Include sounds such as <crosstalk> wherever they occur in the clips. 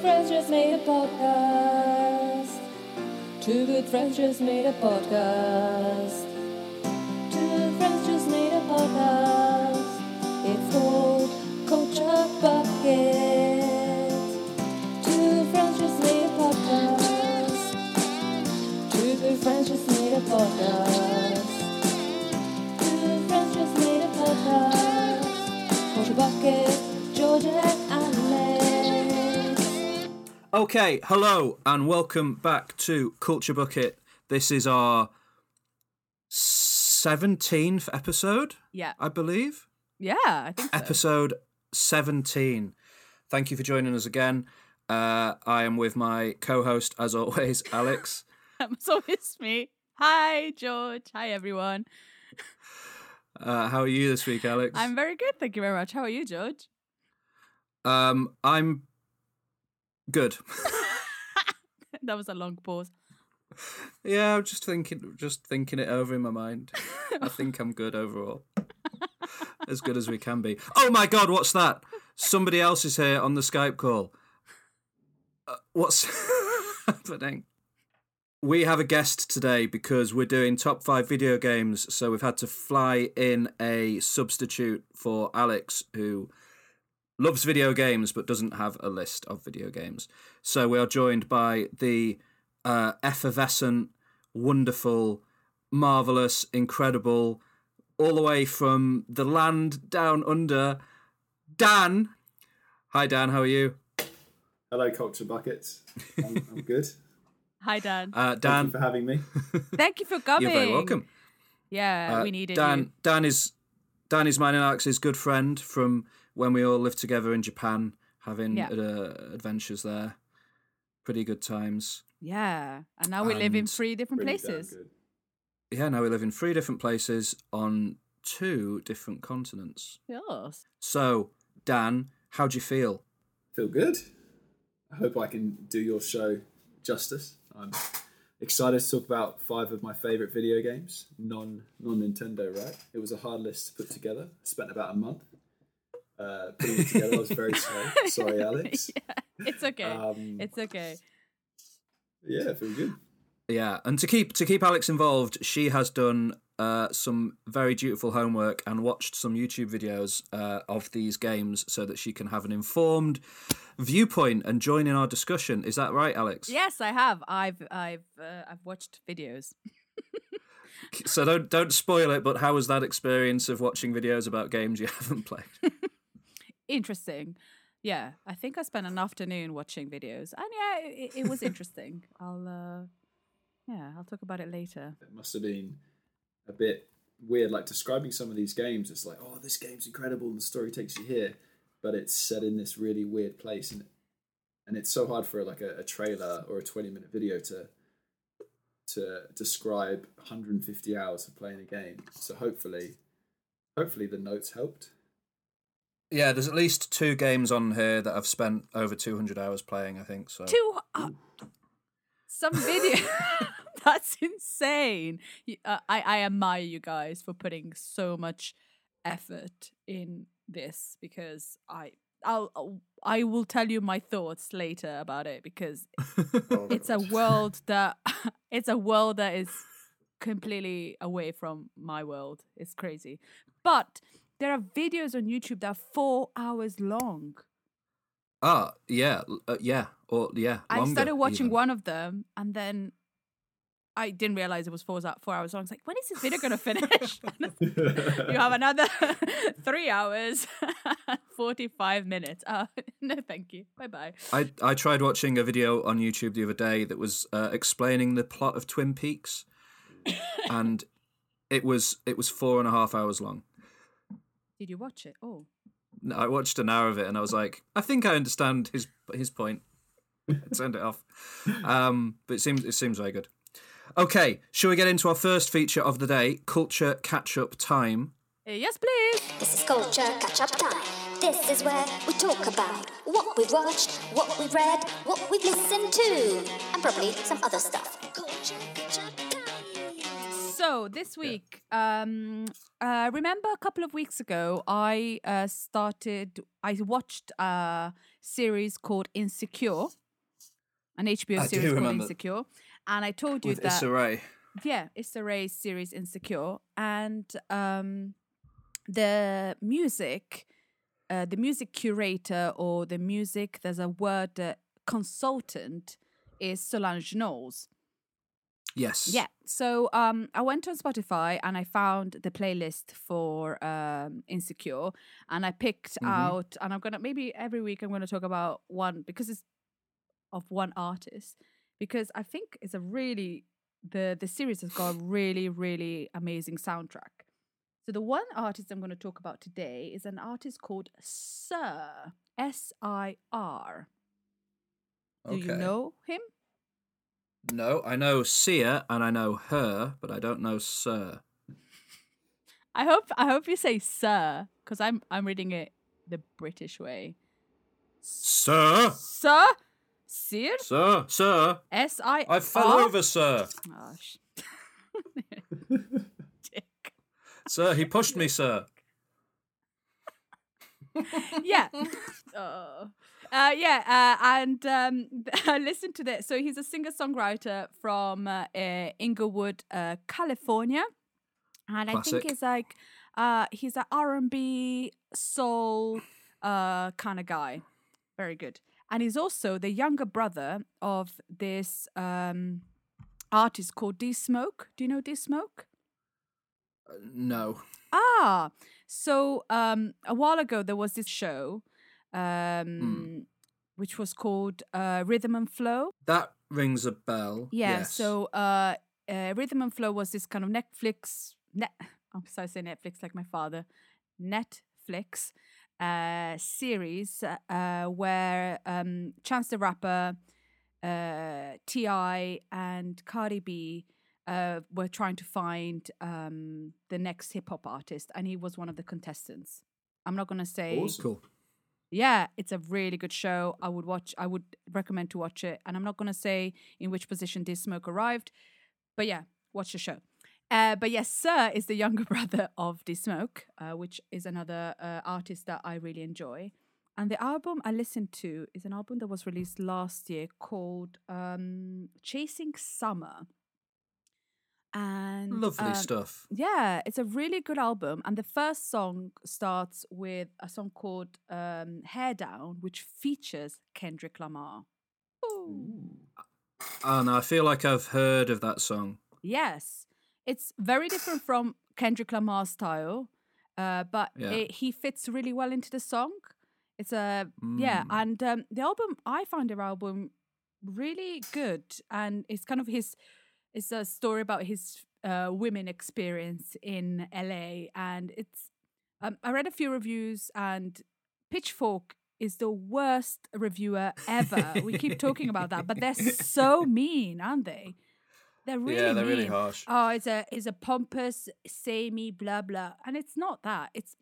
friends just made a podcast. Two good friends just made a podcast. Two good friends just made a podcast. It's called Culture Bucket. Two good friends just made a podcast. Two good friends just made a podcast. Two good friends just made a podcast. Culture Bucket, Georgia. Okay, hello and welcome back to Culture Bucket. This is our 17th episode, Yeah. I believe. Yeah, I think so. Episode 17. Thank you for joining us again. Uh, I am with my co host, as always, <laughs> Alex. so it's me. Hi, George. Hi, everyone. Uh, how are you this week, Alex? I'm very good. Thank you very much. How are you, George? Um, I'm good. <laughs> that was a long pause. yeah, I'm just thinking, just thinking it over in my mind. I <laughs> think I'm good overall. as good as we can be. Oh my god, what's that? Somebody else is here on the Skype call. Uh, what's <laughs> happening? We have a guest today because we're doing top five video games, so we've had to fly in a substitute for Alex, who loves video games but doesn't have a list of video games. So we are joined by the uh, effervescent, wonderful, marvelous, incredible, all the way from the land down under, Dan. Hi, Dan. How are you? Hello, Culture Buckets. I'm, I'm good. <laughs> Hi, Dan. Uh, Thank Dan, you for having me. <laughs> Thank you for coming. you're very welcome. Yeah, Uh, we needed Dan. you. Dan is Dan is mine and Alex's good friend from when we all lived together in Japan, having Yeah. uh, adventures there. Pretty good times. Yeah, and now we live in three different places. Yeah, now we live in three different places on two different continents. Yes. So, Dan, how do you feel? Feel good. I hope I can do your show justice. I'm excited to talk about five of my favorite video games, non non Nintendo. Right? It was a hard list to put together. I spent about a month uh, putting it together. I was very <laughs> slow. Sorry, Alex. yeah, it's okay. Um, it's okay. yeah, feel good. Yeah, and to keep to keep Alex involved, she has done uh, some very dutiful homework and watched some YouTube videos uh, of these games so that she can have an informed viewpoint and join in our discussion. Is that right, Alex? Yes, I have. I've I've uh, I've watched videos. So don't don't spoil it. But how was that experience of watching videos about games you <laughs> haven't played? <laughs> Interesting. Yeah, I think I spent an afternoon watching videos, and yeah, it, it was interesting. I'll uh, yeah, I'll talk about it later. It must have been a bit weird, like describing some of these games. It's like, oh, this game's incredible, and the story takes you here, but it's set in this really weird place, and and it's so hard for like a, a trailer or a twenty minute video to to describe 150 hours of playing a game. So hopefully, hopefully the notes helped. Yeah, there's at least two games on here that I've spent over 200 hours playing. I think so. Two uh, some video. <laughs> That's insane. Uh, I I admire you guys for putting so much effort in this because I I'll I'll- I will tell you my thoughts later about it because <laughs> it's a world <laughs> that it's a world that is completely away from my world. It's crazy. But there are videos on YouTube that are four hours long. Ah, yeah, uh, yeah, or yeah. I started watching even. one of them and then I didn't realize it was four, four hours long. I was like, when is this video going to finish? <laughs> you have <laughs> another <laughs> three hours, 45 minutes. Uh, no, thank you. Bye bye. I I tried watching a video on YouTube the other day that was uh, explaining the plot of Twin Peaks, and it was it was four and a half hours long. Did you watch it? Oh. No, I watched an hour of it and I was like, I think I understand his his point. <laughs> I turned it off, um, but it seems it seems very good. Okay, shall we get into our first feature of the day? Culture catch up time. Uh, yes, please. This is culture catch up time. This is where we talk about what we've watched, what we've read, what we've listened to, and probably some other stuff. Culture catch up time. So this week, um, uh, remember a couple of weeks ago, I uh, started. I watched a series called Insecure, an HBO I series called. Insecure, and I told you With that Issa Rae. yeah, it's the Rae series Insecure, and um, the music, uh, the music curator or the music. There's a word uh, consultant is Solange Knowles. Yes. Yeah. So um, I went on Spotify and I found the playlist for um, Insecure, and I picked out. And I'm gonna maybe every week I'm gonna talk about one because it's of one artist because I think it's a really the the series has got a really really amazing soundtrack. So the one artist I'm going to talk about today is an artist called Sir S I R. Do you know him? No, I know Sia and I know her, but I don't know Sir. I hope I hope you say sir because I'm I'm reading it the British way. Sir, Sir, Sir, sir, sir. S I. I fell over, sir. Oh, sh- <laughs> Dick. Sir, he pushed me, sir. <laughs> yeah. <laughs> Oh. Uh, yeah, uh, and um, <laughs> I listened to this. So he's a singer songwriter from uh, uh, Inglewood, uh, California, and I think he's like uh, he's an R and B soul uh, kind of guy. Very good, and he's also the younger brother of this um, artist called D Smoke. Do you know D Smoke? No. Ah, so um, a while ago there was this show, um, which was called uh, Rhythm and Flow. That rings a bell. Yeah. Yes. So uh, uh, Rhythm and Flow was this kind of Netflix. Net. <laughs> I'm sorry, I say Netflix like my father. Netflix uh, series uh, where um, Chance the Rapper, uh, T.I., and Cardi B. Uh, were trying to find um, the next hip hop artist, and he was one of the contestants. I'm not gonna say Awesome. Cool. Yeah, it's a really good show. I would watch. I would recommend to watch it. And I'm not going to say in which position D Smoke arrived, but yeah, watch the show. Uh, but yes, Sir is the younger <laughs> brother of D Smoke, uh, which is another uh, artist that I really enjoy. And the album I listened to is an album that was released last year called um, "Chasing Summer." And Lovely um, stuff. yeah, it's a really good album. And the first song starts with a song called um, Hair Down, which features Kendrick Lamar. Ooh. Oh, no, I feel like I've heard of that song. Yes, it's very different from Kendrick Lamar's style, uh, but Yeah. it, he fits really well into the song. It's a yeah, Mm. and um, the album I found the album really good, and it's kind of his. It's a story about his uh, women experience in LA, and it's. Um, I read a few reviews, and Pitchfork is the worst reviewer ever. we keep talking about that, but they're so <laughs> mean, aren't they? They're really yeah, they're really harsh. Oh, it's a it's a pompous, samey, blah blah, and it's not that. It's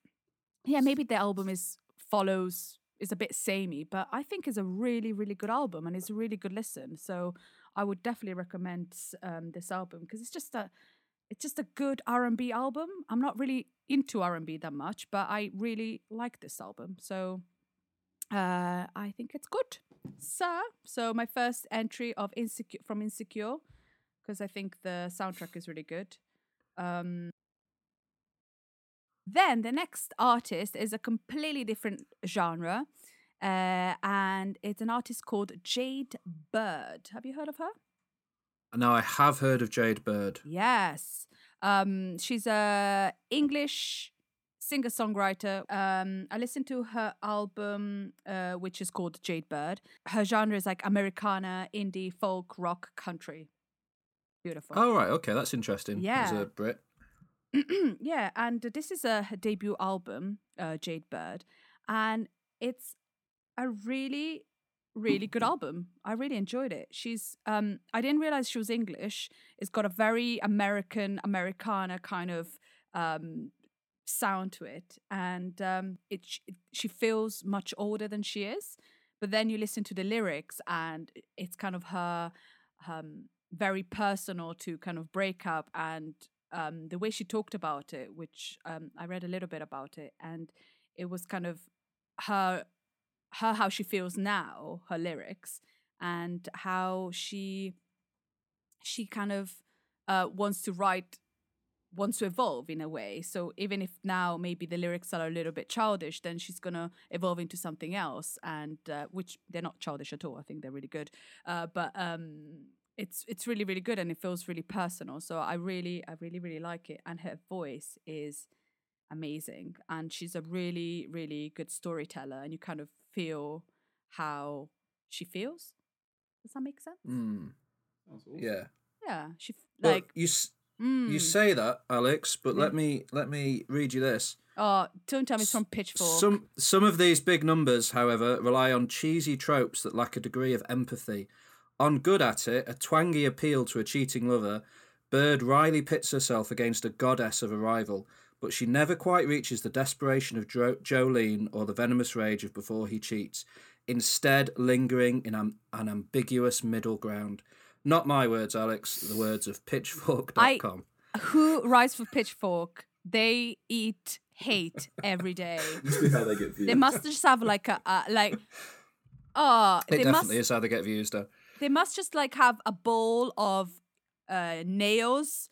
yeah, maybe the album is follows is a bit samey, but I think it's a really really good album and it's a really good listen. So I would definitely recommend um, this album because it's just a it's just a good R and B album. I'm not really into R and B that much, but I really like this album. So uh, I think it's good. So so my first entry of insecure from Insecure because I think the soundtrack is really good. Um, then the next artist is a completely different genre, uh, and it's an artist called Jade Bird. Have you heard of her? Now, I have heard of Jade Bird. Yes. Um, she's a English singer songwriter. Um, I listened to her album, uh, which is called Jade Bird. Her genre is like Americana, indie, folk, rock, country. Beautiful. Oh, right. Okay, that's interesting. As Yeah. a Brit. <clears throat> yeah, and this is a her debut album, uh, Jade Bird, and it's a really, really good album. I really enjoyed it. She's, um, I didn't realize she was English. It's got a very American, Americana kind of um, sound to it, and um, it, sh- she feels much older than she is. But then you listen to the lyrics, and it's kind of her um, very personal to kind of break up and um, the way she talked about it, which um, I read a little bit about it, and it was kind of her her how she feels now, her lyrics, and how she she kind of uh, wants to write wants to evolve in a way. So even if now maybe the lyrics are a little bit childish, then she's gonna evolve into something else, and uh, which they're not childish at all. I think they're really good. Uh, but um, it's it's really really good, and it feels really personal. So I really I really really like it, and her voice is amazing, and she's a really really good storyteller, and you kind of feel how she feels. Does that make sense? Mm, awesome. yeah. Yeah, she f- But like you s- mm, you say that, Alex, but let me let me read you this. Oh, don't tell me it's from Pitchfork. Some some of these big numbers, however, rely on cheesy tropes that lack a degree of empathy. On good at it, a twangy appeal to a cheating lover, Bird wryly pits herself against a goddess of a rival, but she never quite reaches the desperation of Dro- Jolene or the venomous rage of before he cheats, instead lingering in am- an ambiguous middle ground. Not my words, Alex, the words of pitchfork.com. Who writes for Pitchfork? They eat hate every day. <laughs> Must how they get viewed. they must just have like a uh, like. Oh, It they must. definitely is how they get views, though. They must just like have a bowl of uh, nails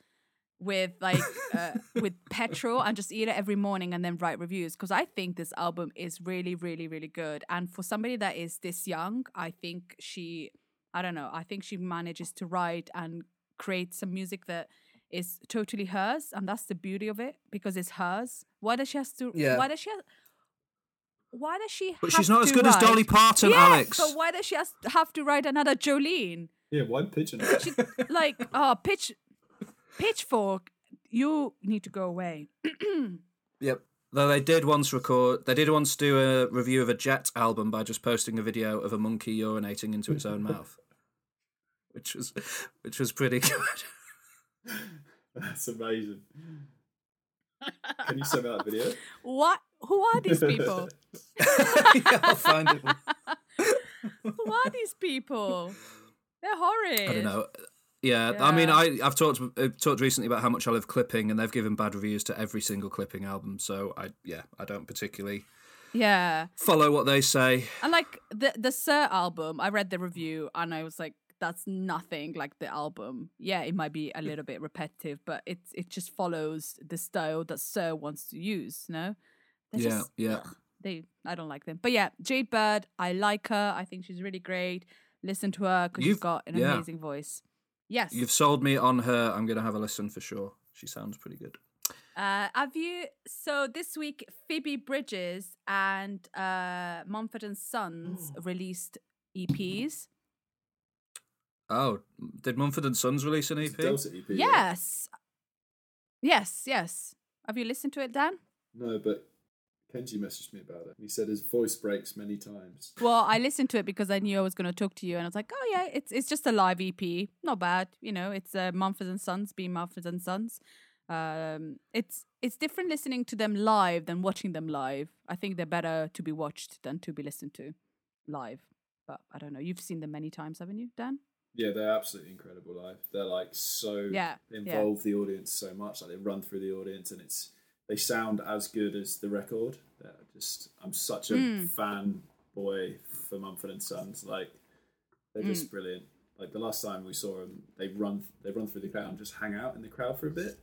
with like <laughs> uh, with petrol and just eat it every morning and then write reviews because I think this album is really really really good and for somebody that is this young I think she I don't know I think she manages to write and create some music that is totally hers and that's the beauty of it because it's hers why does she have to Yeah. why does she have, why does she But have she's not as to good as Dolly Parton, yeah, Alex. but why does she has, have to write another Jolene Yeah, why pigeon. she, like <laughs> oh pitch pitchfork you need to go away <clears throat> Yep. Though they did once record, they did once do a review of a Jet album by just posting a video of a monkey urinating into its own mouth, which was, which was pretty <laughs> good. That's amazing. Can you send me that video? <laughs> what who are these people <laughs> yeah, I'll find it. who are these people they're horrid I don't know. Yeah, I mean, I I've talked I've talked recently about how much I love clipping, and they've given bad reviews to every single clipping album. So I yeah, I don't particularly yeah follow what they say. and like the the sir album i read the review and i was like that's nothing like the album yeah it might be a mm. little bit repetitive but it it just follows the style that sir wants to use no They're Yeah, just- yeah. ugh, they i don't like them but yeah jade bird i like her i think she's really great listen to her because she's got an yeah. amazing voice yes You've sold me on her. I'm gonna have a listen for sure. She sounds pretty good. Uh, have you? So this week, Phoebe Bridgers and uh, Mumford and Sons released E EPs. Oh, did Mumford and Sons release an EP? a EP. right? Yes, yes, yes. Have you listened to it, Dan? No, but Kenji messaged me about it. He said his voice breaks many times. Well, I listened to it because I knew I was going to talk to you, and I was like, "Oh yeah, it's it's just a live EP, not bad. You know, it's uh, Mumford and Sons being Mumford and Sons. Um, it's it's different listening to them live than watching them live. I think they're better to be watched than to be listened to live. But I don't know. You've seen them many times, haven't you, Dan? Yeah, they're absolutely incredible live. They're like so Yeah, they yeah. the audience so much. Like they run through the audience, and it's they sound as good as the record. They're just I'm such a Hmm. fan boy for Mumford and Sons. Like they're just brilliant. Like the last time we saw them, they run they run through the crowd and just hang out in the crowd for a bit,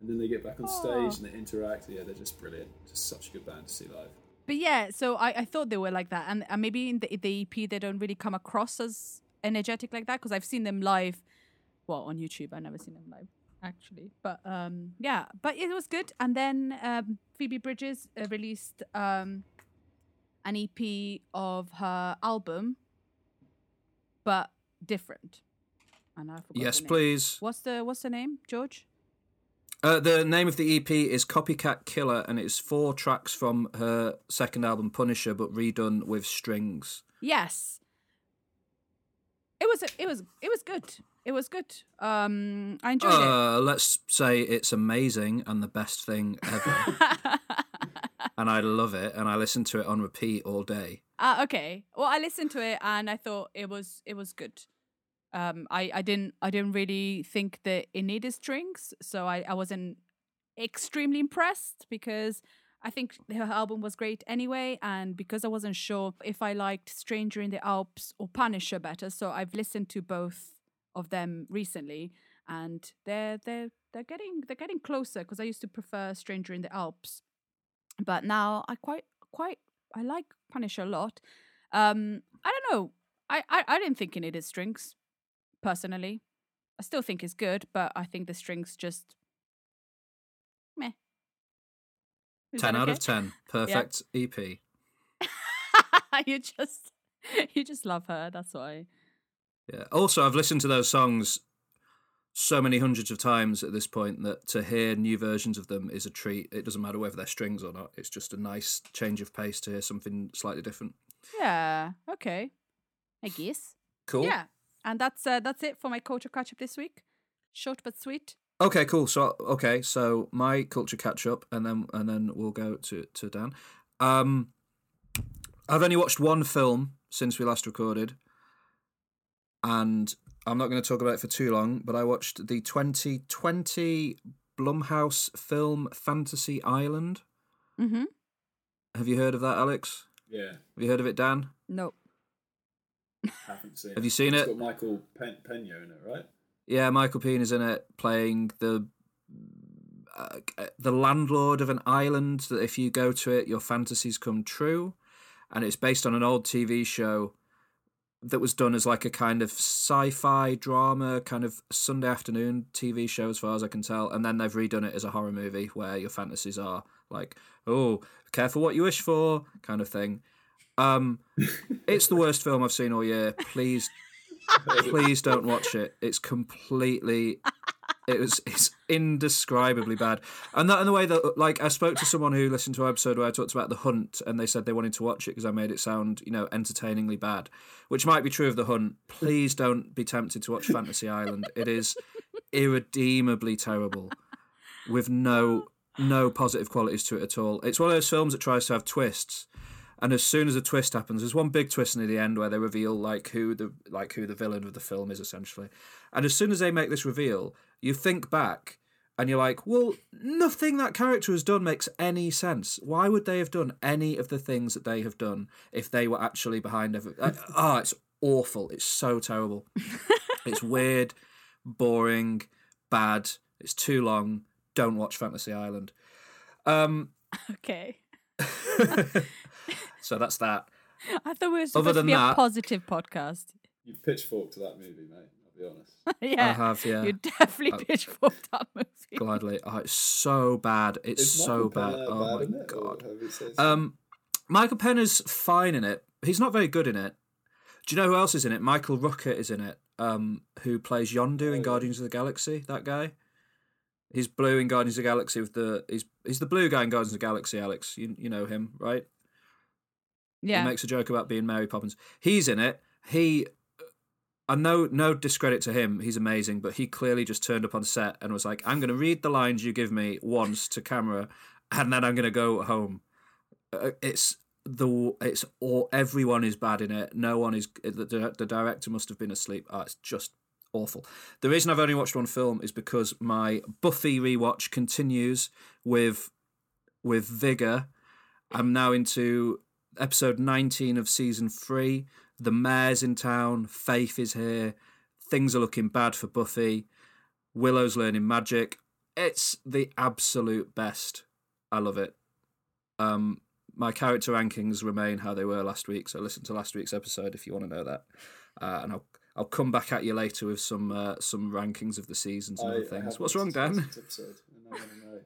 and then they get back on stage and they interact. Yeah, they're just brilliant. Just such a good band to see live. But yeah, so I, I thought they were like that, and, and maybe in the, the EP they don't really come across as energetic like that because I've seen them live, well on YouTube. I've never seen them live actually, but um yeah, but it was good. And then um, Phoebe Bridgers uh, released um an EP of her album, but different. And I forgot Yes, please. What's the what's the name, George? Uh, the name of the EP is Copycat Killer, and it's four tracks from her second album, Punisher, but redone with strings. Yes. It was it was it was good. It was good. Um I enjoyed Uh, let's say it's amazing and the best thing ever, <laughs> and I love it, and I listen to it on repeat all day. uh, okay. Well, I listened to it and I thought it was it was good. Um, I, I didn't I didn't really think that it needed strings, so I, I wasn't extremely impressed because I think her album was great anyway, and because I wasn't sure if I liked Stranger in the Alps or Punisher better, so I've listened to both of them recently, and they're they're they're getting they're getting closer because I used to prefer Stranger in the Alps, but now I quite quite I like Punisher a lot. Um, I don't know. I, I, I didn't think it needed strings, personally. I still think it's good, but I think the strings just meh. Is 10 out of 10. <laughs> Perfect E EP. <laughs> you just <laughs> you just love her. That's why. Yeah. Also, I've listened to those songs so many hundreds of times at this point that to hear new versions of them is a treat. It doesn't matter whether they're strings or not. It's just a nice change of pace to hear something slightly different. Yeah. Okay. I guess. Cool. Yeah. And that's uh, that's it for my culture catch up this week. Short but sweet. Okay, cool. So okay, so my culture catch up, and then and then we'll go to to Dan. Um, I've only watched one film since we last recorded, and I'm not going to talk about it for too long. But I watched the 2020 Blumhouse film Fantasy Island. Mm-hmm. Have you heard of that, Alex? Yeah, Have you heard of it, Dan? No. haven't seen. <laughs> Have you seen It's it? got Michael Pen- Pena in it, right? Yeah, Michael Pena is in it playing the uh, the landlord of an island. That if you go to it, your fantasies come true, and it's based on an old TV show that was done as like a kind of sci-fi drama, kind of Sunday afternoon TV show, as far as I can tell. And then they've redone it as a horror movie where your fantasies are like, oh, careful what you wish for, kind of thing. Um, <laughs> it's the worst film I've seen all year. Please <laughs> please don't watch it. It's completely it was it's indescribably bad. And that in the way that like I spoke to someone who listened to our episode where I talked about the hunt and they said they wanted to watch it because I made it sound, you know, entertainingly bad. Which might be true of the hunt. Please don't be tempted to watch Fantasy Island. It is irredeemably terrible. With no no positive qualities to it at all. It's one of those films that tries to have twists and as soon as a twist happens, there's one big twist near the end where they reveal like who the like who the villain of the film is essentially. And as soon as they make this reveal, you think back and you're like, well, nothing that character has done makes any sense. Why would they have done any of the things that they have done if they were actually behind every? <laughs> Ah, it's awful. It's so terrible. <laughs> it's weird, boring, bad. It's too long. Don't watch Fantasy Island. Um, <laughs> Okay. so that's that. I thought we were Other supposed to than be a positive podcast. You've pitchforked to that movie, mate. I'll be honest. <laughs> yeah. I have, yeah. You definitely Uh, pitchforked that movie. Gladly. Oh, it's so bad. It's Is so Michael bad. Oh bad my it, god. have you said? Um, Michael Pena's fine in it. He's not very good in it. Do you know who else is in it? Michael Rooker is in it. Um, who plays Yondu in Oh, yeah. Guardians of the Galaxy? That guy. He's blue in Guardians of the Galaxy with the he's he's the blue guy in Guardians of the Galaxy. Alex, you you know him, right? Yeah. He makes a joke about being Mary Poppins. He's in it. He, Uh, I know, no discredit to him. He's amazing, but he clearly just turned up on set and was like, "I'm going to read the lines you give me once to camera, and then I'm going to go home." Uh, It's the it's all everyone is bad in it. No one is. Uh, the, the director must have been asleep. Oh, it's just awful. The reason I've only watched one film is because my Buffy rewatch continues with with vigor. I'm now into episode 19 of season 3. The mayor's in town, Faith is here. Things are looking bad for Buffy. Willow's learning magic. It's the absolute best. I love it. Um my character rankings remain how they were last week, so listen to last week's episode if you want to know that. Uh, and I'll I'll come back at you later with some uh, some rankings of the seasons and I- other things. What's wrong, Dan? <laughs> Episode, and I want to know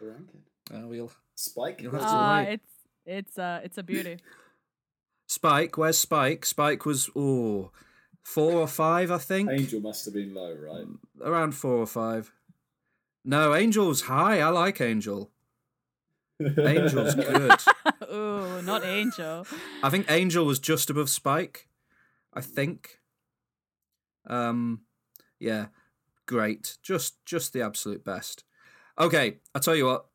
the ranking. Uh, we'll Spike. You'll have to it. Ah, wait. it's it's uh it's a beauty. <laughs> Spike, where's Spike? Spike was oh four or five, I think. Angel must have been low, right? Around four or five. No, Angel's high. I like Angel. <laughs> Angel's good. <laughs> oh, not Angel. I think Angel was just above Spike. I think. Um, yeah, great. Just just the absolute best. Okay, I tell you what.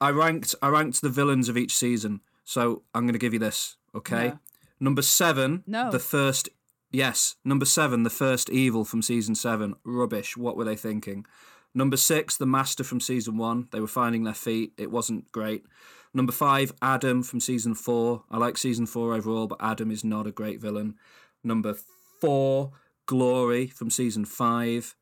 I ranked I ranked the villains of each season, so I'm going to give you this. Okay, No. number seven. No. The first. Yes. Number seven, the first evil from season seven. Rubbish. What were they thinking? Number six, the master from season one. They were finding their feet. It wasn't great. Number five, Adam from season four. I like season four overall, but Adam is not a great villain. Number four, Glory from season five.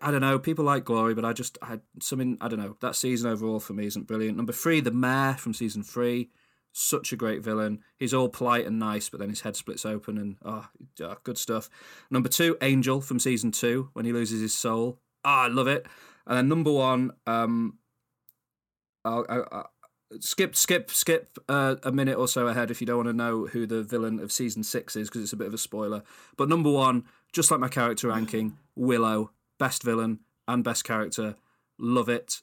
I don't know. People like Glory, but I just had something. I don't know. That season overall for me isn't brilliant. Number three, the Mayor from season three. Such a great villain. He's all polite and nice, but then his head splits open and oh, oh, good stuff. Number two, Angel from season two when he loses his soul. Ah, I love it. And then number one, um, I'll, i i skip, skip, skip uh, a minute or so ahead if you don't want to know who the villain of season six is because it's a bit of a spoiler. But number one, just like my character ranking, Willow, best villain and best character. Love it.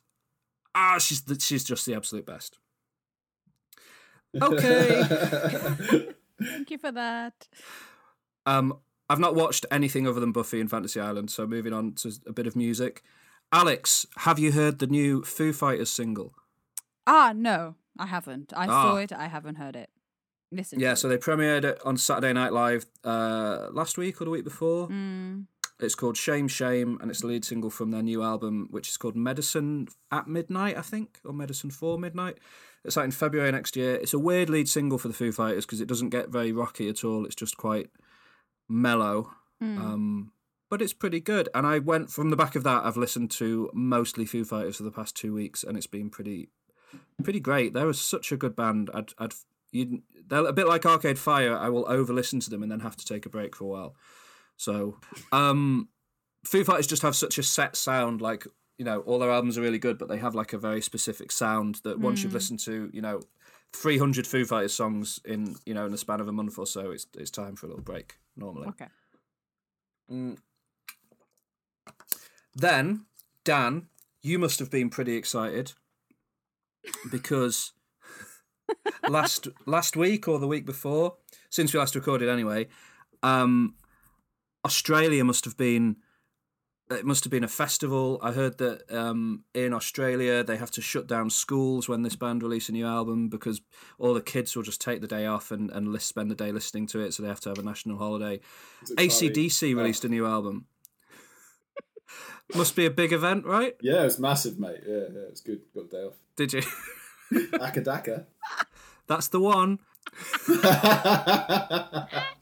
Ah, she's the, she's just the absolute best. Okay. <laughs> Thank you for that. Um, I've not watched anything other than Buffy and Fantasy Island, so moving on to a bit of music. Alex, have you heard the new Foo Fighters single? Ah, no, I haven't. I Ah. saw it. I haven't heard it. Listen. Yeah, so it. they premiered it on Saturday Night Live uh, last week or the week before. Mm, It's called Shame Shame, and it's the lead single from their new album, which is called Medicine at Midnight, I think, or Medicine for Midnight. It's out in February next year. It's a weird lead single for the Foo Fighters because it doesn't get very rocky at all. It's just quite mellow. mm. Um, but it's pretty good. And I went from the back of that. I've listened to mostly Foo Fighters for the past two weeks, and it's been pretty, pretty great. They're such a good band. I'd, I'd, you, they're a bit like Arcade Fire. I will over listen to them and then have to take a break for a while. So, um, Foo Fighters just have such a set sound. Like you know, all their albums are really good, but they have like a very specific sound that once you've listened to, you know. 300 Foo Fighters songs in you know in the span of a month or so it's it's time for a little break normally okay. Mm. Then, Dan, you must have been pretty excited because <laughs> last last week or the week before, since we last recorded anyway, um, Australia must have been it must have been a festival. I heard that um, in Australia they have to shut down schools when this band release a new album because all the kids will just take the day off and, and spend the day listening to it, so they have to have a national holiday. Is it Charlie? ACDC released a new album. Must be a big event, right? Yeah, it was massive, mate. Yeah, yeah, it was good. Got a day off. Did you? Akadaka. <laughs> That's the one. <laughs>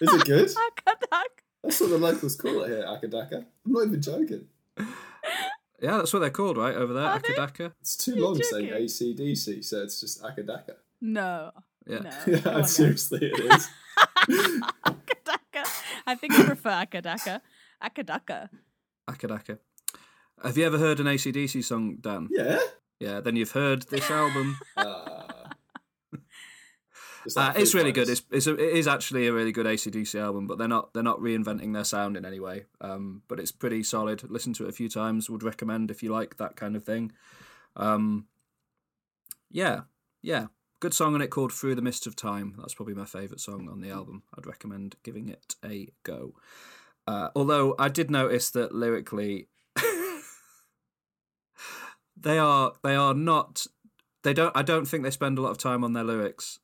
Is it good? <laughs> Akadak. That's what the locals call it here, Akadaka. I'm not even joking. Yeah, that's what they're called, right over there, Are they? Akadaka. It's too You're long saying joking. ACDC, so it's just Akadaka. No. Yeah. No. <laughs> Yeah, come on, guys. seriously, it is. <laughs> Akadaka. I think I prefer Akadaka. Akadaka. Akadaka. Have you ever heard an ACDC song, Dan? yeah. Yeah, then you've heard this album. Uh, it's, Uh, it's really good. It's, it's a, it is actually a really good ACDC album, but they're not they're not reinventing their sound in any way. Um, but it's pretty solid. Listen to it a few times. Would recommend if you like that kind of thing. Um, yeah, yeah, good song on it called "Through the Mist of Time." That's probably my favourite song on the album. I'd recommend giving it a go. Uh, although I did notice that lyrically, <laughs> they are they are not they don't I don't think they spend a lot of time on their lyrics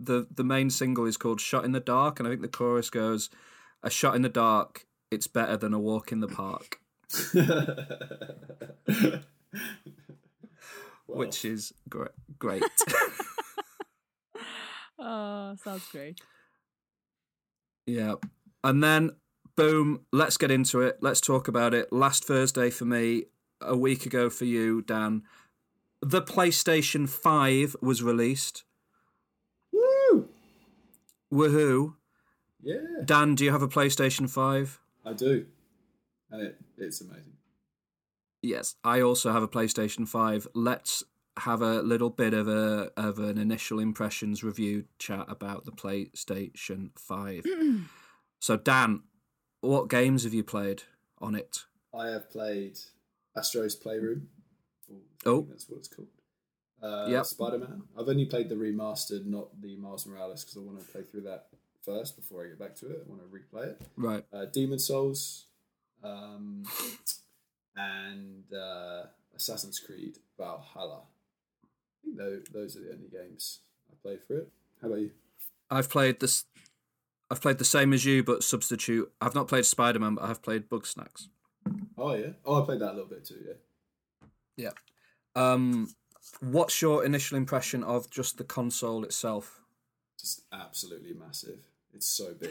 the the main single is called "Shot in the Dark," and I think the chorus goes, "A shot in the dark, it's better than a walk in the park," <laughs> Well, which is great. Great. <laughs> <laughs> Oh, sounds great. yeah, and then boom, let's get into it. Let's talk about it. Last Thursday for me, a week ago for you, Dan. The PlayStation Five was released. Woo! Woohoo! Yeah, Dan, do you have a PlayStation Five? I do, and it it's amazing. Yes, I also have a PlayStation 5. Let's have a little bit of a of an initial impressions review chat about the PlayStation 5. <clears throat> so Dan, what games have you played on it? I have played Astro's Playroom. Oh. that's what it's called. Uh, Yep. Spider Man. I've only played the remastered, not the Miles Morales, because I want to play through that first before I get back to it. I want to replay it. Right. Uh, Demon's Souls, um, and uh, Assassin's Creed Valhalla. I think tho- those are the only games I played for it. How about you? I've played this I've played the same as you, but substitute. I've not played Spider Man, but I have played Bugsnax. Oh yeah. Oh, I played that a little bit too. Yeah. Yeah. Um, what's your initial impression of just the console itself? Just absolutely massive. It's so big.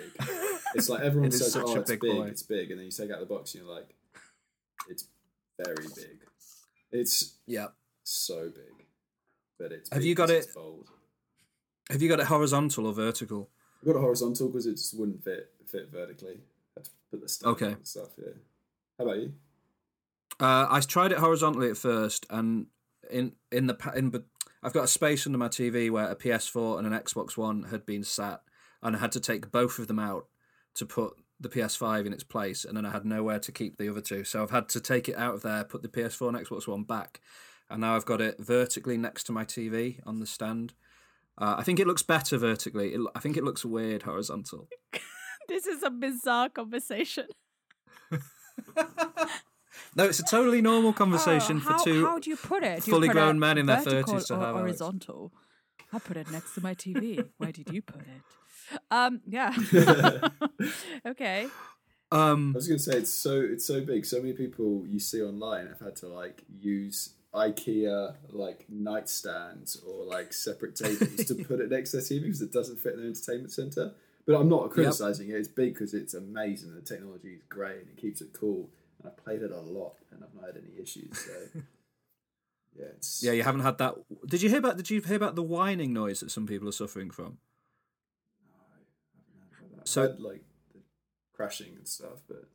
It's like everyone <laughs> It says, "Oh, it's big big, it's big," and then you take out the box and you're like, "It's very big." It's Yeah. so big, but it's. Have you got it-. Have you got it horizontal or vertical? I've got it horizontal because it just wouldn't fit fit vertically. had to put the stuff Okay. and stuff. Yeah. How about you? Uh, I tried it horizontally at first, and in in the in but I've got a space under my TV where a PS4 and an Xbox One had been sat, and I had to take both of them out to put the PS5 in its place, and then I had nowhere to keep the other two, so I've had to take it out of there, put the PS4 and Xbox One back, and now I've got it vertically next to my TV on the stand. Uh, I think it looks better vertically. It, I think it looks weird horizontal. <laughs> This is a bizarre conversation. <laughs> No, it's a totally normal conversation Oh, how, for two. How do you put it? Do you fully put grown it men in their vertical 30s to or have, Alex? horizontal. I put it next to my TV. Where did you put it? Um, yeah. <laughs> <laughs> okay. Um, I was going to say it's so it's so big. So many people you see online have had to like use IKEA like nightstands or like separate tables to put it next to their TV because it doesn't fit in their entertainment center. But I'm not criticizing it. It's big because it's amazing. The technology is great and it keeps it cool. And I've played it a lot and I've not had any issues. So <laughs> yeah, it's Yeah, you haven't had that. Did you hear about? Did you hear about the whining noise that some people are suffering from? so So like the crashing and stuff. But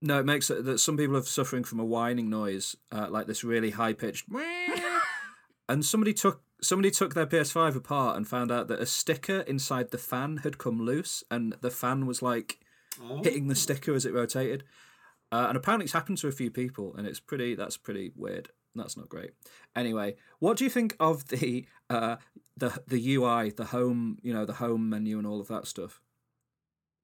no, it makes it that some people are suffering from a whining noise, uh, like this really high pitched. <laughs> and somebody took somebody took their PS5 apart and found out that a sticker inside the fan had come loose, and the fan was like hitting the sticker as it rotated. Uh, and apparently, it's happened to a few people, and it's pretty. That's pretty weird. That's not great. Anyway, what do you think of the <laughs> uh, the the UI, the home, you know, the home menu, and all of that stuff?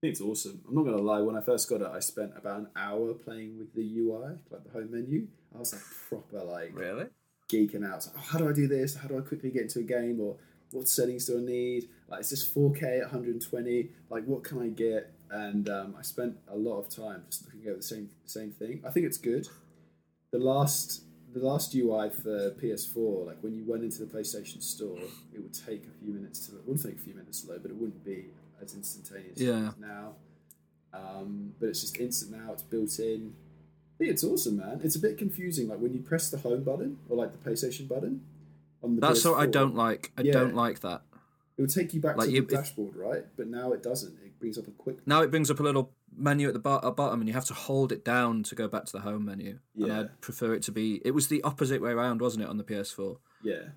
It's awesome. I'm not gonna lie. When I first got it, I spent about an hour playing with the UI, like the home menu. I was like proper like Really? geeking out. Like, oh, how do I do this? How do I quickly get into a game? Or what settings do I need? Like, is this 4K at 120? Like, what can I get? And um, I spent a lot of time just looking at the same same thing. I think it's good. The last the last UI for PS4, like when you went into the PlayStation Store, it would take a few minutes to. It wouldn't take a few minutes to load, but it wouldn't be as instantaneous as Yeah. is now. Um, but it's just instant now. It's built in. I think it's awesome, man. It's a bit confusing, like when you press the home button or like the PlayStation button on the. That's what I don't like. I Yeah. don't like that. It would take you back Like to you- the dashboard, right? But now it doesn't. It brings up a quick. Now it brings up a little menu at the bo- at bottom, and you have to hold it down to go back to the home menu. And Yeah. I'd prefer it to be. It was the opposite way around, wasn't it, on the PS4? Yeah,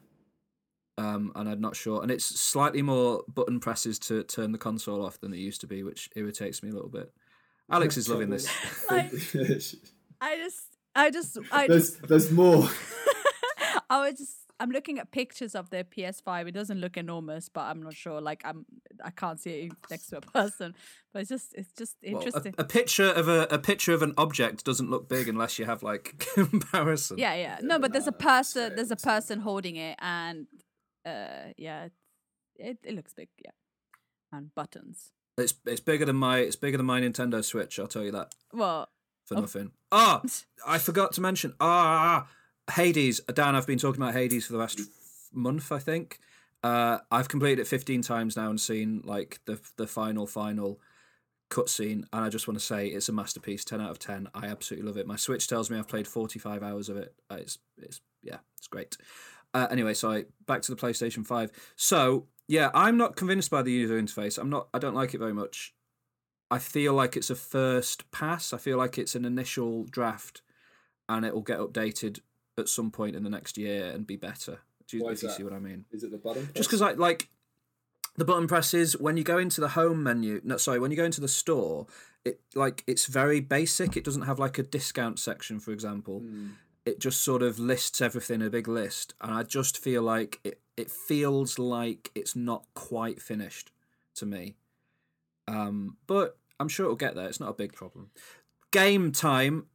um, and I'm not sure. And it's slightly more button presses to turn the console off than it used to be, which irritates me a little bit. Alex is loving this. <laughs> <laughs> there's, <laughs> I just, I just, I just. there's just, more. I was just, I'm looking at pictures of the PS5. It doesn't look enormous, but I'm not sure. Like, I'm, I can't see it next to a <laughs> person. But it's just, it's just Well, a, interesting. a picture of a, a picture of an object doesn't look big unless you have like <laughs> comparison. yeah, yeah. No, but there's a person, there's a person holding it, and uh, yeah, it, it, looks big. Yeah, and buttons. It's it's bigger than my it's bigger than my Nintendo Switch. I'll tell you that Well, for Oh. nothing. Ah, <laughs> I forgot to mention. Ah, Hades. Dan, I've been talking about Hades for the last month. I think. Uh, I've completed it 15 times now and seen like the the final final cutscene, and I just want to say it's a masterpiece. 10 out of 10. I absolutely love it. My Switch tells me I've played 45 hours of it. Uh, It's it's yeah, it's great. Uh, anyway, so back to the PlayStation 5. So yeah, I'm not convinced by the user interface. I'm not. I don't like it very much. I feel like it's a first pass. I feel like it's an initial draft, and it will get updated at some point in the next year and be better. Do you, Why if is you that? see what I mean? Is it the button? Just because I like the button presses when you go into the home menu. No, sorry, when you go into the store, it like it's very basic. It doesn't have like a discount section, for example. Hmm. It just sort of lists everything in a big list, and I just feel like it. It feels like it's not quite finished to me. Um, but I'm sure it'll get there. It's not a big problem. Game time.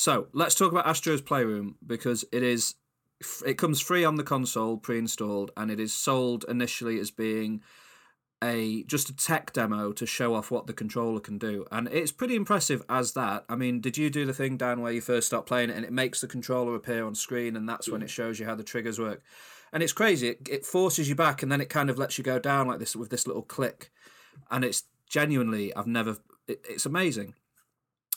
So let's talk about Astro's Playroom because it is it comes free on the console pre-installed and it is sold initially as being a just a tech demo to show off what the controller can do, and it's pretty impressive as that. I mean, did you do the thing Dan where you first start playing it and it makes the controller appear on screen, and that's when it shows you how the triggers work, and it's crazy. It, it forces you back, and then it kind of lets you go down like this with this little click, and it's genuinely I've never. It, it's amazing,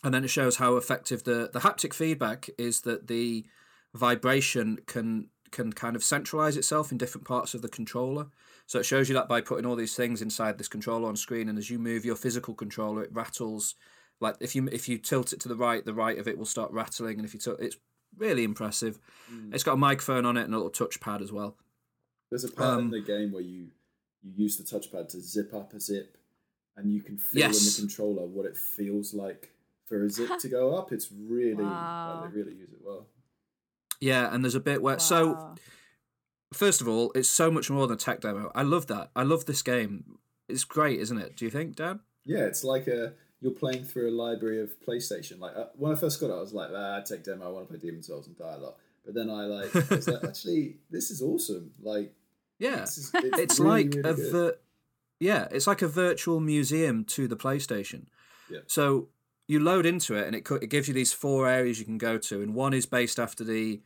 and then it shows how effective the the haptic feedback is that the vibration can can kind of centralize itself in different parts of the controller. So it shows you that by putting all these things inside this controller on screen, and as you move your physical controller, it rattles. Like if you if you tilt it to the right, the right of it will start rattling, and if you tilt, it's really impressive. It's got a microphone on it and a little touchpad as well. There's a part in Um, the game where you you use the touchpad to zip up a zip, and you can feel in the controller what it feels like for a zip to <laughs> go up. It's really Wow. they really use it well. Yeah, and there's a bit where so first of all, it's so much more than a tech demo. I love that. I love this game. It's great, isn't it? Do you think, Dan? Yeah, it's like a you're playing through a library of PlayStation. Like uh, when I first got it, I was like, ah, tech demo. I want to play Demon's Souls and die a lot. But then I like, I <laughs> was like, actually, this is awesome. Like, Yeah. this is, it's, it's really, like really a vir- yeah it's like a virtual museum to the playstation Yeah. so you load into it and it, it gives you these four areas you can go to and one is based after the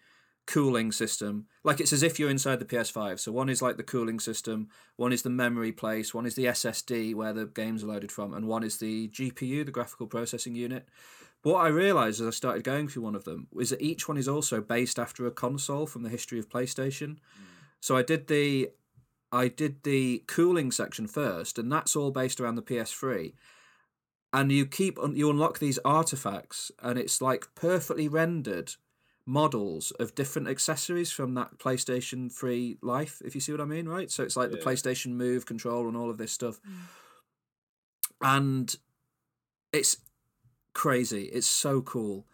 cooling system. Like it's as if you're inside the ps5 so one is like the cooling system one is the memory place one is the ssd where the games are loaded from and one is the gpu the graphical processing unit. But what i realized as i started going through one of them is that each one is also based after a console from the history of playstation. Hmm. So I did the I did the cooling section first, and that's all based around the PS3. And you keep you unlock these artifacts, and it's like perfectly rendered models of different accessories from that PlayStation 3 life, if you see what I mean, right? So it's like the PlayStation Move control and all of this stuff. And it's crazy. It's so cool.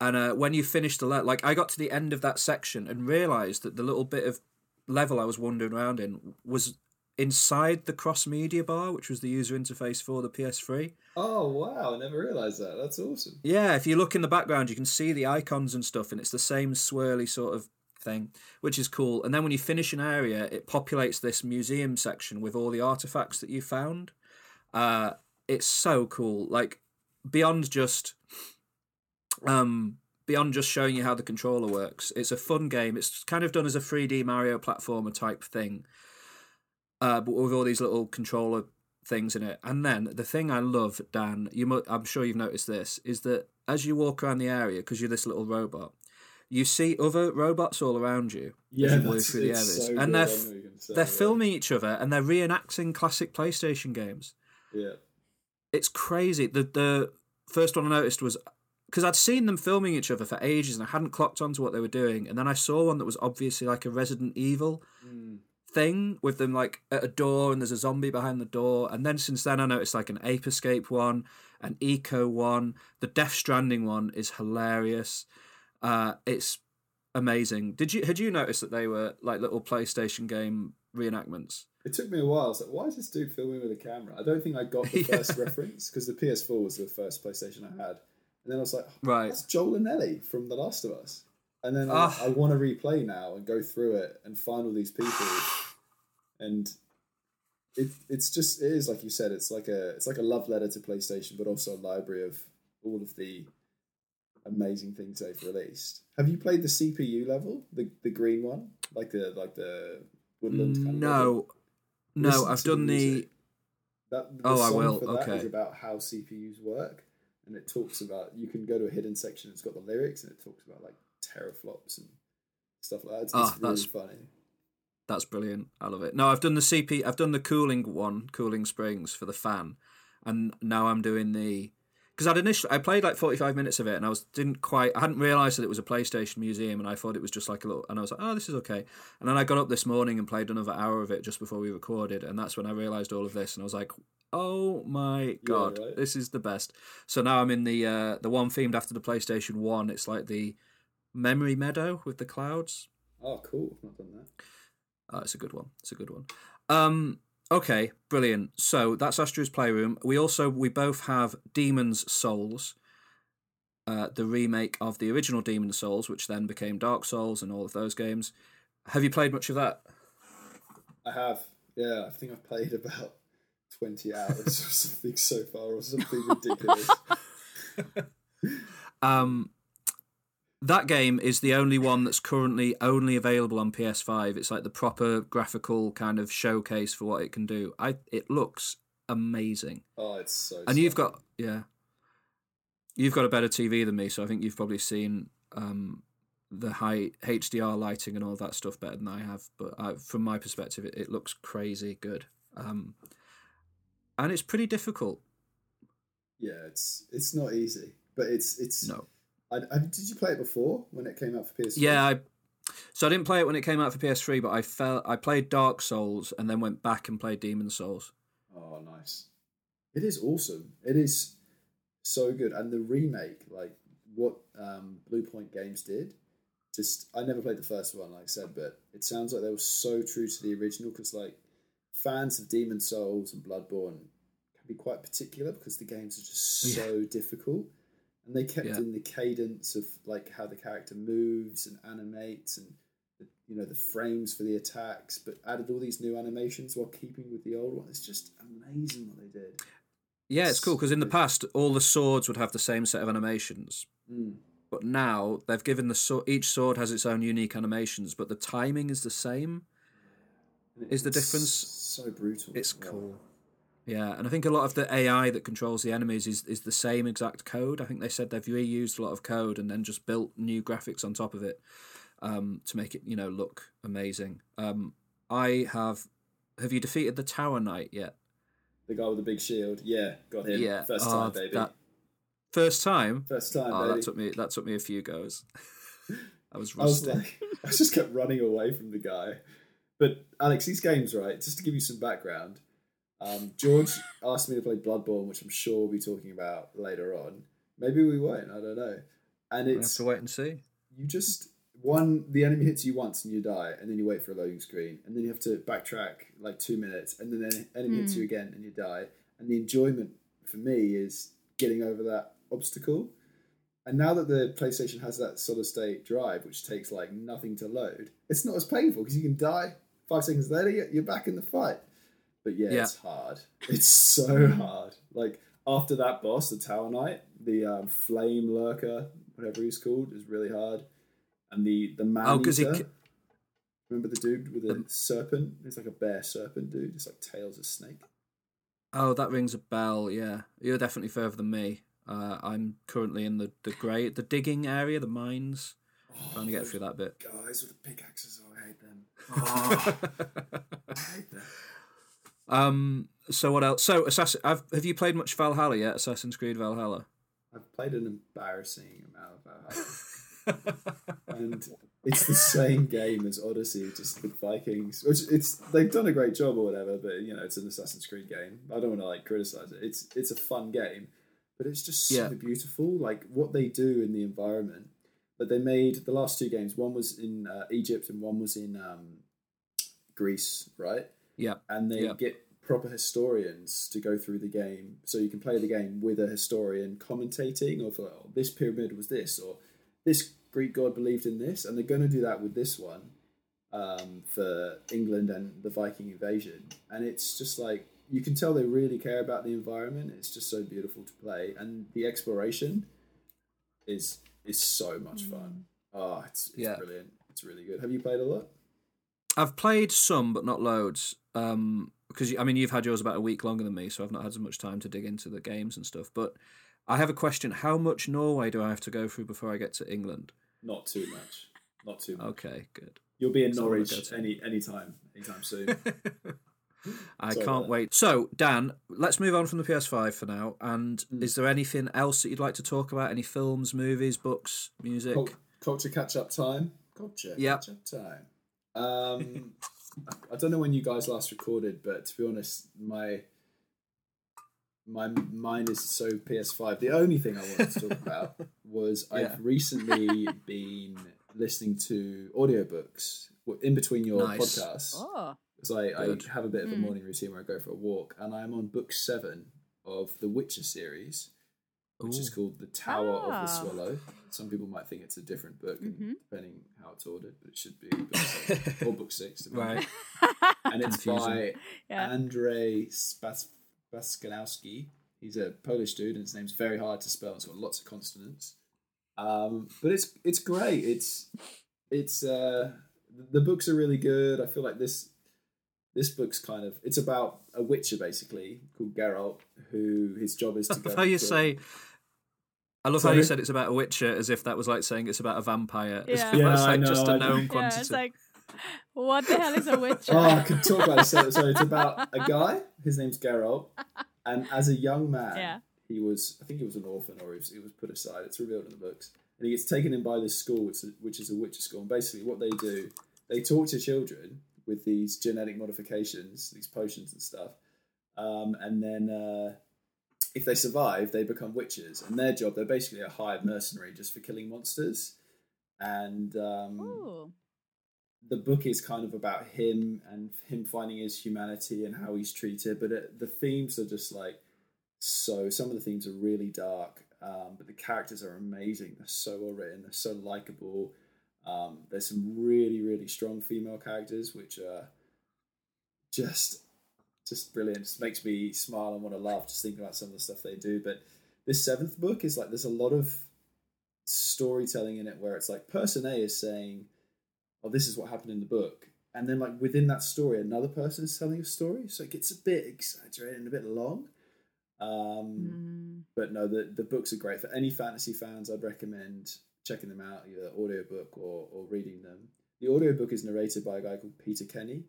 And uh, when you finish the le- like, I got to the end of that section and realized that the little bit of level I was wandering around in was inside the cross media bar, which was the user interface for the PS3. Oh wow! I never realized that. That's awesome. Yeah, if you look in the background, you can see the icons and stuff, and it's the same swirly sort of thing, which is cool. And then when you finish an area, it populates this museum section with all the artifacts that you found. Uh, it's so cool. Like beyond just um beyond just showing you how the controller works it's a fun game it's kind of done as a 3d mario platformer type thing uh but with all these little controller things in it and then the thing i love dan you mu- i'm sure you've noticed this is that as you walk around the area because you're this little robot you see other robots all around you Yeah, as you move through the areas so and they're f- know what you're gonna say, they're yeah. filming each other and they're reenacting classic playstation games Yeah, it's crazy. The the first one I noticed was because I'd seen them filming each other for ages and I hadn't clocked onto what they were doing, and then I saw one that was obviously like a Resident Evil Mm. Thing with them like at a door and there's a zombie behind the door, and then since then I noticed like an Ape Escape one, an Ico one, the Death Stranding one is hilarious. Uh, it's amazing. Did you had you noticed that they were like little PlayStation game reenactments? It took me a while. I was like, why is this dude filming with a camera? I don't think I got <laughs> the Yeah. first reference because the PS4 was the first PlayStation I had. And then I was like, Right. that's Joel and Ellie from The Last of Us. And then I, Ah. I want to replay now and go through it and find all these people. And it it's just it is like you said. It's like a it's like a love letter to PlayStation, but also a library of all of the amazing things they've released. Have you played the CPU level, the the green one, like the like the woodland kind of level? No, no, I've done the. music. That, the Oh, I will, For that is okay. about how CPUs work, and it talks about you can go to a hidden section. It's got the lyrics, and it talks about like teraflops and stuff like that. It's, Ah, it's really that's- funny. That's brilliant. I love it. No, I've done the CP. I've done the cooling one, cooling springs for the fan, and now I'm doing the because I'd initially I played like 45 minutes of it, and I was didn't quite. I hadn't realised that it was a PlayStation museum, and I thought it was just like a little. And I was like, oh, this is okay. And then I got up this morning and played another hour of it just before we recorded, and that's when I realised all of this, and I was like, oh my god, right. this is the best. So now I'm in the uh, the one themed after the PlayStation One. It's like the memory meadow with the clouds. Oh, cool! I've not done that. Oh, it's a good one. It's a good one. Um, okay, brilliant. So that's Astro's Playroom. We also we both have Demon's Souls, uh, the remake of the original Demon's Souls, which then became Dark Souls and all of those games. Have you played much of that? I have. Yeah, I think I've played about twenty hours <laughs> or something so far, or something ridiculous. <laughs> Um, that game is the only one that's currently only available on PS5. It's like the proper graphical kind of showcase for what it can do. I it looks amazing. oh, it's so. And you've got yeah, you've got a better TV than me, so I think you've probably seen um, the high HDR lighting and all that stuff better than I have. But I, from my perspective, it, it looks crazy good, um, and it's pretty difficult. Yeah, it's it's not easy, but it's it's. No, I, I, did you play it before when it came out for PS? yeah, I. So I didn't play it when it came out for PS3, but I felt I played Dark Souls and then went back and played Demon's Souls. Oh, nice. It is awesome. It is so good, and the remake, like what um, Bluepoint Games did, just I never played the first one, like I said, but it sounds like they were so true to the original because like fans of Demon's Souls and Bloodborne can be quite particular because the games are just so difficult, and they kept Yeah. in the cadence of like how the character moves and animates and. the- You know the frames for the attacks, but added all these new animations while keeping with the old one. It's just amazing what they did. Yeah, it's cool because in the past all the swords would have the same set of animations, Mm. but now they've given the sword. Each sword has its own unique animations, but the timing is the same. Is the difference- so brutal? It's Yeah. cool. Yeah, and I think a lot of the AI that controls the enemies is, is the same exact code. I think they said they've reused a lot of code and then just built new graphics on top of it um, to make it, you know, look amazing. Um, I have. Have you defeated the Tower Knight yet? The guy with the big shield. Yeah, got him. Yeah. First Oh, time, baby. that- First time. First time, Oh, baby. that took me. That took me a few goes. <laughs> I was I was rusty. like, I just kept running away from the guy. But Alex, these games, right? Just to give you some background, um, George asked me to play Bloodborne, which I'm sure we'll be talking about later on. Maybe we won't. I don't know. And I have it's to wait and see. you just one the enemy hits you once and you die, and then you wait for a loading screen, and then you have to backtrack like two minutes, and then the enemy hits you again and you die. And the enjoyment for me is getting over that obstacle. And now that the PlayStation has that solid state drive, which takes like nothing to load, it's not as painful because you can die five seconds later, you're you're back in the fight. But yeah, Yeah. it's hard. <laughs> It's so hard. Like after that boss, the Tower Knight, the um, Flame Lurker, whatever he's called, is really hard. And the the man Oh, he eater. ca- Remember the dude with the serpent? It's like a bear serpent dude. It's like tails of snake. Oh, that rings a bell. Yeah, you're definitely further than me. Uh, I'm currently in the the grey, the digging area, the mines. Trying to get through that bit. Guys with the pickaxes, <laughs> oh, I hate them. Oh, I hate them. Um. So what else? So Assassin. I've, have you played much Valhalla yet? Assassin's Creed Valhalla. I've played an embarrassing amount of Valhalla. <laughs> and it's the same game as Odyssey, just with Vikings. Which it's they've done a great job or whatever, but you know it's an Assassin's Creed game. I don't want to like criticize it. It's it's a fun game, but it's just so Yeah. beautiful. Like what they do in the environment. But they made the last two games. One was in uh, Egypt and one was in um, Greece, right? Yeah. and they Yeah. get proper historians to go through the game. So you can play the game with a historian commentating of oh, this pyramid was this or this greek god believed in this. And they're going to do that with this one um, for england and the viking invasion. And it's just like you can tell they really care about the environment. It's just so beautiful to play. And the exploration is is so much fun. Oh it's, it's Yeah. brilliant. It's really good. Have you played a lot I've played some, but not loads. Um, because I mean, you've had yours about a week longer than me, so I've not had as much time to dig into the games and stuff. But I have a question: How much Norway do I have to go through before I get to England? not too much not too much Okay, good. You'll be in So Norwich to- any anytime, anytime soon. <laughs> I Sorry can't wait. So, Dan, let's move on from the PS5 for now. And Mm. is there anything else that you'd like to talk about? Any films, movies, books, music? Cul- culture catch up time. Culture Yep. catch up time. Um, I don't know when you guys last recorded, but to be honest, my my mind is so PS5. The only thing I wanted to talk about <laughs> was Yeah. I've recently been listening to audiobooks in between your Nice. podcasts. Oh. because I, I have a bit of a Mm. morning routine where I go for a walk, and I'm on book seven of the Witcher series, which is called The Tower of the Ah. Swallow. Some people might think it's a different book, and Mhm. depending how it's ordered, but it should be book seven <laughs> or book six, depending. Right. And it's Confusing. by Yeah. Andrei Spas- Baskanowski. He's a Polish dude, and his name's very hard to spell. It's got lots of consonants. Um, but it's it's great. It's it's uh, the books are really good. I feel like this this book's kind of it's about a Witcher basically called Geralt, who his job is to go. how you to- say. I love how you said it's about a Witcher, as if that was like saying it's about a vampire. As Yeah. if Yeah, that's I like just know, a I know. known Yeah, it's like, what the hell is a witcher? Oh, I could talk about it. So, so it's about a guy. His name's Geralt, and as a young man, Yeah. he was. I think he was an orphan, or he was, he was put aside. It's revealed in the books, and he gets taken in by this school, which is, which is a Witcher school. And basically, what they do, they talk to children with these genetic modifications, these potions and stuff, um, and then. Uh, if they survive, they become witches, and their job, they're basically a hired mercenary just for killing monsters. And um, the book is kind of about him and him finding his humanity and how he's treated but it, the themes are just like so some of the themes are really dark um, but the characters are amazing. They're so well written. They're so likable. Um, there's some really really strong female characters which are just just brilliant just makes me smile and want to laugh just thinking about some of the stuff they do but this seventh book is like there's a lot of storytelling in it where it's like person a is saying oh, this is what happened in the book. And then, like, within that story, another person is telling a story. So it gets a bit exaggerated and a bit long. Um, Mm. But no, the, the books are great. For any fantasy fans, I'd recommend checking them out, either audiobook or, or reading them. The audiobook is narrated by a guy called Peter Kenny,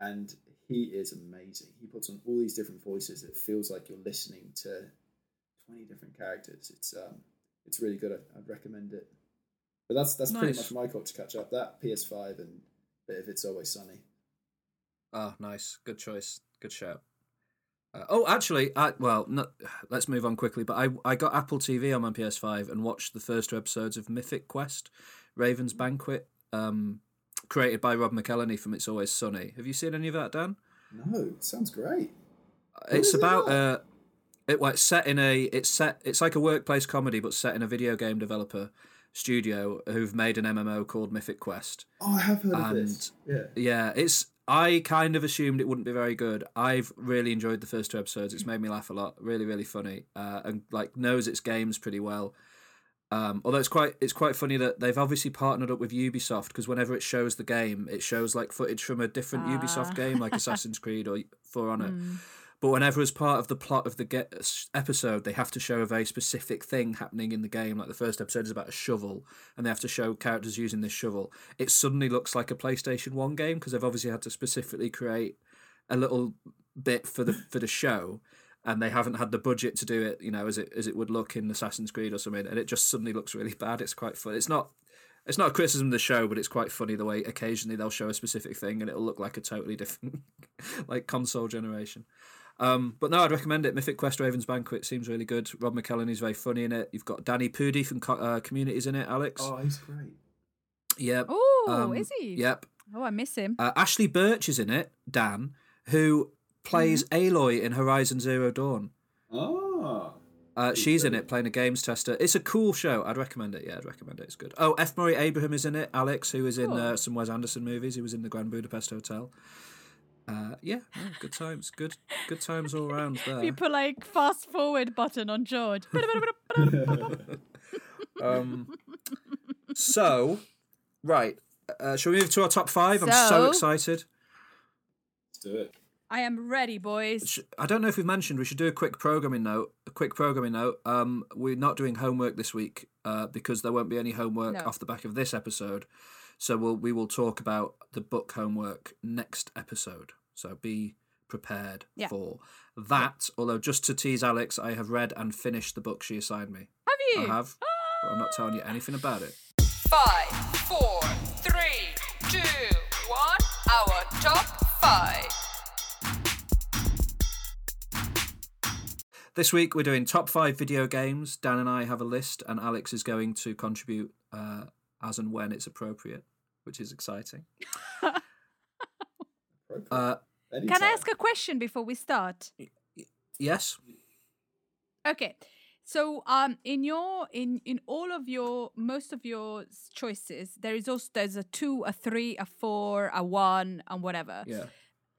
and he is amazing. He puts on all these different voices. It feels like you're listening to 20 different characters. It's um, it's really good. I'd, I'd recommend it. But that's that's pretty much my culture catch up. That PS5 and bit of It's Always Sunny. Oh, nice. Good choice. Good shout. Uh, oh, actually, I, well, not, let's move on quickly. But I, I got Apple TV on my PS5 and watched the first two episodes of Mythic Quest, Raven's Banquet, um, created by Rob McElhenney from It's Always Sunny. Have you seen any of that, Dan? No, it sounds great. it's about uh, it it's set in a it's set it's like a workplace comedy, but set in a video game developer studio who've made an MMO called Mythic Quest. Oh, I have heard of this. Yeah. Yeah, it's. I kind of assumed it wouldn't be very good. I've really enjoyed the first two episodes. It's made me laugh a lot. Really, really funny. Uh, and like knows its games pretty well. Um, although it's quite it's quite funny that they've obviously partnered up with Ubisoft because whenever it shows the game, it shows like footage from a different Ah. Ubisoft game, like Assassin's Creed or For Honor. Mm. But whenever, as part of the plot of the get episode, they have to show a very specific thing happening in the game. Like the first episode is about a shovel, and they have to show characters using this shovel. It suddenly looks like a PlayStation One game because they've obviously had to specifically create a little bit for the for the show, and they haven't had the budget to do it. You know, as it as it would look in Assassin's Creed or something, and it just suddenly looks really bad. It's quite fun. It's not. It's not a criticism of the show, but it's quite funny the way occasionally they'll show a specific thing and it'll look like a totally different, <laughs> like console generation. Um, but no, I'd recommend it. Mythic Quest Raven's Banquet seems really good. Rob McElhenney's very funny in it. You've got Danny Pudi from Co- uh, Communities in it, Alex. Oh, he's great. Yep. Oh, Um, is he? Yep. Oh, I miss him. Uh, Ashly Burch is in it, Dan, who plays Mm-hmm. Aloy in Horizon Zero Dawn. Oh. Uh, she's in it playing a games tester. It's a cool show. I'd recommend it. Yeah, I'd recommend it. It's good. Oh, F. Murray Abraham is in it. Alex, who is in Cool. uh, some Wes Anderson movies. He was in the Grand Budapest Hotel. Uh, yeah, no, good times. Good, good times all around <laughs> there. People like fast forward button on George. <laughs> Um, so, right. Uh, shall we move to our top five? I'm so So- excited. Let's do it. I am ready, boys. I don't know if we've mentioned we should do a quick programming note. A quick programming note. Um, we're not doing homework this week uh, because there won't be any homework No. off the back of this episode. So we'll we will talk about the book homework next episode. So be prepared Yeah. for that. Although just to tease Alex, I have read and finished the book she assigned me. Have you? I have, but I'm not telling you anything about it. Five, four, three, two, one. Our top five. This week we're doing top five video games. Dan and I have a list, and Alex is going to contribute uh, as and when it's appropriate, which is exciting. <laughs> Uh, Can I ask a question before we start? yes. Okay. So um in your in in all of your most of your choices there is also there's a 2 a 3 a 4 a 1 and whatever. Yeah.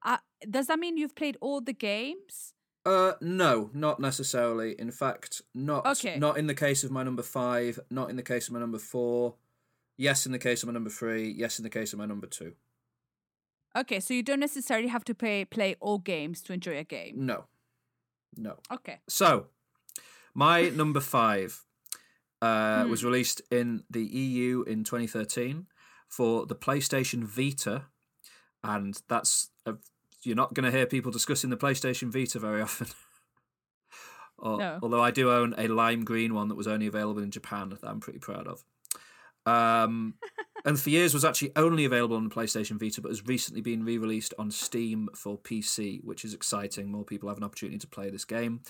Uh, does that mean you've played all the games? Uh, no, not necessarily. In fact, not Okay. not in the case of my number five. Not in the case of my number four. Yes, in the case of my number three. Yes, in the case of my number two. Okay, so you don't necessarily have to play play all games to enjoy a game. No, no. Okay. So, my number five uh, Hmm. was released in the EU in 2013 for the PlayStation Vita, and that's a, you're not going to hear people discussing the PlayStation Vita very <laughs> often. Al- No. Although I do own a lime green one that was only available in Japan that I'm pretty proud of. Um, <laughs> and for years was actually only available on the PlayStation Vita, but has recently been re-released on Steam for PC, which is exciting. More people have an opportunity to play this game.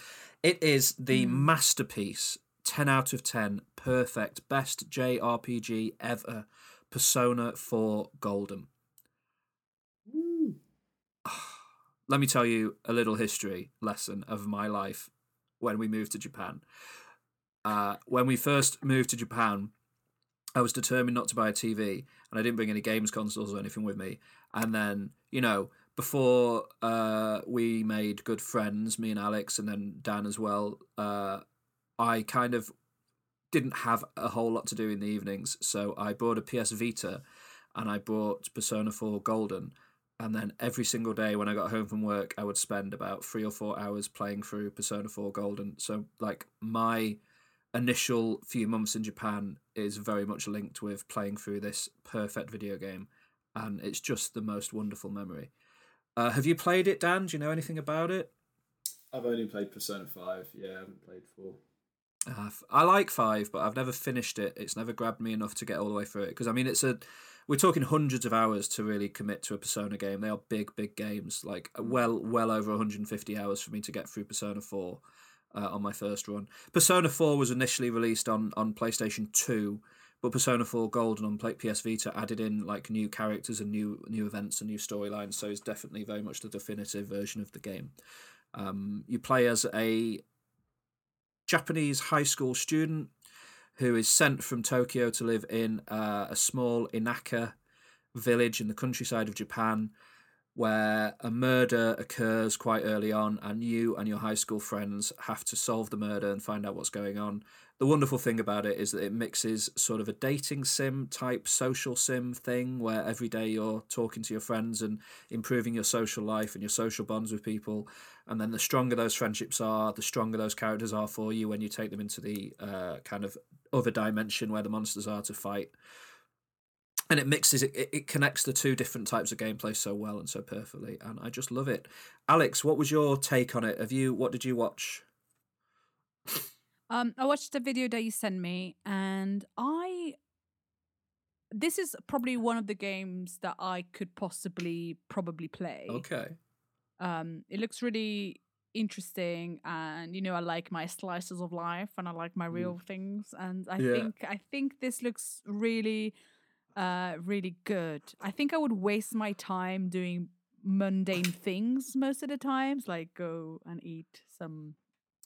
It is the masterpiece, ten out of ten, perfect, best JRPG ever. Persona 4 Golden. <sighs> Let me tell you a little history lesson of my life when we moved to Japan. Uh, when we first moved to Japan, I was determined not to buy a TV, and I didn't bring any games consoles or anything with me. And then, you know, before uh, we made good friends, me and Alex, and then Dan as well, uh, I kind of didn't have a whole lot to do in the evenings, so I bought a PS Vita, and I bought Persona 4 Golden. And then every single day when I got home from work, I would spend about three or four hours playing through Persona 4 Golden. So, like, my initial few months in Japan is very much linked with playing through this perfect video game, and it's just the most wonderful memory. Uh, have you played it, Dan? Do you know anything about it? I've only played Persona 5. Yeah, I haven't played 4. Uh, f- I like five, but I've never finished it. It's never grabbed me enough to get all the way through it. Because I mean, it's a we're talking hundreds of hours to really commit to a Persona game. They are big, big games. Like well, well over 150 hours for me to get through Persona Four uh, on my first run. Persona Four was initially released on on PlayStation Two, but Persona Four Golden on PS Vita added in like new characters and new new events and new storylines. So it's definitely very much the definitive version of the game. Um, you play as a Japanese high school student who is sent from Tokyo to live in uh, a small Inaka village in the countryside of Japan where a murder occurs quite early on and you and your high school friends have to solve the murder and find out what's going on. The wonderful thing about it is that it mixes sort of a dating sim type social sim thing where every day you're talking to your friends and improving your social life and your social bonds with people. And then the stronger those friendships are, the stronger those characters are for you when you take them into the uh, kind of other dimension where the monsters are to fight. And it mixes it, it, it connects the two different types of gameplay so well and so perfectly, and I just love it. Alex, what was your take on it? Have you what did you watch? Um, I watched the video that you sent me, and I. This is probably one of the games that I could possibly probably play. Okay. Um, it looks really interesting, and you know I like my slices of life, and I like my real things, and I Yeah. think I think this looks really, uh, really good. I think I would waste my time doing mundane <laughs> things most of the times, like go and eat some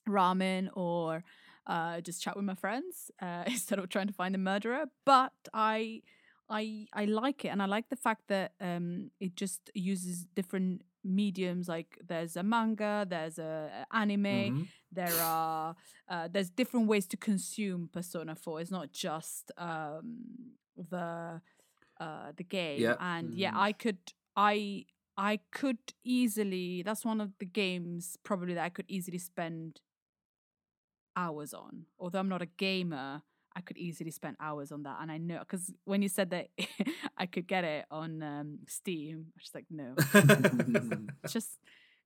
ramen or uh, just chat with my friends uh, <laughs> instead of trying to find the murderer. But I, I, I like it, and I like the fact that um, it just uses different mediums. Like there's a manga, there's a anime, Mhm. there are uh, there's different ways to consume Persona Four. It's not just um, the uh, the game. Yeah. And yeah, Mm. I could I I could easily. That's one of the games probably that I could easily spend hours on. Although I'm not a gamer, I could easily spend hours on that. And I know because when you said that <laughs> I could get it on um, Steam, I was just like, no, <laughs> It's just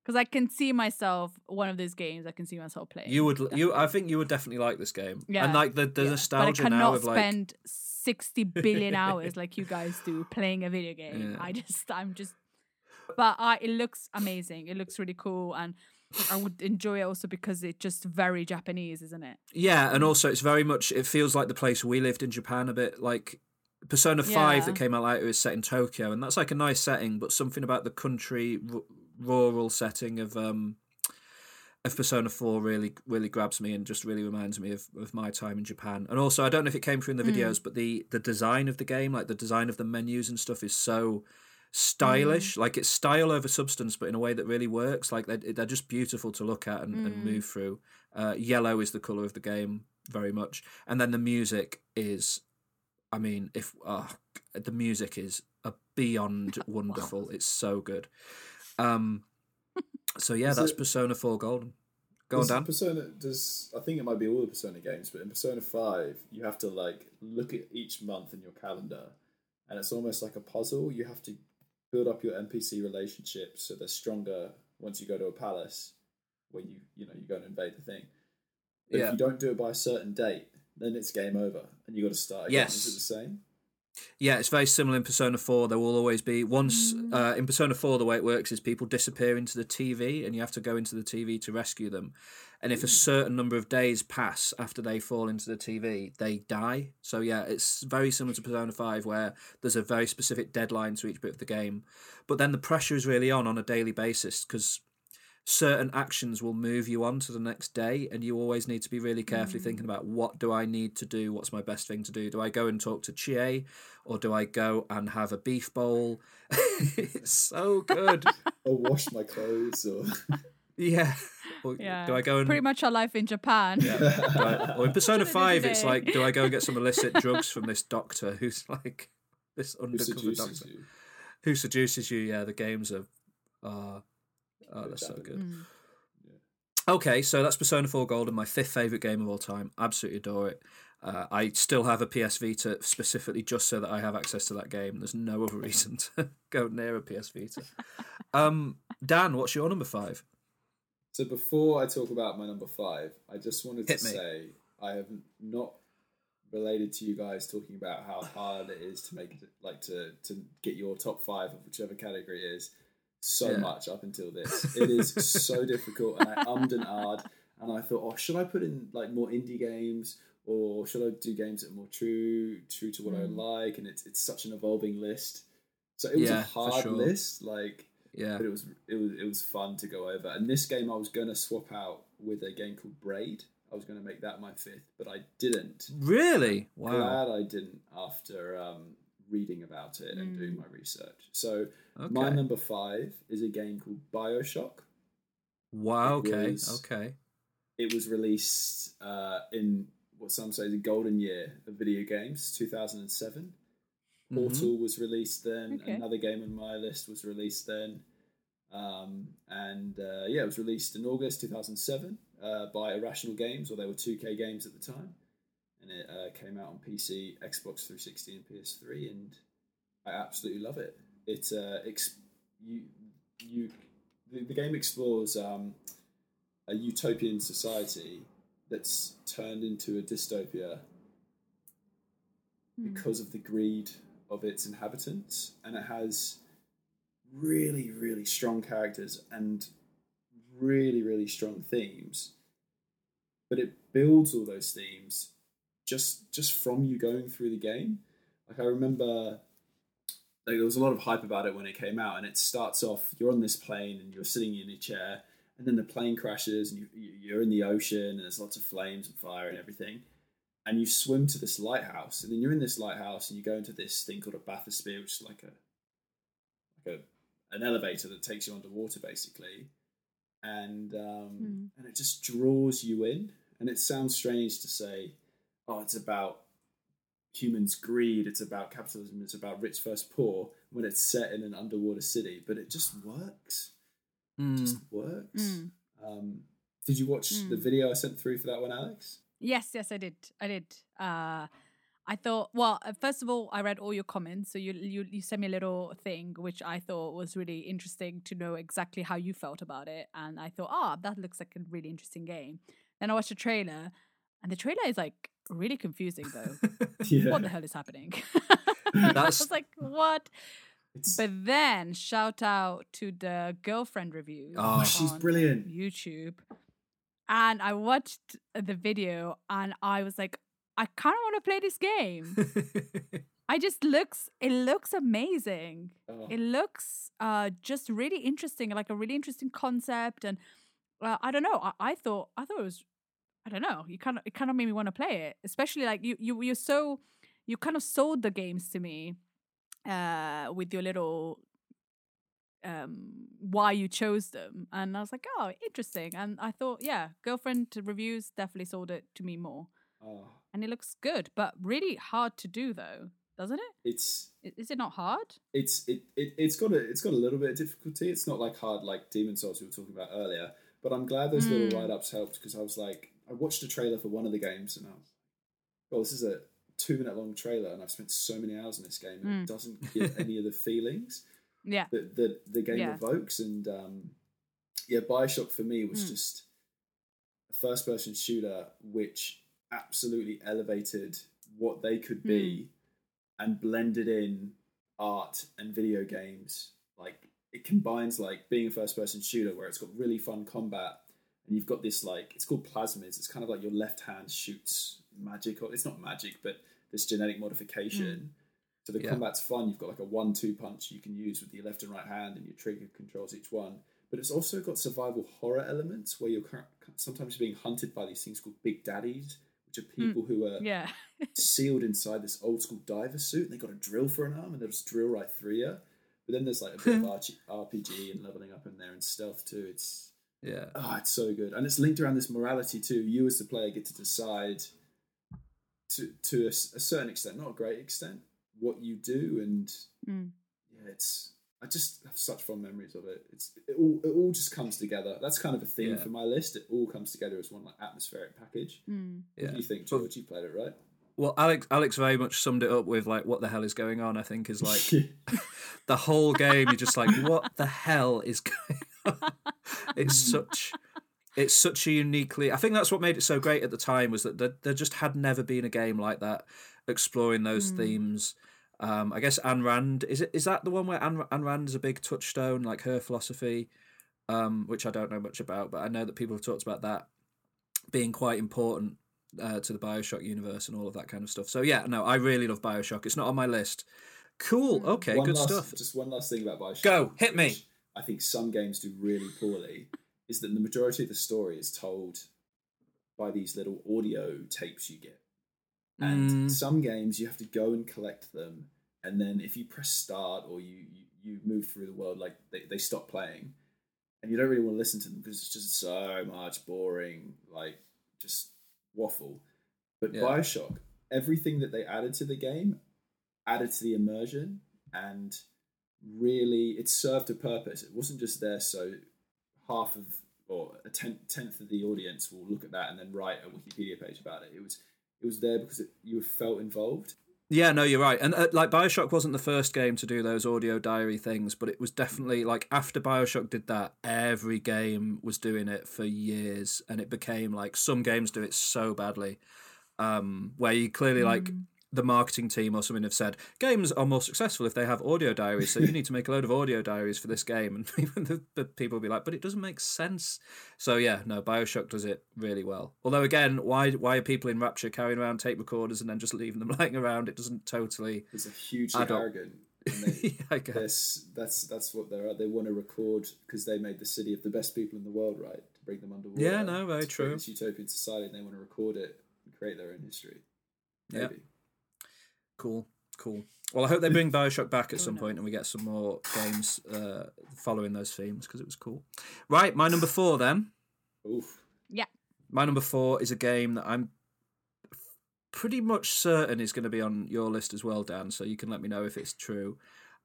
because I can see myself one of those games. I can see myself playing. you would you I think you would definitely like this game. Yeah, And like the the Yeah. nostalgia but I now cannot of like spend sixty billion hours like you guys do <laughs> playing a video game. Yeah. I just, I'm just. But I, it looks amazing. It looks really cool, and I would enjoy it also because it's just very Japanese, isn't it? Yeah, and also it's very much it feels like the place we lived in Japan a bit like Persona 5 that came out later is set in Tokyo and that's like a nice setting but something about the country r- rural setting of um of Persona 4 really really grabs me and just really reminds me of, of my time in Japan. And also I don't know if it came through in the videos but the the design of the game like the design of the menus and stuff is so stylish. Like it's style over substance, but in a way that really works. Like they're, they're just beautiful to look at and, and move through. Uh, yellow is the color of the game very much, and then the music is. I mean, if uh, the music is a beyond <laughs> wonderful. It's so good. Um, so yeah, Is that's it- Persona Four Golden. Go on, Dan. Persona does I think it might be all the Persona games, but in Persona Five, you have to like look at each month in your calendar, and it's almost like a puzzle. You have to build up your NPC relationships so they're stronger once you go to a palace, where you you know you go and invade the thing. But Yeah. if you don't do it by a certain date, then it's game over, and you got to start again. Yes. Is it the same? Yeah, it's very similar in Persona 4. There will always be once uh, in Persona 4 the way it works is people disappear into the TV and you have to go into the TV to rescue them. And if a certain number of days pass after they fall into the TV, they die. So yeah, it's very similar to Persona 5 where there's a very specific deadline to each bit of the game. But then the pressure is really on on a daily basis because certain actions will move you on to the next day and you always need to be really carefully thinking about what do I need to do? What's my best thing to do? Do I go and talk to Chie or do I go and have a beef bowl? <laughs> It's so good. <laughs> Or wash my clothes, or <laughs> yeah. Or Yeah. do I go and Pretty much our life in Japan. do I- or in Persona What did I do 5 it's like do I go and get some illicit drugs from this doctor who's like this undercover seduces doctor? you? who seduces you? Yeah the games are uh, oh they're so good Mm. Okay, so that's Persona 4 Golden, my fifth favourite game of all time. Absolutely adore it. Uh, I still have a PS Vita specifically just so that I have access to that game. There's no other reason <laughs> to go near a PS Vita. <laughs> Um, Dan, what's your number five? So before I talk about my number five, I just wanted Hit to me. say I have not related to you guys talking about how hard it is to make it, like to to get your top five of whichever category it is so Yeah. much up until <laughs> this. It is so difficult, and I ummed and ahed, and I thought, oh, should I put in like more indie games? Or should I do games that are more true, true to what I like? And it's it's such an evolving list. So it was Yeah, a hard sure. list. Like Yeah. but it was it was it was fun to go over. And this game I was to swap out with a game called Braid. I was to make that my fifth, but I didn't. Really? Wow. Glad I didn't after um, reading about it and doing my research. So my number five is a game called Bioshock. Wow. It Okay. was- Okay. It was released uh, in what some say is a golden year of video games, 2007. Mm-hmm. Portal was released then. Okay. Another game on my list was released then. Um, and uh, yeah, it was released in August 2007 uh, by Irrational Games, or they were 2K games at the time. And it uh, came out on PC, Xbox 360, and PS3. And I absolutely love it. It uh, ex- you you the, the game explores um, a utopian society that's turned into a dystopia because of the greed of its inhabitants, and it has really, really strong characters and really, really strong themes. But it builds all those themes just just from you going through the game. Like I remember, like there was a lot of hype about it when it came out, and it starts off you're on this plane and you're sitting in a chair, and then the plane crashes and you, you're in the ocean and there's lots of flames and fire and everything and you swim to this lighthouse, and then you're in this lighthouse, and you go into this thing called a bathysphere, which is like a like a an elevator that takes you underwater, basically, and um, and it just draws you in. And it sounds strange to say, oh, it's about humans' greed, it's about capitalism, it's about rich versus poor, when it's set in an underwater city, but it just works. It Mm. just works. Mm. Um, did you watch the video I sent through for that one, Alex? Yes, yes, I did. I did. Uh, I thought. Well, uh, first of all, I read all your comments. So you you you sent me a little thing, which I thought was really interesting to know exactly how you felt about it. And I thought, ah, that looks like a really interesting game. Then I watched the trailer, and the trailer is like really confusing though. <laughs> Yeah. what the hell is happening? <laughs> I That's- was like, what? It's- But then shout out to the girlfriend review. Oh, she's brilliant. YouTube. And I watched the video and I was like, I kind of want to play this game. <laughs> I just looks it looks amazing. Oh. It looks uh just really interesting, like a really interesting concept and uh, I don't know. I, I thought I thought it was I don't know. You kind of it kind of made me want to play it, especially like you you you're so you kind of sold the games to me uh with your little um why you chose them and i was like oh interesting and i thought yeah girlfriend reviews definitely sold it to me more Oh, and it looks good but really hard to do though doesn't it it's is it not hard it's it, it it's got a it's got a little bit of difficulty. It's not like hard like Demon's Souls we were talking about earlier. But I'm glad those little Mm. write ups helped because I was like I watched a trailer for one of the games and I was well this is a two minute long trailer and I've spent so many hours in this game and Mm. it doesn't give <laughs> any of the feelings yeah that the the game Yeah. evokes and um yeah Bioshock for me was Mm. just a first person shooter which absolutely elevated what they could be and blended in art and video games like it combines like being a first person shooter where it's got really fun combat and you've got this like it's called plasmids. It's kind of like your left hand shoots magic or it's not magic but this genetic modification. Mm. So the Yeah. combat's fun. You've got like a one two punch you can use with your left and right hand and your trigger controls each one. But it's also got survival horror elements where you're sometimes being hunted by these things called big daddies which are people mm. who are yeah. <laughs> sealed inside this old school diver suit and they got a drill for an arm and they'll just drill right through you. But then there's like a bit of <laughs> RPG and leveling up in there and stealth too. It's Yeah. oh, it's so good, and it's linked around this morality too. You as the player get to decide to to a certain extent, not a great extent, what you do, and Mm. yeah, it's. I just have such fond memories of it. It's it all it all just comes together. That's kind of a theme Yeah. for my list. It all comes together as one like atmospheric package. Mm. Yeah. What do you think, Well- George? You played it, right? Well, Alex Alex very much summed it up with like, "What the hell is going on?" I think is like <laughs> <laughs> the whole game. You're just like, "What the hell is <laughs> going on?" It's such, it's such a uniquely. I think that's what made it so great at the time was that there, there just had never been a game like that exploring those themes. Um, I guess Anne Rand is it is that the one where Anne, Anne Rand is a big touchstone, like her philosophy, um, which I don't know much about, but I know that people have talked about that being quite important uh, to the Bioshock universe and all of that kind of stuff. So yeah, no, I really love Bioshock. It's not on my list. Cool. Okay, One good last- stuff. Just one last thing about Bioshock. Go, hit me. I think some games do really poorly. is that the majority of the story is told by these little audio tapes you get, and Mm. some games you have to go and collect them, and then if you press start or you you, you move through the world, like they, they stop playing, and you don't really want to listen to them because it's just so much boring, like just waffle. But Yeah. Bioshock, everything that they added to the game added to the immersion and really it served a purpose. It wasn't just there so half of or a tenth, tenth of the audience will look at that and then write a Wikipedia page about it. It was it was there because it, you felt involved. Yeah, no, you're right. And uh, like Bioshock wasn't the first game to do those audio diary things, but it was definitely like after Bioshock did that, every game was doing it for years, and it became like some games do it so badly, um, where you clearly like the marketing team or something have said games are more successful if they have audio diaries, so you need to make a load of audio diaries for this game, and <laughs> the, the people will be like, but it doesn't make sense. So yeah, no, Bioshock does it really well. Although again, why why are people in Rapture carrying around tape recorders and then just leaving them <laughs> lying around? It doesn't totally. It's a huge arrogant. <laughs> They, yeah, I guess. That's that's what they're at. They want to record because they made the city of the best people in the world, right? To bring them underwater. Yeah, no, very true. This utopian society, and they want to record it and create their own history. Yeah. Maybe. Cool, cool. Well, I hope they bring Bioshock back at Who some knows? point and we get some more games uh, following those themes because it was cool. Right, my number four then. Oof. Yeah. My number four is a game that I'm pretty much certain is going to be on your list as well, Dan. So you can let me know if it's true.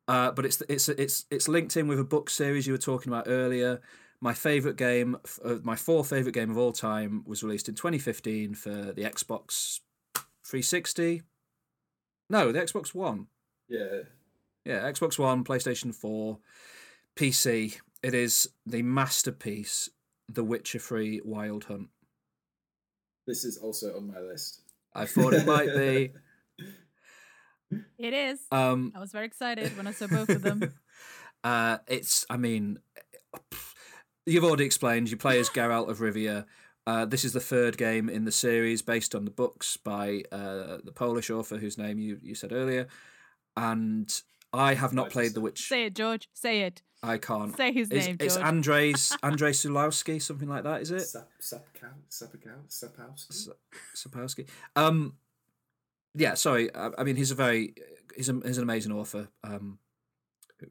Uh, but it's it's it's it's linked in with a book series you were talking about earlier. My favorite game, uh, my fourth favorite game of all time, was released in 2015 for the Xbox 360. No, the Xbox One. Yeah. Yeah, Xbox One, PlayStation 4, PC. It is the masterpiece, The Witcher 3 Wild Hunt. This is also on my list. I thought it might be. It is. Um, I was very excited when I saw both of them. <laughs> uh, it's, I mean, you've already explained. You play as Geralt of Rivia. Uh, this is the third game in the series based on the books by uh, the Polish author whose name you, you said earlier. And I have not played The Witch. Say it, George. Say it. I can't. Say his It's, name, it's George. Andres Andrei <laughs> Sulowski, something like that, is it? Sap, Sapkow, Sapkow, Sapowski. Sapowski. Um, yeah, sorry. I, I mean, he's a very he's a, he's an amazing author. Um,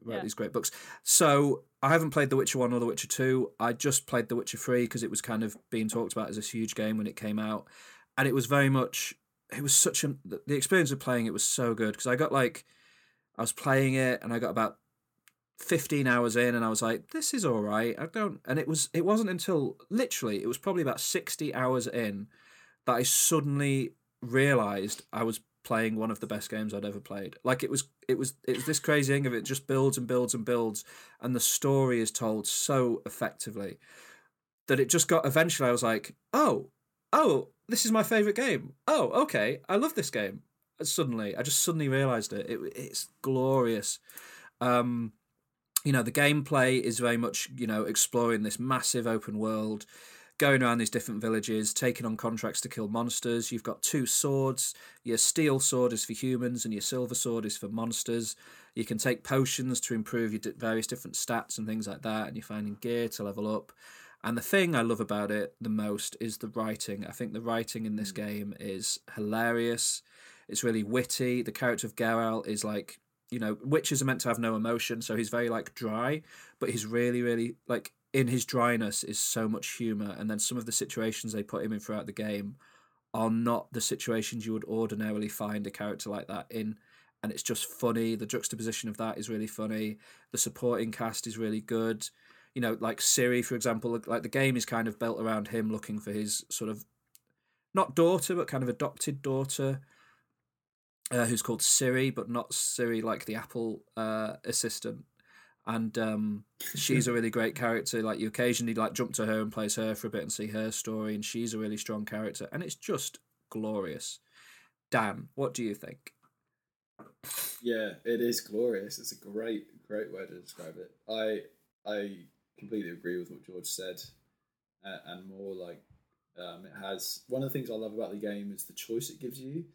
wrote Yeah. these great books. So I haven't played The Witcher One or The Witcher Two. I just played The Witcher Three because it was kind of being talked about as this huge game when it came out, and it was very much. It was such a the the experience of playing it was so good because I got like, I was playing it and I got about 15 hours in and I was like this is all right I don't and it was it wasn't until literally it was probably about 60 hours in that I suddenly realized I was playing one of the best games I'd ever played. Like it was it was it was this crazy thing of it just builds and builds and builds and the story is told so effectively that it just got eventually I was like oh oh this is my favorite game. Oh okay I love this game. Suddenly I just suddenly realized it, it it's glorious. Um you know the gameplay is very much you know exploring this massive open world going around these different villages taking on contracts to kill monsters. You've got two swords. Your steel sword is for humans and your silver sword is for monsters. You can take potions to improve your various different stats and things like that and you're finding gear to level up. And the thing i love about it the most is the writing. I think the writing in this hmm. game is hilarious. It's really witty. The character of Geralt is like you know, witches are meant to have no emotion, so he's very like dry, but he's really, really like in his dryness is so much humor, and then some of the situations they put him in throughout the game are not the situations you would ordinarily find a character like that in, and it's just funny. The juxtaposition of that is really funny. The supporting cast is really good. You know, like Ciri, for example, like the game is kind of built around him looking for his sort of not daughter, but kind of adopted daughter uh, who's called Ciri, but not Siri like the Apple uh, assistant. And um, she's a really great character. Like you occasionally like jump to her and plays her for a bit and see her story, and she's a really strong character, and it's just glorious. Dan, what do you think? Yeah, it is glorious. It's a great, great way to describe it. I I completely agree with what George said, uh, and more like um, it has. One of the things I love about the game is the choice it gives you.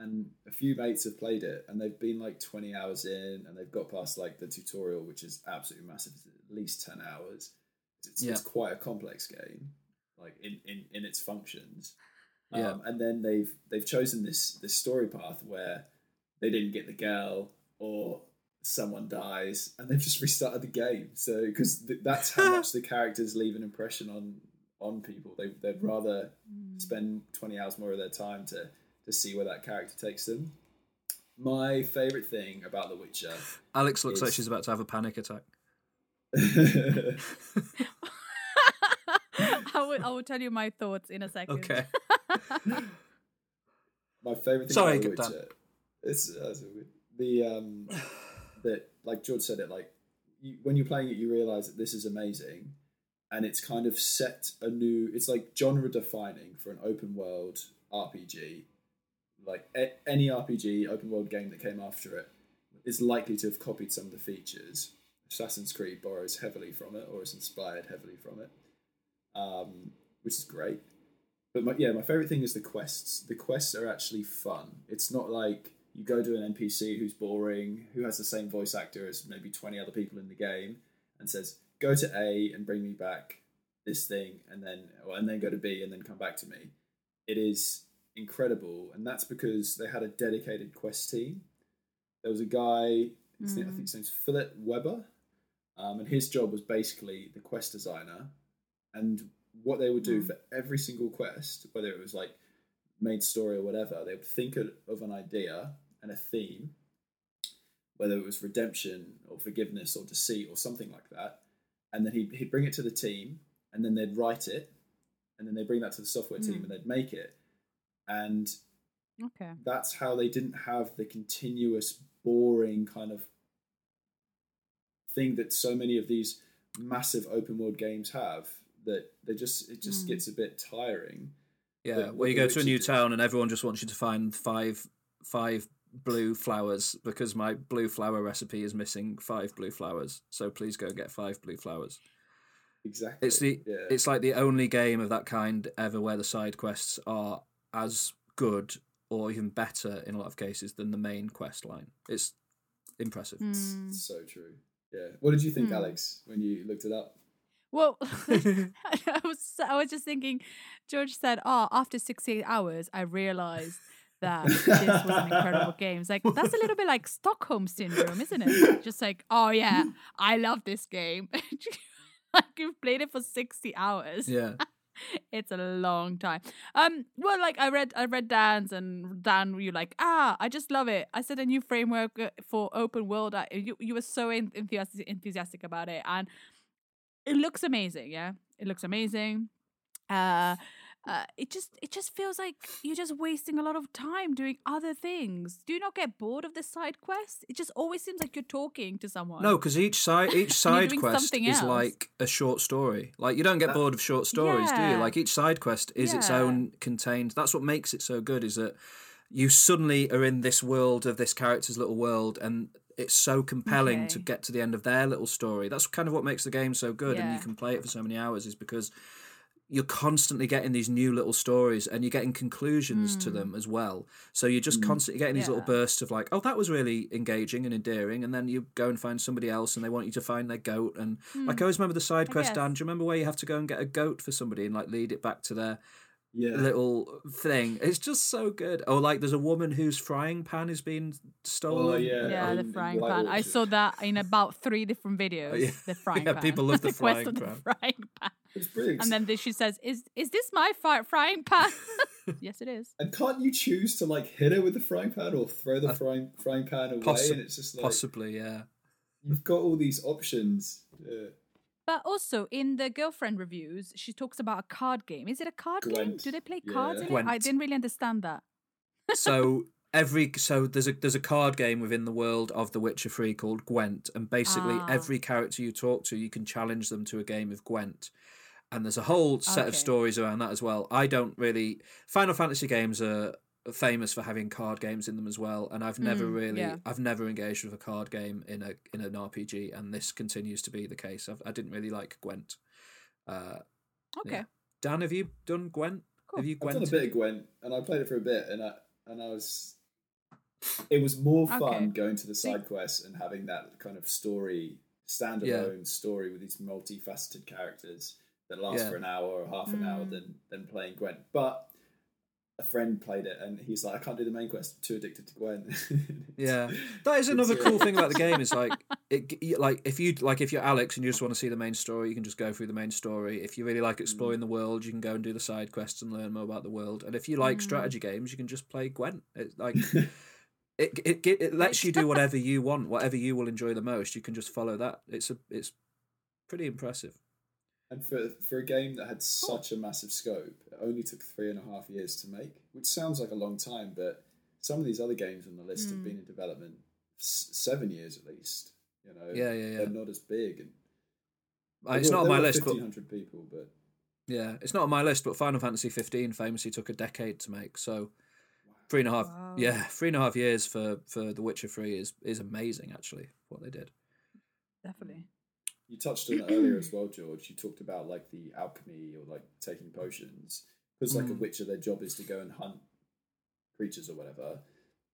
And a few mates have played it, and they've been like twenty hours in, and they've got past like the tutorial, which is absolutely massive. It's at least ten hours. It's, Yeah. it's quite a complex game, like in in, in its functions. Yeah. Um, and then they've they've chosen this this story path where they didn't get the girl or someone dies and they've just restarted the game so because th- that's how <laughs> much the characters leave an impression on on people they, they'd rather spend 20 hours more of their time to to see where that character takes them my favorite thing about the witcher Alex looks like she's about to have a panic attack. <laughs> I will, I will tell you my thoughts in a second. Okay. <laughs> my favorite thing Sorry, about The Witcher, it's that's the um <sighs> that like George said it like you, when you're playing it you realize that this is amazing and it's kind of set a new it's like genre defining for an open world RPG like a, any RPG open world game that came after it is likely to have copied some of the features Assassin's Creed borrows heavily from it or is inspired heavily from it um, which is great but my, yeah, my favorite thing is the quests. The quests are actually fun. It's not like you go to an NPC who's boring, who has the same voice actor as maybe 20 other people in the game, and says, go to A and bring me back this thing, and then, or, and then go to B and then come back to me. It is incredible, and that's because they had a dedicated quest team. There was a guy, his name- I think mm. his name's Philip Weber, um, and his job was basically the quest designer. And what they would do mm. for every single quest, whether it was like main story or whatever, they would think of, of an idea and a theme, whether it was redemption or forgiveness or deceit or something like that, and then he'd, he'd bring it to the team, and then they'd write it, and then they'd bring that to the software team mm. and they'd make it, and Okay. that's how they didn't have the continuous boring kind of thing that so many of these massive open world games have that they just it just hmm. gets a bit tiring Yeah, But where you go to a new did- town and everyone just wants you to find five five blue flowers because my blue flower recipe is missing five blue flowers. So please go get five blue flowers. exactly It's the yeah it's like the only game of that kind ever where the side quests are as good or even better in a lot of cases than the main quest line. It's impressive. Mm. It's so true yeah what did you think Hmm. alex when you looked it up Well, <laughs> <laughs> I was I was just thinking. George said, "Oh, after sixty-eight hours, I realized that this was an incredible <laughs> game. It's like that's a little bit like Stockholm syndrome, isn't it? Just like, oh yeah, I love this game. like you've played it for sixty hours. Yeah. <laughs> it's a long time. Um, well, like I read, I read Dan's, and Dan, you like, ah, I just love it. I said a new framework uh, for open world. I, you, you were so enthusiastic, enthusiastic about it, and it looks amazing. Yeah, it looks amazing. Uh, uh, it just it just feels like you're just wasting a lot of time doing other things. Do you not get bored of the side quest? It just always seems like you're talking to someone. No, because each <laughs> side each side quest is like a short story. Like you don't get bored of short stories, do you? Like each side quest is its own contained. That's what makes it so good. Is that you suddenly are in this world of this character's little world, and it's so compelling to get to the end of their little story. That's kind of what makes the game so good, and you can play it for so many hours. Is because you're constantly getting these new little stories and you're getting conclusions to them as well. So you're just constantly getting these little Hmm. Bursts of like, oh, that was really engaging and endearing. And then you go and find somebody else and they want you to find their goat. And like, I always remember the side quest, Dan. Do you remember where you have to go and get a goat for somebody and like lead it back to their Yeah. little thing? It's just so good. Or like, there's a woman whose frying pan is being stolen. Oh, yeah. Yeah, the frying White pan. I Orchard. saw that in about three different videos. Oh, yeah. The <laughs> frying Yeah, pan. people love <laughs> the quest frying of the frying pan. It's brilliant. And then this- she says, "Is is this my fry- frying pan?" <laughs> <laughs> yes, it is. And can't you choose to like hit her with the frying pan or throw the frying frying pan away? possi- and it's just like Possibly, yeah. you've got all these options. Yeah. But also in the girlfriend reviews, she talks about a card game. Is it a card game? Do they play Yeah. cards in it? I didn't really understand that. <laughs> so every so there's a there's a card game within the world of The Witcher 3 called Gwent and basically Ah. every character you talk to you can challenge them to a game of Gwent and there's a whole set of stories around that as well. I don't really Final Fantasy games are famous for having card games in them as well and I've never Mm, really yeah. I've never engaged with a card game in a in an RPG and this continues to be the case. I've, I didn't really like Gwent. Uh, Okay. Yeah. Dan, have you done Gwent? Cool. Have you Gwent? I've done a bit of Gwent, and I played it for a bit, and I and I was. It was more fun Okay. going to the side quests and having that kind of story, standalone story with these multifaceted characters that last Yeah. for an hour or half an hour Mm. than than playing Gwent. But a friend played it, and he's like, "I can't do the main quest. I'm too addicted to Gwent." <laughs> Yeah, that is another cool thing about the <laughs> game. Is like it, like if you like if you're Alex and you just want to see the main story, you can just go through the main story. If you really like exploring the world, you can go and do the side quests and learn more about the world. And if you like strategy games, you can just play Gwent. It's like <laughs> it it it, it lets you do whatever you want, whatever you will enjoy the most. You can just follow that. It's a it's pretty impressive. And for for a game that had such a massive scope, it only took three and a half years to make, which sounds like a long time, but some of these other games on the list have been in development s- seven years at least. You know, Yeah, yeah, yeah. They're not as big, and Uh, It's there not on my there were list, but 1,500 people, but Yeah, it's not on my list, but Final Fantasy 15 famously took a decade to make. So three and a half, Wow. yeah, three and a half years for for The Witcher 3 is is amazing. Actually, what they did. Definitely. You touched on it earlier as <clears throat> well, George. You talked about like the alchemy or like taking potions because like a Mm. witcher, their job is to go and hunt creatures or whatever.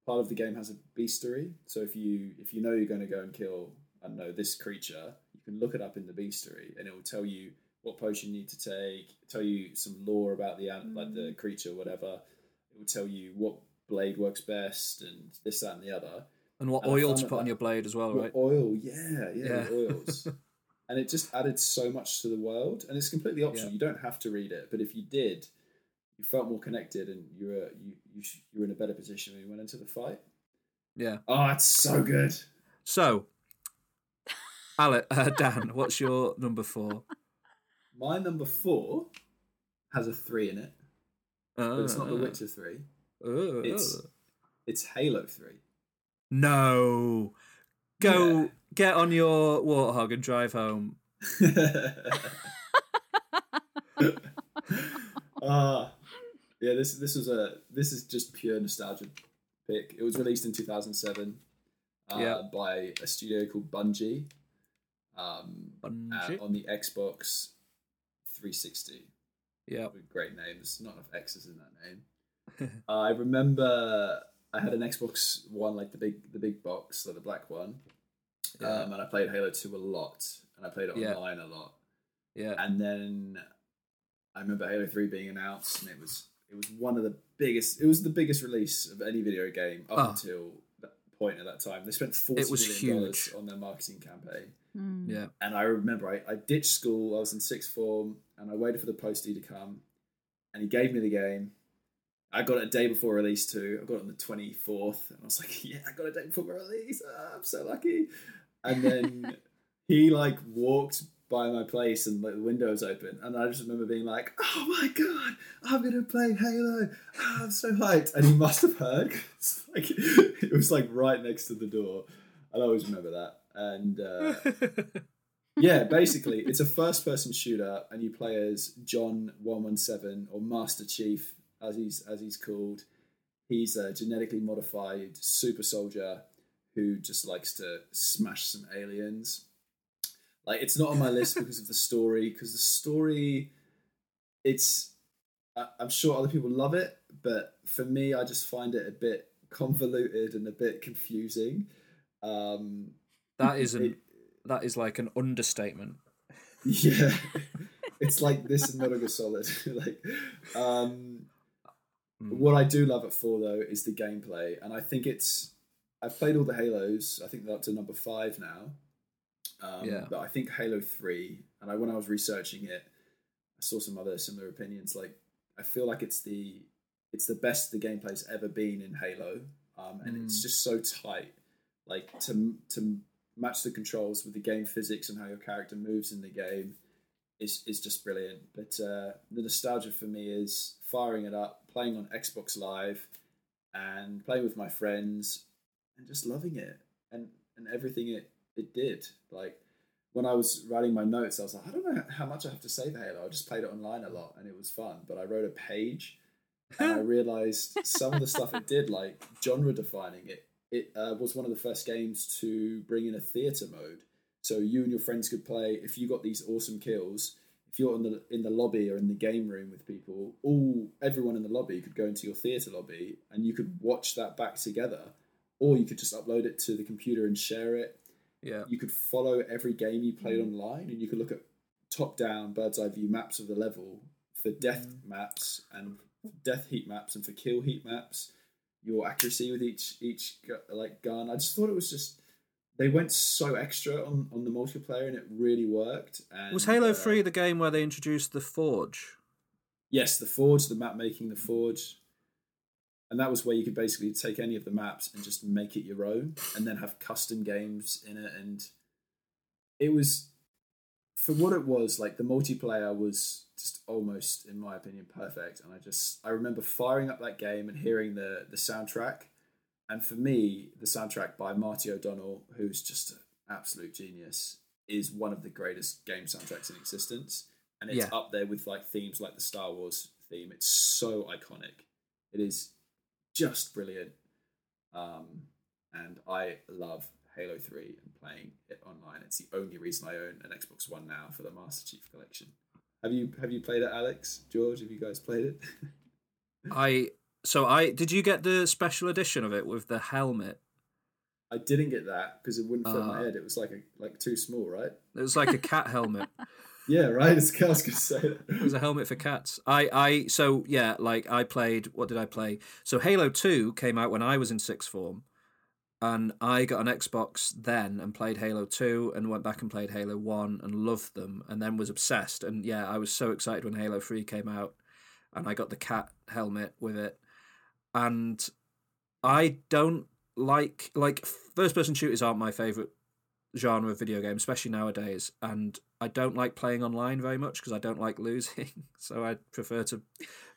Part of the game has a bestiary, so if you if you know you're going to go and kill, I don't know this creature, you can look it up in the bestiary, and it will tell you what potion you need to take, tell you some lore about the an like the creature, whatever. It will tell you what blade works best and this, that, and the other. And what And oil to put on your blade as well, What right? Oil, yeah, yeah, Yeah. oils. <laughs> and it just added so much to the world, and it's completely optional. Yeah. You don't have to read it, but if you did, you felt more connected, and you were you you, you were in a better position when you went into the fight. Yeah. Oh, it's so good. So, Alec, uh, Dan, what's your number four? My number four has a three in it, but it's not The Witcher three. Uh, It's it's Halo three. no. Go Yeah. get on your warthog and drive home. <laughs> <laughs> Ah, yeah. This this was a this is just pure nostalgia pick. It was released in two thousand seven, uh, Yeah. by a studio called Bungie, um, uh, Bungie? on the Xbox three sixty. Yeah. With great names, not enough X's in that name. <laughs> uh, I remember I had an Xbox One, like the big the big box, like the black one, Yeah. um, and I played Halo Two a lot, and I played it Yeah. online a lot. Yeah. And then I remember Halo 3 being announced and it was it was one of the biggest. It was the biggest release of any video game up Oh. until that point at that time. They spent forty It was million dollars huge. on their marketing campaign. Mm. Yeah. And I remember I, I ditched school. I was in sixth form, and I waited for the postie to come, and he gave me the game. I got it a day before release too. I got it on the twenty fourth, and I was like, <laughs> "Yeah, I got it a day before release. Ah, I'm so lucky." And then <laughs> he like walked by my place, and like the windows open, and I just remember being like, "Oh my god, I'm gonna play Halo! Ah, I'm so hyped!" And he must have heard. 'cause, <laughs> like it was like right next to the door. I'll always remember that. And uh, yeah, basically, it's a first-person shooter, and you play as John One One Seven or Master Chief, as he's as he's called. He's a genetically modified super soldier who just likes to smash some aliens. Like, it's not on my list because of the story, because the story, it's. I'm sure other people love it, but for me, I just find it a bit convoluted and a bit confusing. Um, That is an it- that is like an understatement. yeah, <laughs> it's like this and Metal Gear Solid. <laughs> like, um, Mm. what I do love it for though is the gameplay, and I think it's. I've played all the Halos. I think they're up to number five now. Um, Yeah. But I think Halo Three, and I when I was researching it, I saw some other similar opinions. Like, I feel like it's the it's the best the gameplay's ever been in Halo, um, and it's just so tight. Like to to match the controls with the game physics and how your character moves in the game is is just brilliant. But uh, the nostalgia for me is firing it up, playing on Xbox Live, and playing with my friends, and just loving it and and everything it it did. Like when I was writing my notes, I was like, I don't know how much I have to say for Halo. I just played it online a lot, and it was fun. But I wrote a page, <laughs> and I realized some of the stuff it did, like genre defining it. It uh, was one of the first games to bring in a theater mode. So you and your friends could play. If you got these awesome kills, if you're in the in the lobby or in the game room with people, all everyone in the lobby could go into your theater lobby, and you could watch that back together, or you could just upload it to the computer and share it. Yeah. You could follow every game you played mm. online, and you could look at top down bird's eye view maps of the level for death mm. maps and death heat maps and for kill heat maps. Your accuracy with each each like gun. I just thought it was just they went so extra on, on the multiplayer and it really worked. And, Was Halo uh, Three the game where they introduced the Forge? Yes, the Forge, the map making, the Forge. And that was where you could basically take any of the maps and just make it your own and then have custom games in it. And it was, for what it was, like the multiplayer was just almost, in my opinion, perfect. And I just, I remember firing up that game and hearing the, the soundtrack. And for me, the soundtrack by Marty O'Donnell, who's just an absolute genius, is one of the greatest game soundtracks in existence. And it's Yeah. up there with like themes like the Star Wars theme. It's so iconic. It is just brilliant. Um, and I love Halo 3 and playing it online. It's the only reason I own an Xbox One now for the Master Chief Collection. Have you have you played it, Alex? George, have you guys played it? <laughs> I so I did you get the special edition of it with the helmet? I didn't get that because it wouldn't fit my Uh. head. It was like a, like too small, right? It was like a cat <laughs> helmet. Yeah, right. It's, I was gonna say that. It was a helmet for cats. I, I, so yeah, like I played. What did I play? So Halo Two came out when I was in sixth form, and I got an Xbox then and played Halo Two, and went back and played Halo One and loved them, and then was obsessed. And yeah, I was so excited when Halo Three came out, and I got the cat helmet with it, and I don't like like first person shooters aren't my favorite genre of video game, especially nowadays. And I don't like playing online very much because I don't like losing. <laughs> so I prefer to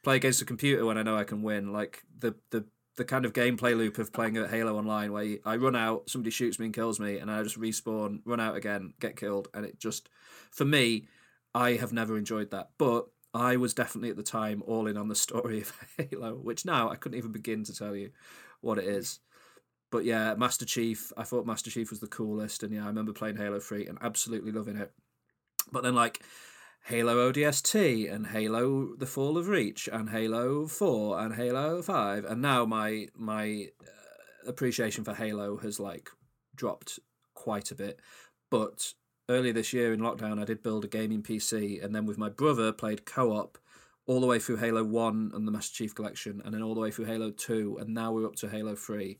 play against a computer when I know I can win. Like the the the kind of gameplay loop of playing at Halo Online, where I run out, somebody shoots me and kills me, and I just respawn, run out again, get killed, and it just for me, I have never enjoyed that. But I was definitely at the time all in on the story of <laughs> Halo, which now I couldn't even begin to tell you what it is but yeah, Master Chief, I thought Master Chief was the coolest, and yeah, I remember playing Halo 3 and absolutely loving it. But then, like, Halo ODST and Halo The Fall of Reach and Halo 4 and Halo 5, and now my my uh, appreciation for Halo has like dropped quite a bit. But earlier this year in lockdown, I did build a gaming PC, and then with my brother played co op all the way through Halo One and the Master Chief Collection, and then all the way through Halo Two, and now we're up to Halo Three,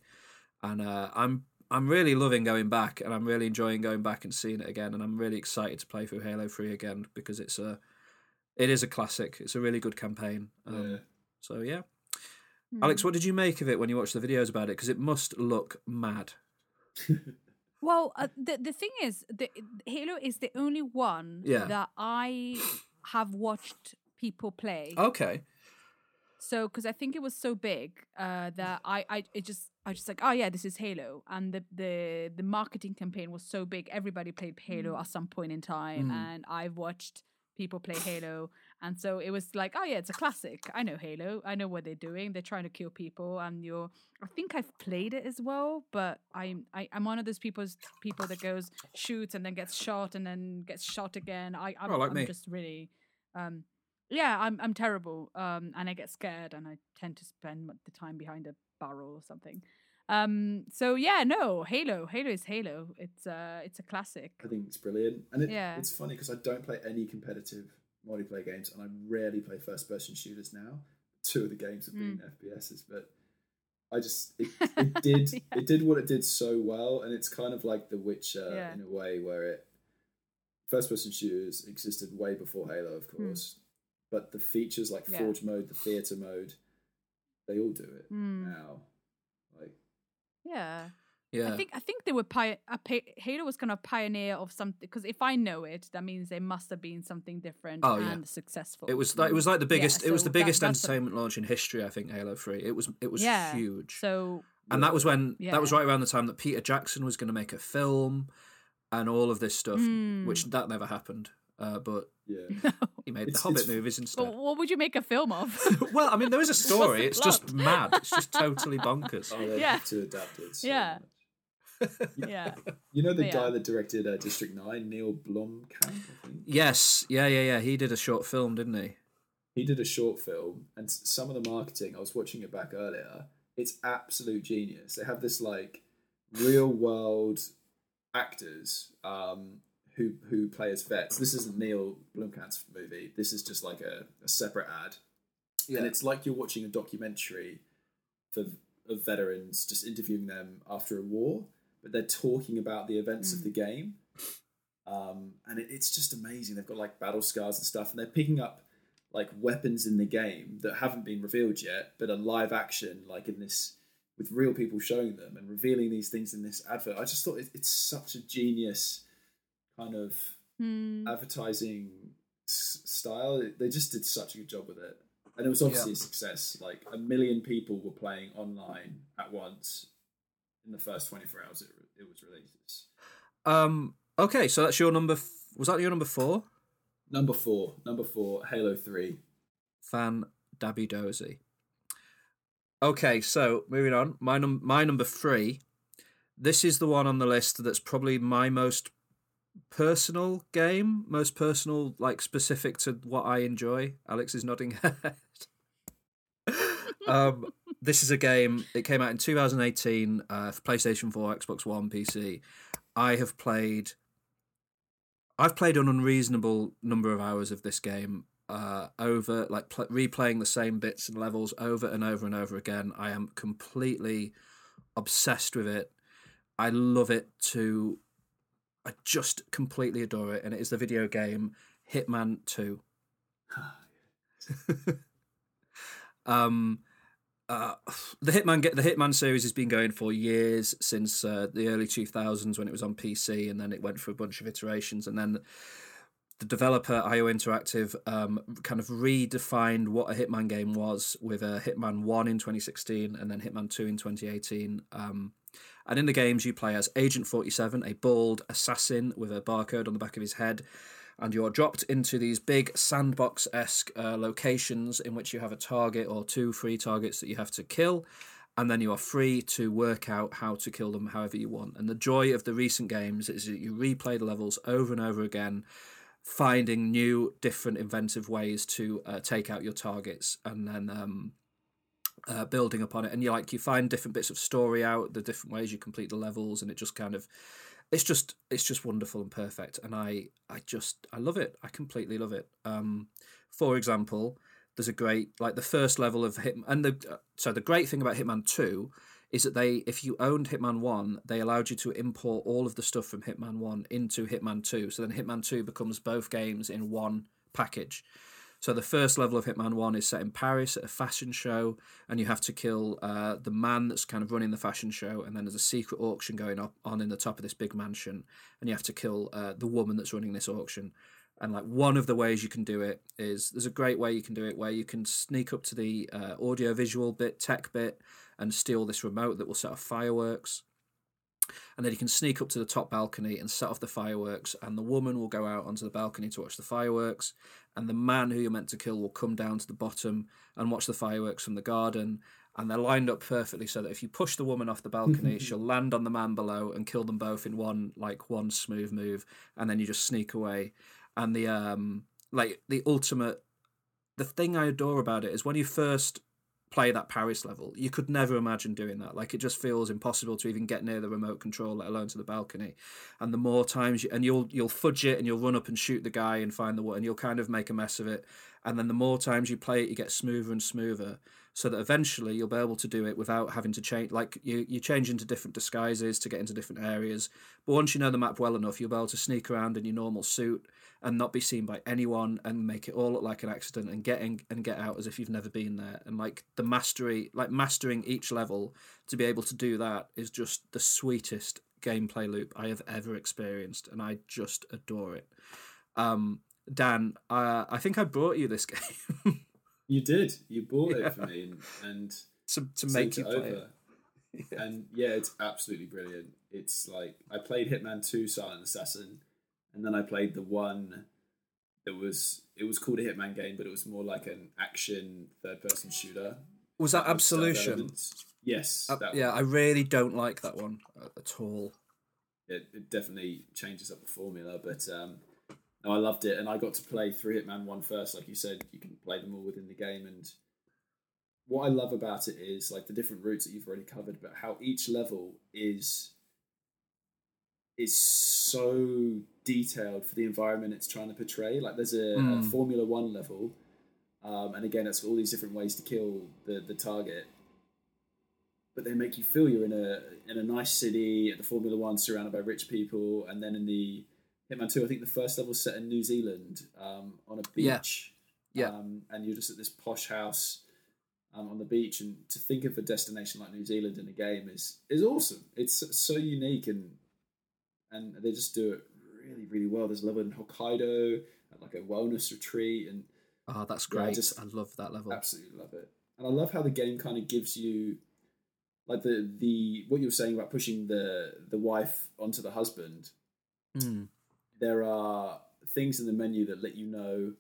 and uh, I'm I'm really loving going back, and I'm really enjoying going back and seeing it again, and I'm really excited to play through Halo Three again because it's a it is a classic. It's a really good campaign. Um, Yeah. So yeah, Hmm. Alex, what did you make of it when you watched the videos about it? Because it must look mad. <laughs> Well, uh, the the thing is, the Halo is the only one Yeah. that I have watched people play. Okay. So, because I think it was so big uh, that I, I, it just, I just like, oh yeah, this is Halo, and the the the marketing campaign was so big. Everybody played Halo at some point in time, Mm. and I've watched people play Halo, and so it was like, oh yeah, it's a classic. I know Halo. I know what they're doing. They're trying to kill people, and you're. I think I've played it as well, but I'm I, I'm one of those people's people that goes shoots and then gets shot and then gets shot again. I I'm, Oh, like I'm me. just really um yeah i'm i'm terrible um and i get scared and i tend to spend the time behind a barrel or something um so yeah no halo halo is halo it's uh it's a classic I think it's brilliant, and it, Yeah. it's funny because I don't play any competitive multiplayer games, and I rarely play first-person shooters now. Two of the games have been FPSs, but I just it, <laughs> it did Yeah. it did what it did so well, and it's kind of like The Witcher Yeah. in a way where it first-person shooters existed way before Halo, of course, but the features like Hmm. Yeah. Forge mode, the theater mode, they all do it Hmm. now. Like yeah Yeah. I think I think they were pi- a pi- Halo was kind of pioneer of something because if I know it, that means there must have been something different Oh, yeah. and successful. It was like it was like the Yeah, biggest. it was so the that- biggest a- entertainment launch in history. I think Halo Three. It was it was yeah, huge. So and that was when that was right around the time that Peter Jackson was going to make a film, and all of this stuff, which Hmm. that never happened. Uh, but yeah, <laughs> he made It's- the Hobbit it's- movies but instead. what would you make a film of? <laughs> well, I mean, there is a <laughs> story. It's just mad. It's just totally bonkers. oh, Yeah. to adapt it. So Yeah. much. <laughs> yeah. You know the But guy that directed uh, District Nine, Neil Blomkamp, I think. Yes, yeah, yeah, yeah. He did a short film, didn't he? He did a short film, and some of the marketing. I was watching it back earlier. It's absolute genius. They have this like real world actors um, who who play as vets. This isn't Neil Blomkamp's movie. This is just like a, a separate ad, and it's like you're watching a documentary for of veterans, just interviewing them after a war, but they're talking about the events of the game. Um, and it, it's just amazing. They've got like battle scars and stuff, and they're picking up like weapons in the game that haven't been revealed yet, but are live action, like in this with real people showing them and revealing these things in this advert. I just thought it, it's such a genius kind of Hmm. advertising s- style. They just did such a good job with it, and it was obviously a success. Like a million people were playing online at once in the first twenty four hours it, it was released. Um. Okay, so that's your number. F- was that your number four? number four, number four, Halo Three. Fan Dabby Dozy. Okay, so moving on. My num my number three. This is the one on the list that's probably my most personal game, most personal, like specific to what I enjoy. Alex is nodding <laughs> head. <laughs> um, this is a game. It came out in 2018 uh, for PlayStation 4, Xbox One, PC. I have played. I've played an unreasonable number of hours of this game uh, over, like pl- replaying the same bits and levels over and over and over again. I am completely obsessed with it. I love it to. I just completely adore it, and it is the video game Hitman Two. <sighs> <laughs> um, uh, <sighs> the Hitman the Hitman series has been going for years since uh, the early two thousands when it was on PC, and then it went through a bunch of iterations, and then the developer IO Interactive um, kind of redefined what a Hitman game was with a Hitman One in 2016 and then Hitman Two in 2018. Um, and in the games, you play as Agent 47, a bald assassin with a barcode on the back of his head. And you're dropped into these big sandbox esque uh, locations in which you have a target or two free targets that you have to kill. And then you are free to work out how to kill them however you want. And the joy of the recent games is that you replay the levels over and over again, finding new, different, inventive ways to uh, take out your targets. And then um, uh, building upon it and you like you find different bits of story out the different ways you complete the levels and it just kind of it's just it's just wonderful and perfect and i i just i love it i completely love it um for example there's a great like the first level of Hitman, and the uh, so the great thing about Hitman Two is that they if you owned Hitman One, they allowed you to import all of the stuff from Hitman One into Hitman Two. So then Hitman Two becomes both games in one package. So the first level of Hitman One is set in Paris at a fashion show, and you have to kill uh, the man that's kind of running the fashion show, and then there's a secret auction going up on in the top of this big mansion, and you have to kill uh, the woman that's running this auction. And like one of the ways you can do it is there's a great way you can do it where you can sneak up to the uh, audio visual bit, tech bit, and steal this remote that will set off fireworks and then you can sneak up to the top balcony and set off the fireworks and the woman will go out onto the balcony to watch the fireworks and the man who you're meant to kill will come down to the bottom and watch the fireworks from the garden and they're lined up perfectly so that if you push the woman off the balcony <laughs> she'll land on the man below and kill them both in one like one smooth move and then you just sneak away. And the um like the ultimate the thing i adore about it is when you first play that Paris level. You could never imagine doing that. Like it just feels impossible to even get near the remote control, let alone to the balcony. And the more times you and you'll you'll fudge it and you'll run up and shoot the guy and find the one and you'll kind of make a mess of it. And then the more times you play it, you get smoother and smoother. So that eventually you'll be able to do it without having to change. Like you, you change into different disguises to get into different areas. But once you know the map well enough, you'll be able to sneak around in your normal suit and not be seen by anyone and make it all look like an accident and get in and get out as if you've never been there and like the mastery like mastering each level to be able to do that is just the sweetest gameplay loop I have ever experienced and I just adore it um Dan uh, I think I brought you this <laughs> game You did. You bought Yeah. it for me, and, and <laughs> to, to make you it <laughs> play it. And yeah, it's absolutely brilliant. It's like I played Hitman Two: Silent Assassin, and then I played the one that was it was called a Hitman game, but it was more like an action third-person shooter. was that Absolution. Yes, Uh, that yeah one. I really don't like that one at all it, it definitely changes up the formula. But um, no, I loved it, and I got to play three Hitman One first. Like you said, you can play them all within the game, and what I love about it is like the different routes that you've already covered, but how each level is is so detailed for the environment it's trying to portray. Like there's a, a Mm. Formula One level, um, and again, it's all these different ways to kill the the target but they make you feel you're in a in a nice city at the Formula One, surrounded by rich people, and then in the Hitman Two, I think the first level set in New Zealand um, on a beach, Yeah. um, and you're just at this posh house um, on the beach, and to think of a destination like New Zealand in a game is is awesome. It's so- unique, and and they just do it really really well. There's a level in Hokkaido, at like a wellness retreat, and oh that's Yeah, I great just I love that level Absolutely love it, and I love how the game kind of gives you, like the the what you were saying about pushing the the wife onto the husband. Mm. There are things in the menu that let you know.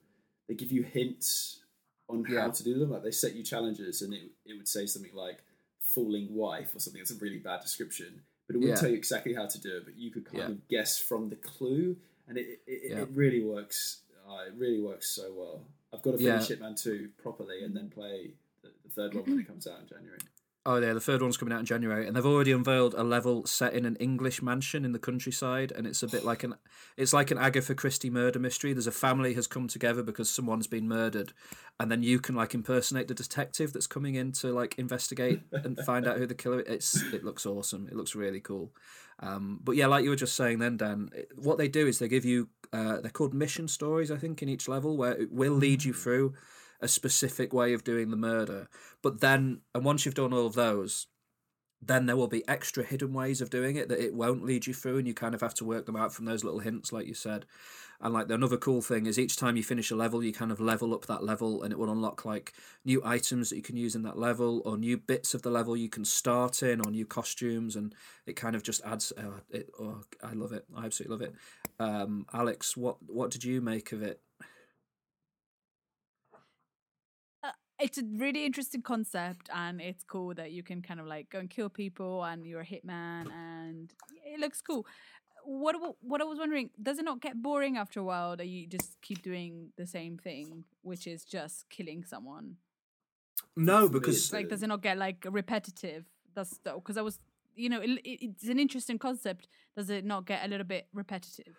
They give you hints on Yeah. how to do them. Like they set you challenges, and it it would say something like falling wife" or something. That's a really bad description, but it wouldn't Yeah. tell you exactly how to do it. But you could kind Yeah. of guess from the clue, and it it, Yeah. it really works. Uh, it really works so well. I've got to Yeah. finish Hitman 2 properly and then play the, the third one when it comes out in January. Oh yeah, the third one's coming out in January, and they've already unveiled a level set in an English mansion in the countryside, and it's a bit like an it's like an Agatha Christie murder mystery. There's a family has come together because someone's been murdered, and then you can like impersonate the detective that's coming in to like investigate and <laughs> find out who the killer. is. It's it looks awesome. It looks really cool. Um, but yeah, like you were just saying then, Dan, it- what they do is they give you uh, they're called mission stories, I think, in each level where it will lead you through a specific way of doing the murder. But then, and once you've done all of those, then there will be extra hidden ways of doing it that it won't lead you through, and you kind of have to work them out from those little hints, like you said. And like another cool thing is each time you finish a level, you kind of level up that level, and it will unlock like new items that you can use in that level, or new bits of the level you can start in, or new costumes, and it kind of just adds. Oh, it, oh I love it! I absolutely love it. Um, Alex, what what did you make of it? Uh, it's a really interesting concept and it's cool that you can kind of like go and kill people and you're a hitman and it looks cool. What I what i was wondering does it not get boring after a while that you just keep doing the same thing which is just killing someone? No, because like does it not get like repetitive? That's because i was you know it, it- it's an interesting concept. Does it not get a little bit repetitive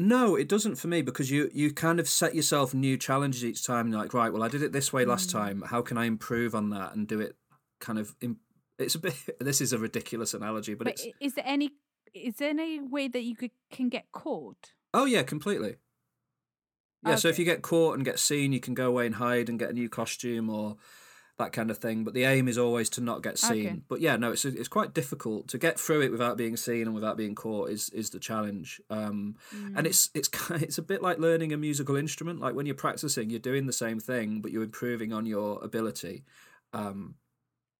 No, it doesn't for me because you you kind of set yourself new challenges each time. You're like, right, well, I did it this way last mm. time. How can I improve on that and do it kind of? It's a bit. <laughs> This is a ridiculous analogy, but, But it's. is there any is there any way that you could, can get caught? Oh yeah, completely. Yeah, so if you get caught and get seen, you can go away and hide and get a new costume or that kind of thing. But the aim is always to not get seen. Okay. But yeah, no, it's it's quite difficult to get through it without being seen and without being caught is is the challenge. Um, Mm. and it's it's <laughs> it's a bit like learning a musical instrument. Like when you're practicing, you're doing the same thing, but you're improving on your ability. Um,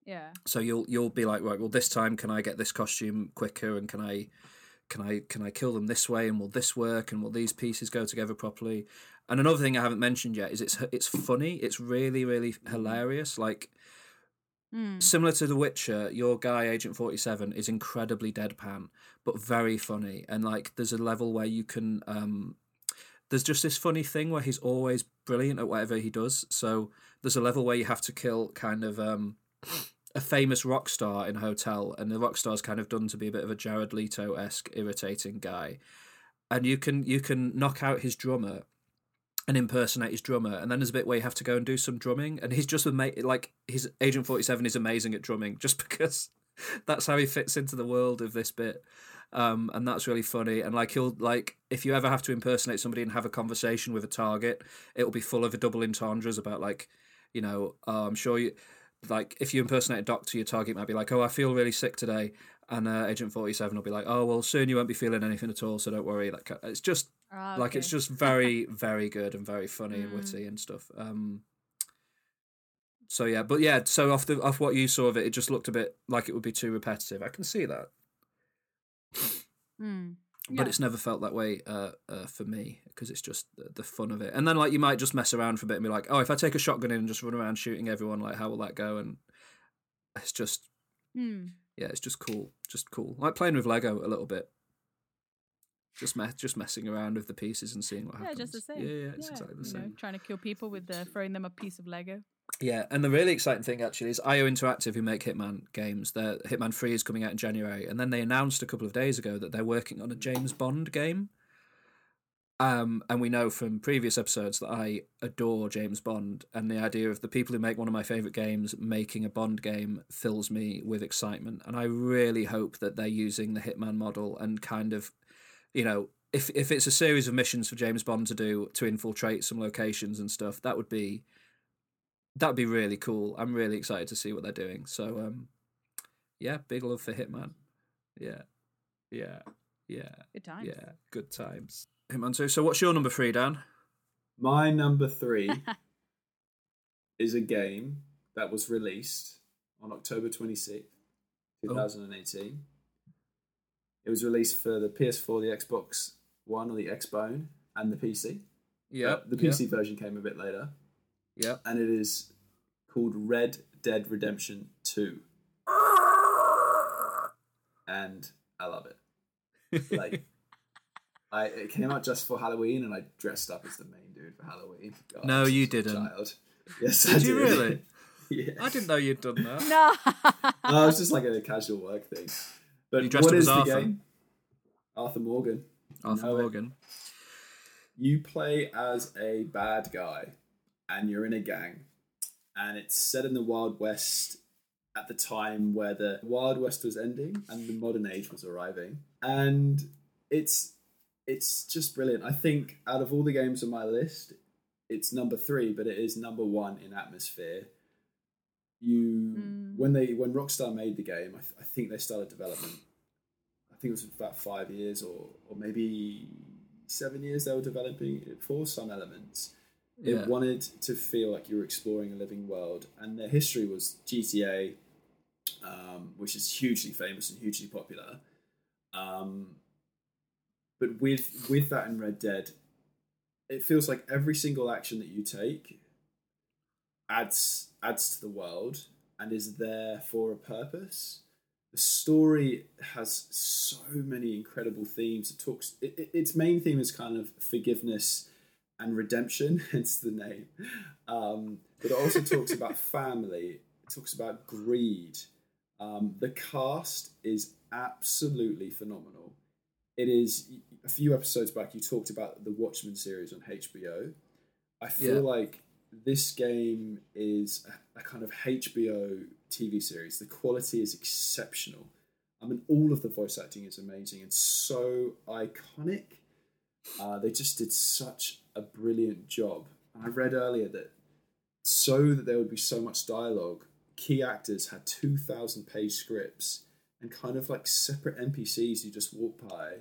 Yeah. so you'll you'll be like, right, well, this time can I get this costume quicker, and can I can I can I kill them this way, and will this work, and will these pieces go together properly? And another thing I haven't mentioned yet is it's it's funny. It's really really hilarious. Like Mm. similar to The Witcher, your guy Agent Forty Seven is incredibly deadpan, but very funny. And like, there's a level where you can. um There's just this funny thing where he's always brilliant at whatever he does. So there's a level where you have to kill kind of um a famous rock star in a hotel, and the rock star's kind of done to be a bit of a Jared Leto esque irritating guy, and you can you can knock out his drummer and impersonate his drummer, and then there's a bit where you have to go and do some drumming, and he's just ama- like his Agent Forty Seven is amazing at drumming, <laughs> just because that's how he fits into the world of this bit. Um, and that's really funny. And like he'll like if you ever have to impersonate somebody and have a conversation with a target, it'll be full of double entendres about like, you know, oh, I'm sure you like if you impersonate a doctor, your target might be like, "Oh, I feel really sick today," and uh, Agent Forty Seven will be like, "Oh, well, soon you won't be feeling anything at all, so don't worry." Like it's just Ah, like it's just <laughs> very very good and very funny and Mm. witty and stuff. Um, so yeah, but yeah, so off the off what you saw of it, it just looked a bit like it would be too repetitive. I can see that, Mm. but it's never felt that way uh, uh, for me because it's just the, the fun of it. And then like you might just mess around for a bit and be like, oh, if I take a shotgun in and just run around shooting everyone, like how will that go? And it's just Mm. Yeah, it's just cool, just cool. Like playing with Lego a little bit. Just me- just messing around with the pieces and seeing what Yeah, happens. Yeah, just the same. Yeah, yeah, it's exactly the same. know, trying to kill people with uh, throwing them a piece of Lego. Yeah, and the really exciting thing actually is IO Interactive, who make Hitman games. Their Hitman Three is coming out in January, and then they announced a couple of days ago that they're working on a James Bond game. Um, and we know from previous episodes that I adore James Bond, and the idea of the people who make one of my favorite games making a Bond game fills me with excitement. And I really hope that they're using the Hitman model and kind of, you know, if if it's a series of missions for James Bond to do to infiltrate some locations and stuff, that would be that'd be really cool. I'm really excited to see what they're doing. So um yeah, big love for Hitman. Yeah. Yeah. Yeah. Good times. Yeah. Good times. Hitman 2. So what's your number three, Dan? My number three <laughs> is a game that was released on October 26th, 2018. It was released for the PS4, the Xbox One, or the Xbone, and the PC. Yeah. The PC version came a bit later, Yeah. and it is called Red Dead Redemption 2. <laughs> And I love it. Like, <laughs> I it came out just for Halloween, and I dressed up as the main dude for Halloween. God, No, you didn't. Child. <laughs> Yes, Did I you did. really? <laughs> yeah. I didn't know you'd done that. <laughs> No. No, it was just like a casual work thing. But You dressed what up is as the Arthur? game? Arthur Morgan. You Arthur know it. Morgan. You play as a bad guy, and you're in a gang, and it's set in the Wild West at the time where the Wild West was ending and the modern age was arriving, and it's it's just brilliant. I think out of all the games on my list, it's number three, but it is number one in atmosphere. You Mm. when they when Rockstar made the game, I, th- I think they started development. I think it was about five years or or maybe seven years they were developing it for some elements. It Yeah. wanted to feel like you were exploring a living world, and their history was GTA, um, which is hugely famous and hugely popular. Um, but with with that in Red Dead, it feels like every single action that you take adds adds to the world and is there for a purpose. The story has so many incredible themes. It talks. It, it- its main theme is kind of forgiveness and redemption, <laughs> hence the name. Um, but it also talks about <laughs> family. It talks about greed. Um, the cast is absolutely phenomenal. It is a few episodes back you talked about the Watchmen series on HBO. I feel Yeah. like this game is a, a kind of HBO TV series. The quality is exceptional. I mean, all of the voice acting is amazing and so iconic. Uh, they just did such a brilliant job. And I read earlier that so that there would be so much dialogue, key actors had 2,000 page scripts and kind of like separate NPCs you just walk by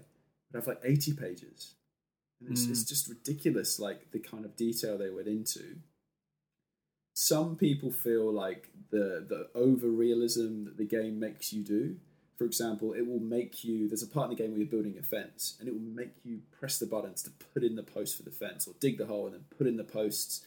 would have like 80 pages. And it's, it's mm. just ridiculous, like the kind of detail they went into. Some people feel like the, the over realism that the game makes you do. For example, it will make you. There's a part in the game where you're building a fence, and it will make you press the buttons to put in the post for the fence, or dig the hole and then put in the posts,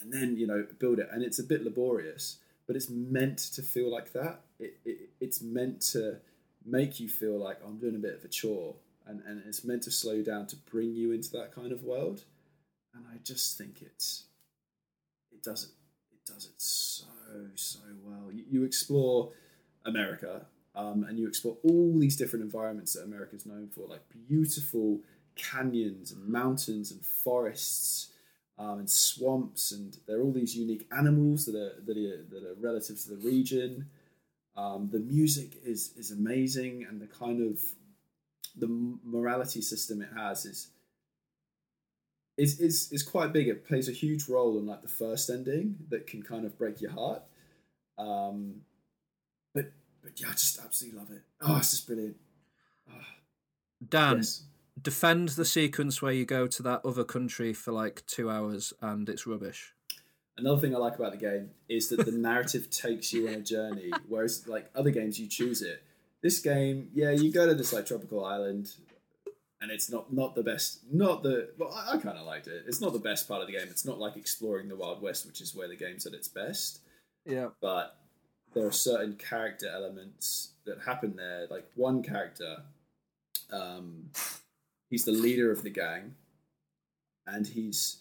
and then you know build it. And it's a bit laborious, but it's meant to feel like that. It, it it's meant to make you feel like I'm doing a bit of a chore, and and it's meant to slow down to bring you into that kind of world. And I just think it's it does it it does it so so well. You, you explore America, um, and you explore all these different environments that America is known for, like beautiful canyons and mountains and forests um, and swamps, and there are all these unique animals that are that are, that are relative to the region. Um, the music is is amazing, and the kind of the morality system it has is is is is quite big. It plays a huge role in like the first ending that can kind of break your heart. Um, but but yeah, I just absolutely love it. Oh, it's just brilliant. Dan, Yes. defend the sequence where you go to that other country for like two hours and it's rubbish. Another thing I like about the game is that the narrative takes you on a journey, whereas like other games you choose it. This game, yeah, you go to this like tropical island, and it's not not the best. Not the well, I, I kind of liked it. It's not the best part of the game. It's not like exploring the Wild West, which is where the game's at its best. Yeah. but there are certain character elements that happen there. Like one character, um, he's the leader of the gang, and he's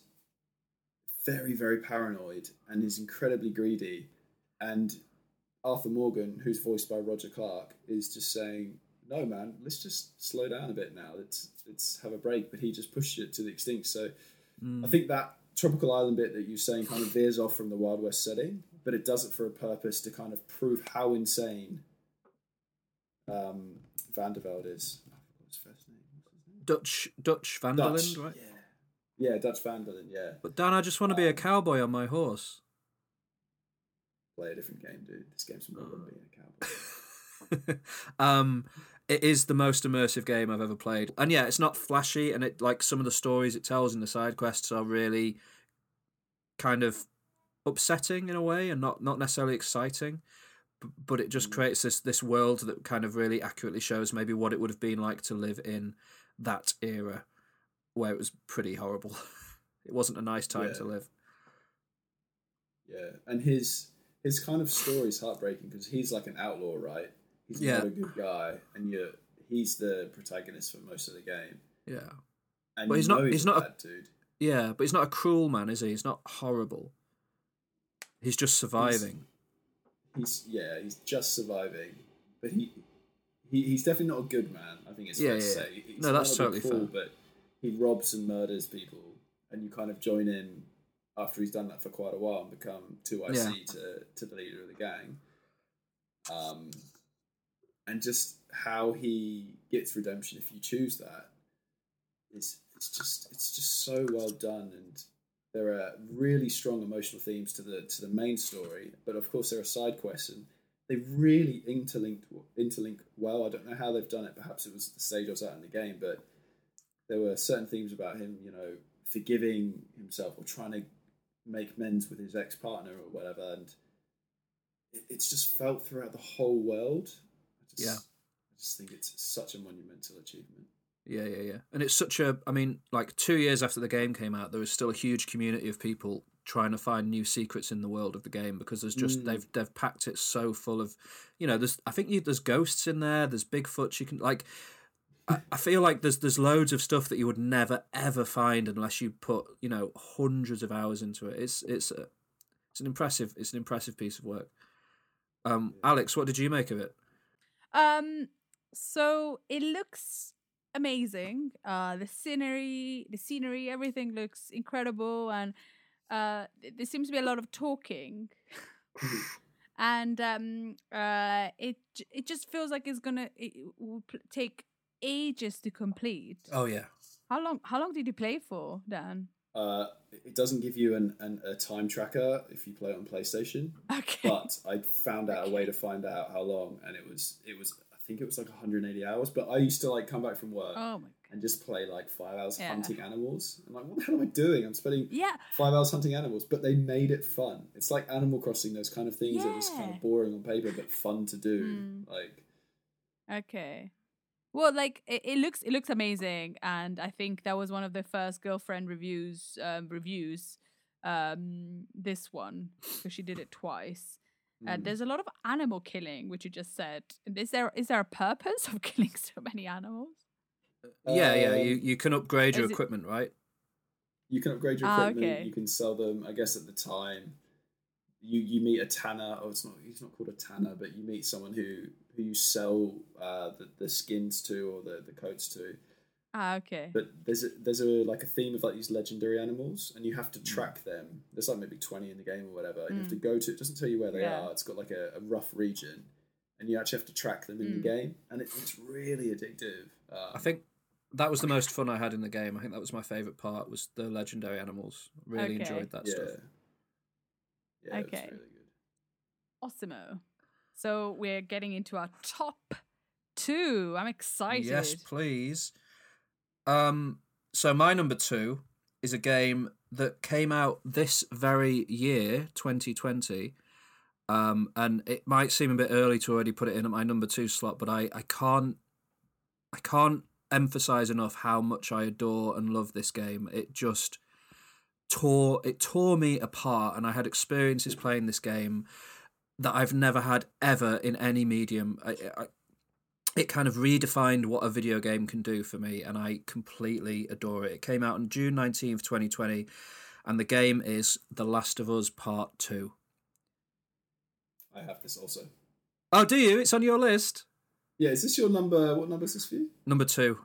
very, very paranoid and is incredibly greedy. And Arthur Morgan, who's voiced by Roger Clark, is just saying, "No, man, let's just slow down a bit now. Let's let's have a break." But he just pushed it to the extinct. So I think that tropical island bit that you're saying kind of veers off from the Wild West setting, but it does it for a purpose to kind of prove how insane um, Vandervelde is. I forgot his first name. What's his name? Dutch Dutch Van der Dutch. Right? Yeah. Yeah, Dutch Van der Linde, yeah. But Dan, I just want to be a cowboy on my horse. Play a different game, dude. This game's more than being a cowboy. <laughs> um, it is the most immersive game I've ever played, and yeah, it's not flashy, and it like some of the stories it tells in the side quests are really kind of upsetting in a way, and not not necessarily exciting. B- But it just creates this this world that kind of really accurately shows maybe what it would have been like to live in that era, where it was pretty horrible. <laughs> it wasn't a nice time Yeah. to live. Yeah, and his his kind of story is heartbreaking because he's like an outlaw, right? He's Yeah. not a good guy, and you he's the protagonist for most of the game. Yeah. And But he's not. He's, a not a- bad dude. Yeah, but he's not a cruel man, is he? He's not horrible. He's just surviving. He's yeah, he's just surviving, but he, he he's definitely not a good man. I think it's Yeah, fair to yeah, say. He's No, that's not a bit totally cruel, But he robs and murders people, and you kind of join in after he's done that for quite a while and become two IC Yeah. to to the leader of the gang. Um, and just how he gets redemption if you choose that is it's just it's just so well done and there are really strong emotional themes to the to the main story but of course there are side quests and they really interlink interlink well i don't know how they've done it perhaps it was the stage i was at in the game but there were certain themes about him you know forgiving himself or trying to make amends with his ex-partner or whatever and it, it's just felt throughout the whole world I just, Yeah. i just think it's such a monumental achievement Yeah, yeah, yeah. And it's such a. I mean, like two years after the game came out, there was still a huge community of people trying to find new secrets in the world of the game because there's just mm. they've they've packed it so full of, you know, there's I think you, there's ghosts in there, there's Bigfoot. You can like. I I feel like there's there's loads of stuff that you would never ever find unless you put you know hundreds of hours into it. It's it's a, it's an impressive it's an impressive piece of work. Um, Alex, what did you make of it? Um, so it looks amazing. Uh, the scenery, the scenery, everything looks incredible, and uh, there seems to be a lot of talking. <laughs> and um, uh, it it just feels like it's gonna it will pl- take ages to complete. Oh yeah. How long? How long did you play for, Dan? Uh, it doesn't give you an, an a time tracker if you play it on PlayStation, Okay. but I found out a way to find out how long, and it was it was I think it was like 180 hours. But I used to like come back from work oh my and just play like five hours Yeah. hunting animals. I'm like, what the hell am I doing? I'm spending Yeah. five hours hunting animals, but they made it fun. It's like Animal Crossing, those kind of things that was kind of boring on paper but fun to do. Like, Okay. Well, like it, it looks it looks amazing, and I think that was one of the first girlfriend reviews um, reviews. Um, this one because she did it twice. Uh, mm. there's a lot of animal killing, which you just said. Is there is there a purpose of <laughs> killing so many animals? Yeah, yeah. Um, You you can upgrade your is it- equipment, right? you can upgrade your Ah, equipment. okay. You can sell them. I guess at the time, you you meet a tanner. Oh, it's not. He's not called a tanner, but you meet someone who who you sell uh, the, the skins to or the, the coats to. Ah, okay. But there's a, there's a like a theme of like these legendary animals, and you have to track them. There's like maybe twenty in the game or whatever. And you have to go to. It doesn't tell you where they Mm. Yeah. are. It's got like a, a rough region, and you actually have to track them in Mm. the game, and it, it's really addictive. Um, I think that was the most fun I had in the game. I think that was my favorite part was the legendary animals. Really Okay. enjoyed that yeah, stuff. yeah, it's Okay. really good. So we're getting into our top two. I'm excited. Yes, please. Um, so my number two is a game that came out this very year, 2020. Um, and it might seem a bit early to already put it in at my number two slot, but I, I can't I can't emphasize enough how much I adore and love this game. It just tore it tore me apart, and I had experiences playing this game that I've never had ever in any medium. I, I, it kind of redefined what a video game can do for me, and I completely adore it. It came out on June 19th, 2020, and the game is The Last of Us Part 2. I have this also. Oh, do you? It's on your list? Yeah, is this your number? What number is this for you? Number two.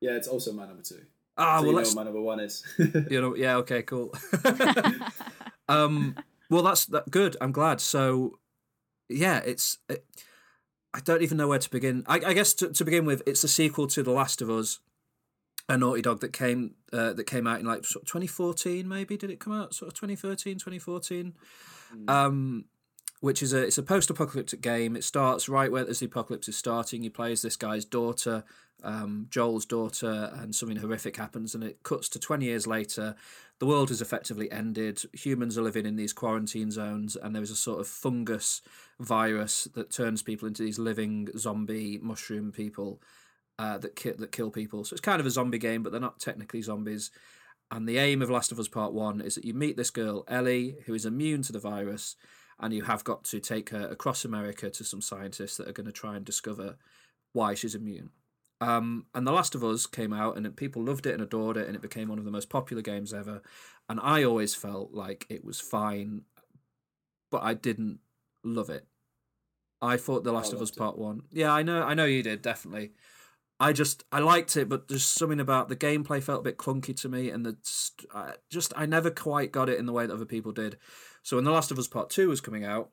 Yeah, it's also my number two. Ah, so well, you know what my number one is. <laughs> You know, yeah, okay, cool. <laughs> um, well, that's that good. I'm glad. So, yeah, it's. It, I don't even know where to begin. I, I guess to, to begin with, it's a sequel to The Last of Us, a Naughty Dog that came uh, that came out in like sort of 2014, maybe. Did it come out sort of 2013, 2014? Um, which is a it's a post-apocalyptic game. It starts right where as the apocalypse is starting. You play as this guy's daughter, um, Joel's daughter, and something horrific happens, and it cuts to twenty years later. The world has effectively ended. Humans are living in these quarantine zones, and there is a sort of fungus virus that turns people into these living zombie mushroom people uh, that ki- that kill people. So it's kind of a zombie game, but they're not technically zombies. And the aim of Last of Us Part One is that you meet this girl Ellie, who is immune to the virus, and you have got to take her across America to some scientists that are going to try and discover why she's immune. Um, and The Last of Us came out, and people loved it and adored it, and it became one of the most popular games ever. And I always felt like it was fine, but I didn't love it. I thought The oh, Last of Us it. Part One. Yeah, I know, I know you did definitely. I just I liked it, but there's something about the gameplay felt a bit clunky to me, and the I just I never quite got it in the way that other people did. So when The Last of Us Part Two was coming out,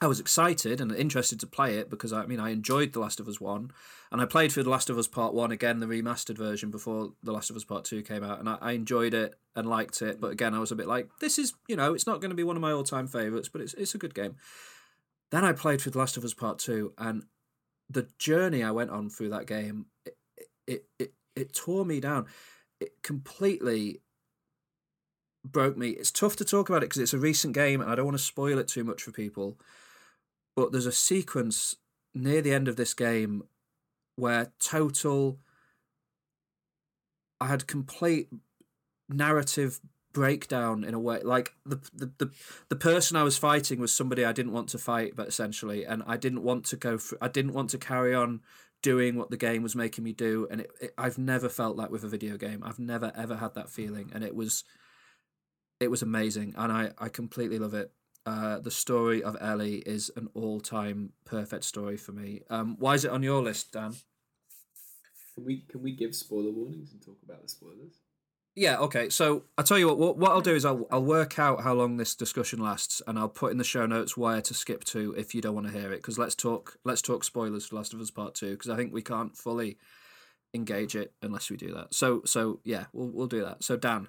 I was excited and interested to play it because I mean I enjoyed The Last of Us One, and I played through The Last of Us Part One again, the remastered version before The Last of Us Part Two came out, and I, I enjoyed it and liked it. But again, I was a bit like, this is you know it's not going to be one of my all time favorites, but it's it's a good game. Then I played through The Last of Us Part Two, and the journey I went on through that game, it it it, it tore me down. It completely broke me. It's tough to talk about it because it's a recent game, and I don't want to spoil it too much for people. But there's a sequence near the end of this game where total. I had complete narrative breakdown in a way like the, the the the person i was fighting was somebody i didn't want to fight but essentially and i didn't want to go i didn't want to carry on doing what the game was making me do and it, it, i've never felt that with a video game. I've never ever had that feeling and it was it was amazing and i i completely love it. Uh the story of ellie is an all-time perfect story for me. Um why is it on your list dan? Can we can we give spoiler warnings and talk about the spoilers? Yeah, okay. So I'll tell you what, what. What I'll do is I'll I'll work out how long this discussion lasts, and I'll put in the show notes where to skip to if you don't want to hear it. Because let's talk let's talk spoilers for Last of Us Part Two. Because I think we can't fully engage it unless we do that. So so yeah, we'll we'll do that. So Dan,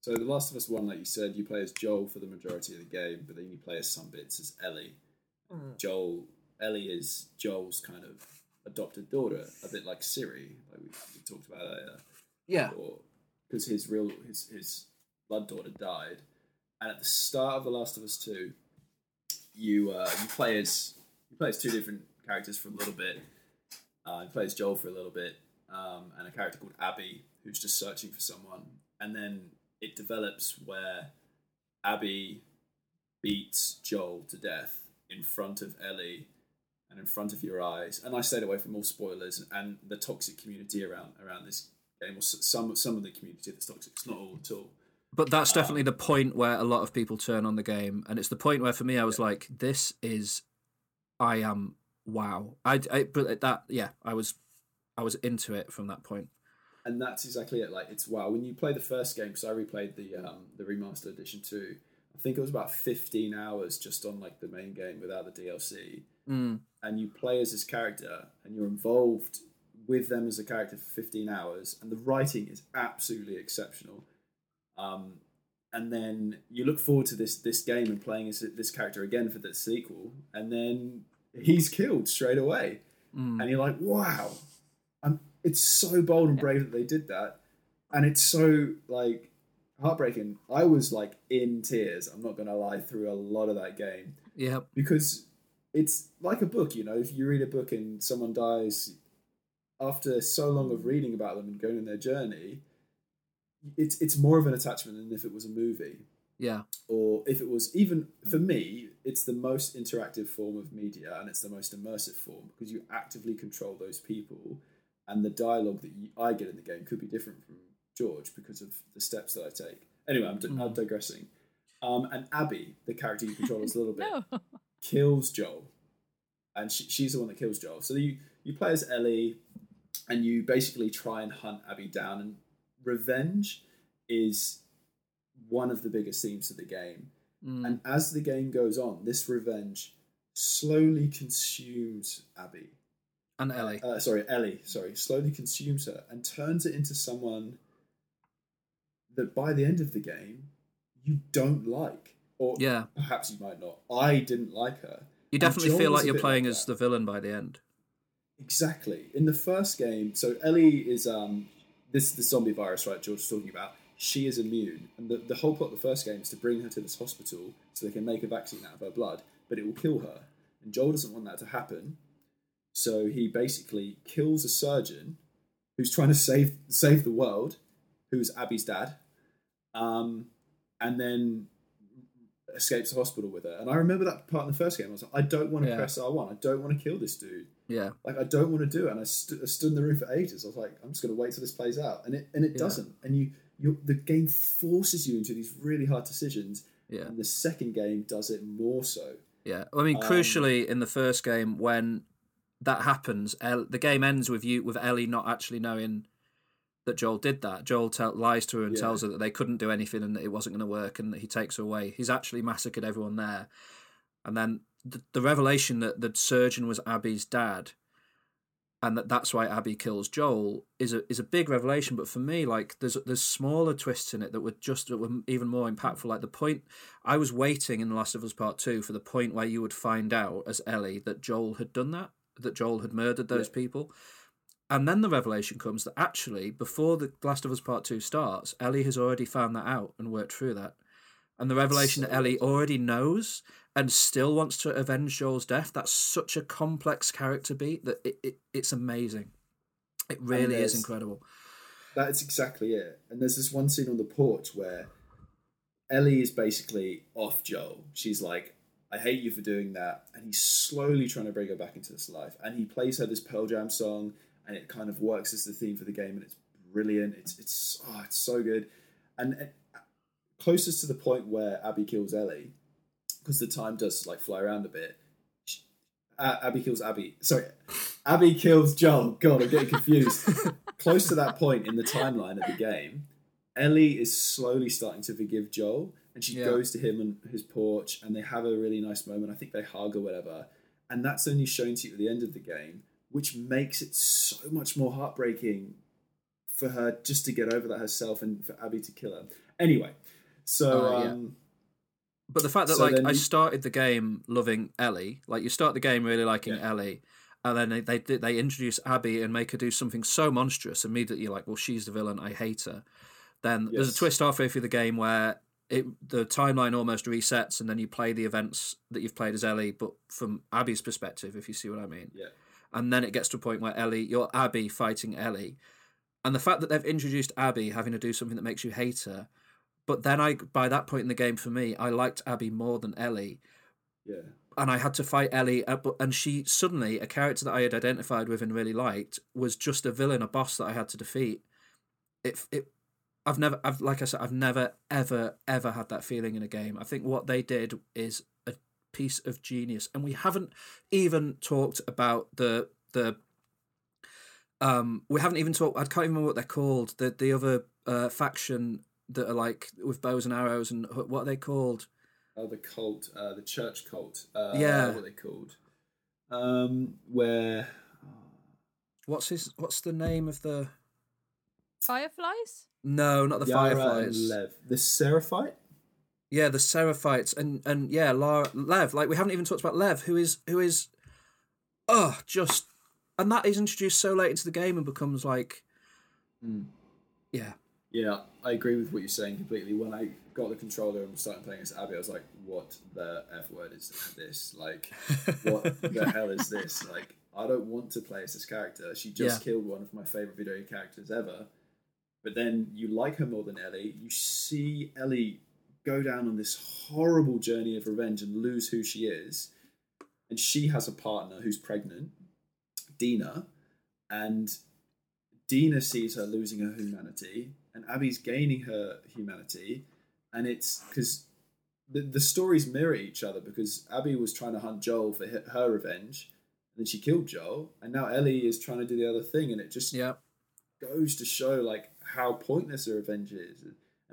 So The Last of Us One, like you said, you play as Joel for the majority of the game, but then you play as some bits as Ellie. Mm. Joel Ellie is Joel's kind of adopted daughter, a bit like Ciri, like we, we talked about earlier. Yeah, because his real his his blood daughter died, and at the start of The Last of Us Two, you uh, you play as you play as two different characters for a little bit. Uh, you play as Joel for a little bit, um, and a character called Abby who's just searching for someone, and then it develops where Abby beats Joel to death in front of Ellie and in front of your eyes. And I stayed away from all spoilers and the toxic community around around this or some some of the community that's toxic. It's not all at all. but that's definitely the point where a lot of people turn on the game, and it's the point where for me I was like, this is, I am wow. I, I but that yeah, I was, I was into it from that point. and that's exactly it. Like it's wow. When you play the first game, because I replayed the um, the remastered edition too. I think it was about fifteen hours just on like the main game without the DLC. Mm. And you play as this character, and you're involved with them as a character for fifteen hours, and the writing is absolutely exceptional. Um, and then you look forward to this this game and playing as this character again for the sequel, and then he's killed straight away, Mm. and you're like, wow, I'm, it's so bold and brave that they did that, and it's so like heartbreaking. I was like in tears. I'm not gonna lie through a lot of that game Yeah, because it's like a book. You know, if you read a book and someone dies after so long of reading about them and going on their journey, it's it's more of an attachment than if it was a movie yeah, or if it was even for me, it's the most interactive form of media and it's the most immersive form because you actively control those people, and the dialogue that you, I get in the game could be different from George because of the steps that I take. Anyway, I'm, di- I'm digressing. Um, and Abby, the character you control us a little bit, <laughs> No. kills Joel, and she, she's the one that kills Joel. So you you play as Ellie, and you basically try and hunt Abby down. And revenge is one of the biggest themes of the game. Mm. And as the game goes on, this revenge slowly consumes Abby. and Ellie. Uh, sorry, Ellie. Sorry, slowly consumes her and turns it into someone that by the end of the game you don't like, or Yeah. perhaps you might not. I didn't like her. You definitely feel like you're playing like as the villain by the end. Exactly. In the first game, so Ellie is um this the zombie virus, right? George was talking about. She is immune, and the, the whole plot of the first game is to bring her to this hospital so they can make a vaccine out of her blood, but it will kill her. And Joel doesn't want that to happen, so he basically kills a surgeon who's trying to save save the world, who's Abby's dad, um, and then escapes the hospital with her. And I remember that part in the first game. I was like, I don't want to Yeah. press R one. I don't want to kill this dude. Yeah, Like I don't want to do it, and I, st- I stood in the room for ages. I was like, I'm just going to wait till this plays out, and it and it Yeah. doesn't. And you, you, the game forces you into these really hard decisions, yeah. and the second game does it more so. Yeah, I mean, Um, crucially, in the first game, when that happens, El- the game ends with you with Ellie not actually knowing that Joel did that. Joel tell- lies to her and Yeah. tells her that they couldn't do anything and that it wasn't going to work, and that he takes her away. He's actually massacred everyone there, and then the, the revelation that the surgeon was Abby's dad, and that that's why Abby kills Joel is a is a big revelation. But for me, like there's there's smaller twists in it that were just that were even more impactful. Like the point I was waiting in The Last of Us Part Two for the point where you would find out as Ellie that Joel had done that, that Joel had murdered those Yeah. people. And then the revelation comes that actually, before The Last of Us Part 2 starts, Ellie has already found that out and worked through that. And the revelation So that Ellie already knows and still wants to avenge Joel's death, that's such a complex character beat that it, it it's amazing. It really is incredible. That's exactly it. And there's this one scene on the porch where Ellie is basically off Joel. She's like, I hate you for doing that. And he's slowly trying to bring her back into this life. And he plays her this Pearl Jam song, and it kind of works as the theme for the game, and it's brilliant. It's it's oh, it's so good. And, and uh, closest to the point where Abby kills Ellie, because the time does like fly around a bit. she- A- uh, Abby kills Abby. Sorry, Abby kills Joel. God, I'm getting confused. <laughs> Close to that point in the timeline of the game, Ellie is slowly starting to forgive Joel, and she Yeah. goes to him on his porch, and they have a really nice moment. I think they hug or whatever, and that's only shown to you at the end of the game, which makes it so much more heartbreaking for her just to get over that herself and for Abby to kill her. Anyway, so Oh, yeah. um, But the fact that So like then I started the game loving Ellie, like you start the game really liking Yeah. Ellie, and then they they they introduce Abby and make her do something so monstrous. Immediately, you're like, well, she's the villain. I hate her. Then there's a twist halfway through the game where it the timeline almost resets, and then you play the events that you've played as Ellie, but from Abby's perspective, if you see what I mean. yeah. And then it gets to a point where Ellie, you're Abby fighting Ellie, and the fact that they've introduced Abby having to do something that makes you hate her. But then I, by that point in the game, for me, I liked Abby more than Ellie, Yeah. and I had to fight Ellie. uh, but- And she suddenly, a character that I had identified with and really liked, was just a villain, a boss that I had to defeat. It, it, I've never, I've like I said, I've never, ever, ever had that feeling in a game. I think what they did is a piece of genius, and we haven't even talked about the the. Um, we haven't even talked. I can't even remember what they're called. The the other uh, faction that are like with bows and arrows and what are they called? Oh, the cult, uh, the church cult. Uh, Yeah. What are they called? Um, where What's his? What's the name of the? Fireflies? No, not the Yara Fireflies. Lev. The Seraphite? Yeah, the Seraphites and and yeah, Lara, Lev. Like we haven't even talked about Lev, who is who is, oh, just, and that is introduced so late into the game and becomes like, hmm. yeah, Yeah, I agree with what you're saying completely. When I got the controller and started playing as Abby, I was like, what the F word is this? Like, what the <laughs> hell is this? Like, I don't want to play as this character. She just Yeah. killed one of my favorite video game characters ever. But then you like her more than Ellie. You see Ellie go down on this horrible journey of revenge and lose who she is. And she has a partner who's pregnant, Dina, and Dina sees her losing her humanity, and Abby's gaining her humanity, and it's because the, the stories mirror each other because Abby was trying to hunt Joel for her revenge, and then she killed Joel, and now Ellie is trying to do the other thing, and it just yeah, goes to show like how pointless her revenge is.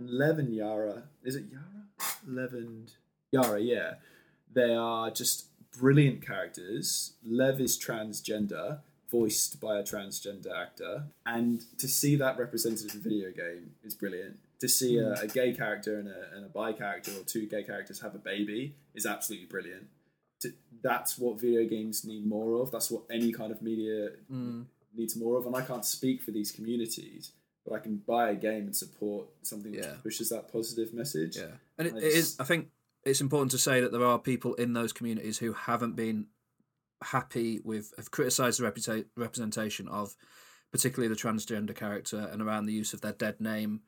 And Lev and Yara, is it Yara? Lev and Yara, yeah. They are just brilliant characters. Lev is transgender, voiced by a transgender actor. And to see that represented in a video game is brilliant. To see a, a gay character and a, and a bi character or two gay characters have a baby is absolutely brilliant. To, that's what video games need more of. That's what any kind of media mm. needs more of. And I can't speak for these communities, but I can buy a game and support something which Yeah. pushes that positive message. yeah, and it, I it is. I think it's important to say that there are people in those communities who haven't been happy with, have criticised the reputa- representation of, particularly the transgender character and around the use of their dead name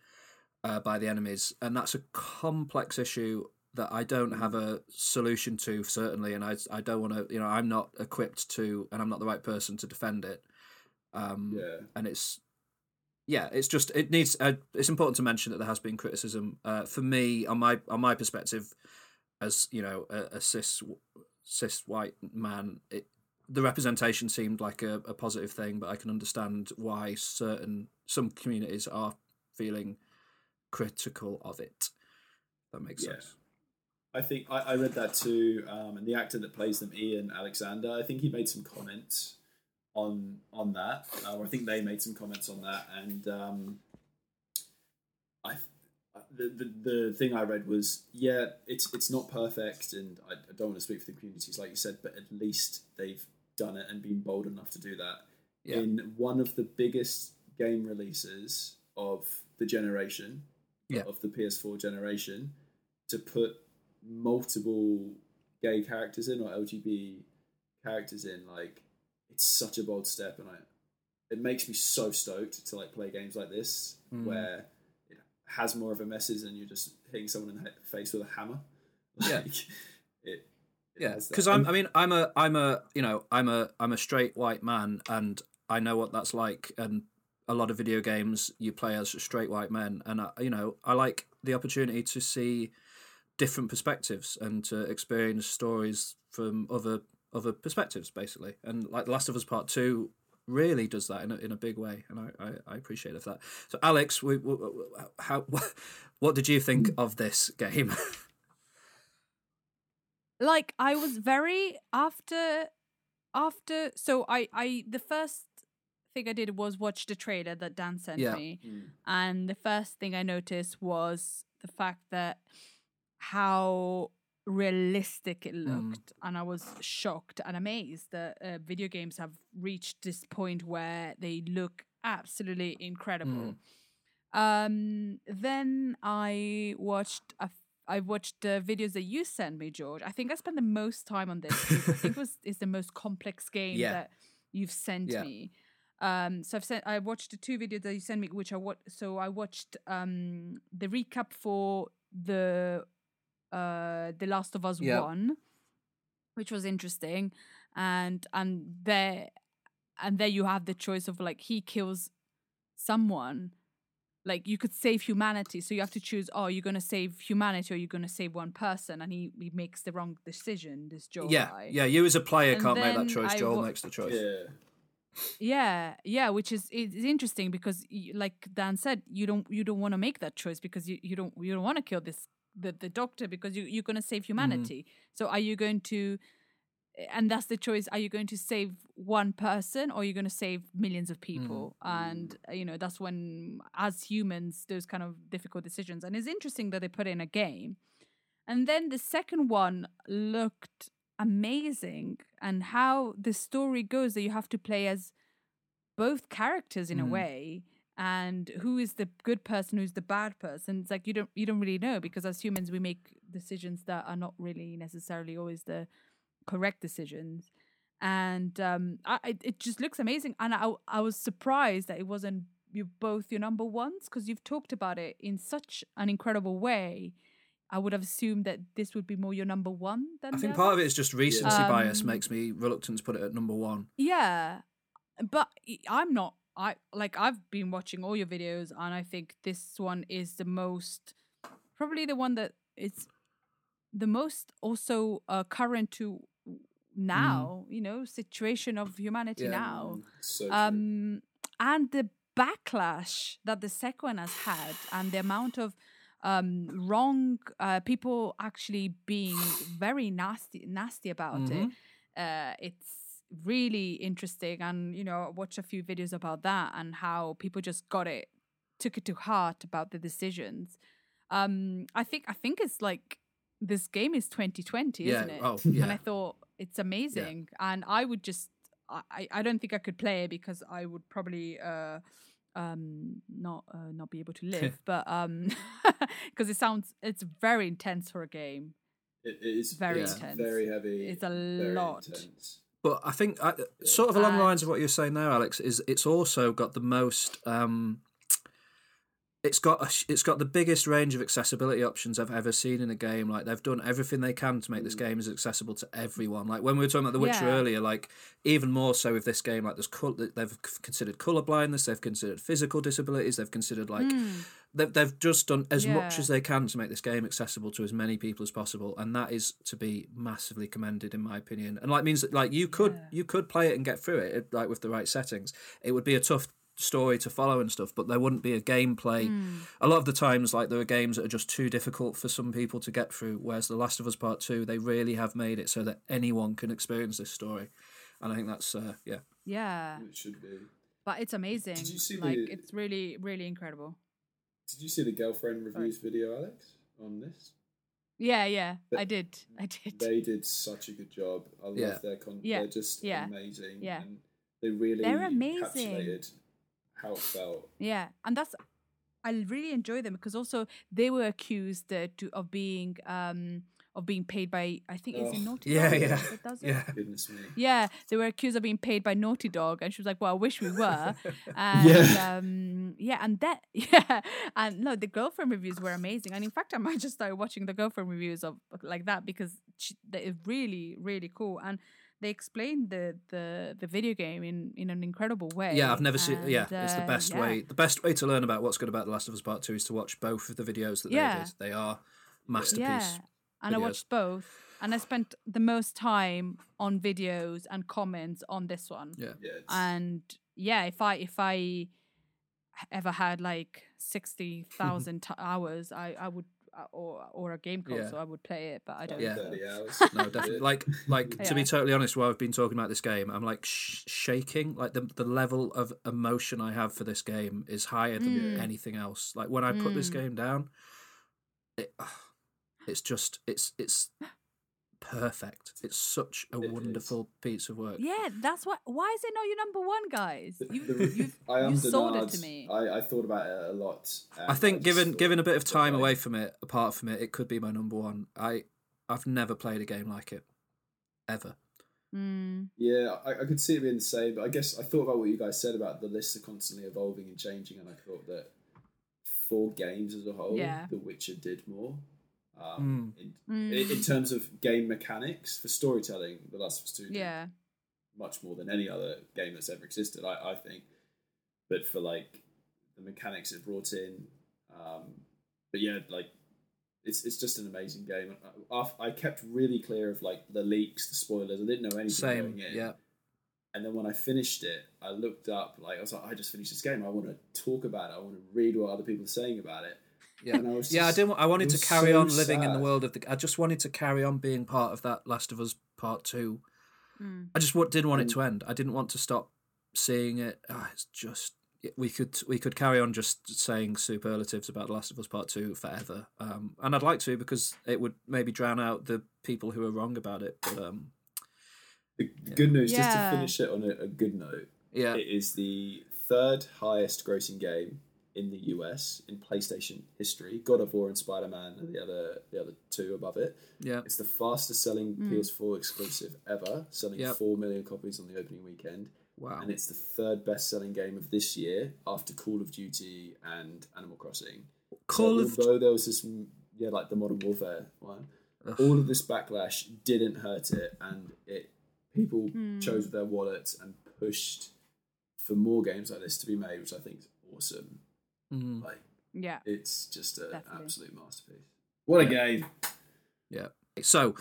uh, by the enemies, and that's a complex issue that I don't have a solution to certainly, and I I don't want to you know I'm not equipped to and I'm not the right person to defend it. Um, Yeah. and it's yeah, it's just it needs. Uh, it's important to mention that there has been criticism. Uh, for me, on my on my perspective, as you know, a, a cis cis white man, it, the representation seemed like a, a positive thing, but I can understand why certain some communities are feeling critical of it. That makes Yeah. sense. I think I, I read that too, um, and the actor that plays them, Ian Alexander, I think he made some comments on on that, uh, or I think they made some comments on that, and um, I the, the the thing I read was yeah, it's it's not perfect, and I, I don't want to speak for the communities like you said, but at least they've done it and been bold enough to do that Yeah. in one of the biggest game releases of the generation Yeah. of the PS4 generation to put multiple gay characters in or LGBT characters in like it's such a bold step and I it makes me so stoked to like play games like this Mm. where it has more of a message than you're just hitting someone in the face with a hammer <laughs> Yeah. it, it Yeah, because I'm. I mean, I'm a. I'm a. You know, I'm a. I'm a straight white man, and I know what that's like. And a lot of video games, you play as straight white men, and I, you know, I like the opportunity to see different perspectives and to experience stories from other other perspectives, basically. And like The Last of Us Part Two really does that in a, in a big way, and I, I, I appreciate of that. So, Alex, we, we, how <laughs> what did you think of this game? <laughs> like I was very after after so I I the first thing I did was watch the trailer that Dan sent Yeah. me. Hmm. And the first thing I noticed was the fact that how realistic it looked and I was shocked and amazed that uh, video games have reached this point where they look absolutely incredible. Um then I watched a I watched the videos that you sent me, George. I think I spent the most time on this. I think it <laughs> was is the most complex game Yeah. that you've sent Yeah. me. Um, so I've sent I watched the two videos that you sent me, which I watched. So I watched um the recap for the uh The Last of Us Yeah. one, which was interesting, and and there and there you have the choice of like he kills someone like you could save humanity so you have to choose oh you're going to save humanity or you're going to save one person and he, he makes the wrong decision this Joel yeah, guy. yeah. You as a player And can't make that choice. I Joel wa- makes the choice. Yeah. yeah yeah which is it's interesting because like dan said you don't you don't want to make that choice because you, you don't you don't want to kill this the, the doctor because you, you're going to save mm-hmm. humanity. So are you going to and that's the choice are you going to save one person or are you going to save millions of mm-hmm. people? And uh, you know that's when as humans those kind of difficult decisions. And it's interesting that they put in a game. And then the second one looked amazing and how the story goes that you have to play as both characters in a mm-hmm. way and who is the good person who's the bad person it's like you don't you don't really know because as humans we make decisions that are not really necessarily always the correct decisions and um I, it just looks amazing and I, I was surprised that it wasn't you both your number ones because you've talked about it in such an incredible way i would have assumed that this would be more your number one than I think part of it is just recency bias Um, makes me reluctant to put it at number one. Yeah, but I'm not. I like I've been watching all your videos, and I think this one is the most, probably the one that is the most also uh, current to now. You know, situation of humanity Yeah. now. So true. Um, and the backlash that the second one has had, and the amount of um wrong uh people actually being very nasty nasty about it uh it's really interesting and you know I watched a few videos about that and how people just got it took it to heart about the decisions um i think i think it's like this game is 2020 Yeah, isn't it oh, and i thought it's amazing and i would just I, I- I don't think I could play it because I would probably uh um not uh, not be able to <laughs> live but um <laughs> because it sounds it's very intense for a game it, it is very it's intense. Very heavy. It's a very lot. intense. But I think, I, sort of along the lines of what you're saying there, Alex, is it's also got the most. Um, it's got a, it's got the biggest range of accessibility options I've ever seen in a game. Like they've done everything they can to make this mm. game as accessible to everyone. Like when we were talking about The Witcher Yeah. earlier, like even more so with this game. Like there's col- they've considered color blindness, they've considered physical disabilities, they've considered like hmm. they've they've just done as much as they can to make this game accessible to as many people as possible, and that is to be massively commended in my opinion. And like means that like you could you could play it and get through it like with the right settings. It would be a tough story to follow and stuff, but there wouldn't be a gameplay. A lot of the times, like there are games that are just too difficult for some people to get through. Whereas The Last of Us Part Two, they really have made it so that anyone can experience this story, and I think that's uh, yeah. yeah It should be. but it's amazing Did you see like the- it's really really incredible Did you see the girlfriend reviews video, Alex, on this? yeah yeah But i did i did They did such a good job. I love Yeah. their content. Yeah. They're just Yeah. amazing. Yeah. And they really They're amazing. Encapsulated how it felt. Yeah, and that's I really enjoy them because also they were accused uh, to of being um of being paid by I think is it Oh, Naughty Yeah, Dog yeah, that yeah. Goodness me. Yeah, they were accused of being paid by Naughty Dog, and she was like, "Well, I wish we were." <laughs> And Yeah. um, yeah, and that, <laughs> yeah, and no, the girlfriend reviews were amazing, and in fact, I might just start watching the girlfriend reviews of like that because she, that is really, really cool, and they explained the the the video game in in an incredible way. Yeah, I've never seen. Yeah, and, it's the uh, best yeah. way. The best way to learn about what's good about The Last of Us Part Two is to watch both of the videos that Yeah. they did. They are masterpiece. Yeah, and I watched both, and I spent the most time on videos and comments on this one. Yeah. Yeah, And yeah, if I if I ever had like sixty thousand <laughs> t- hours, I I would or or a game Yeah. console, I would play it. But I don't. Yeah. 30 hours. <laughs> No, definitely. Like, like to be totally honest, while I've been talking about this game, I'm like sh- shaking. Like the the level of emotion I have for this game is higher than Mm. anything else. Like when I put this Mm. game down, it, it's just it's it's perfect. It's such a It is. wonderful piece of work. Yeah, that's what. Why is it not your number one, guys? You you I am you sold it to me. I, I thought about it a lot. I think just given given a bit of time away from it, apart from it, it could be my number one. I I've never played a game like it, ever. Mm, Yeah, I, I could see it being the same, but I guess I thought about what you guys said about the lists are constantly evolving and changing, and I thought that for games as a whole, Yeah. The Witcher did more. Um, in, Mm. in, in terms of game mechanics for storytelling, The Last of Us Two yeah. much more than any other game that's ever existed. I, I think, but for like the mechanics it brought in, um, but yeah, like it's it's just an amazing game. I, I- I kept really clear of like the leaks, the spoilers. I didn't know anything Same, going in. yeah. And then when I finished it, I looked up, like I was like, I just finished this game. I want to talk about it. I want to read what other people are saying about it. Yeah, And I yeah. I didn't. wa- I wanted to carry so on living in the world of the. I just wanted to carry on being part of that Last of Us Part Two. Mm. I just didn't want it to end. I didn't want to stop seeing it. Ah, it's just we could we could carry on just saying superlatives about The Last of Us Part Two forever, um, and I'd like to because it would maybe drown out the people who are wrong about it. But um, The, the good news, just to finish it on a, a good note, yeah, It is the third highest grossing game in the US in PlayStation history. God of War and Spider Man are the other the other two above it. yeah, It's the fastest selling PS4 exclusive ever, selling Yep. four million copies on the opening weekend. wow, And it's the third best selling game of this year after Call of Duty and Animal Crossing. Call so of although there was this yeah, like the Modern Warfare one, Ugh. all of this backlash didn't hurt it and it people Hmm. chose their wallets and pushed for more games like this to be made, which I think is awesome. Mm, Like Yeah. it's just an absolute masterpiece. What a game! yeah. So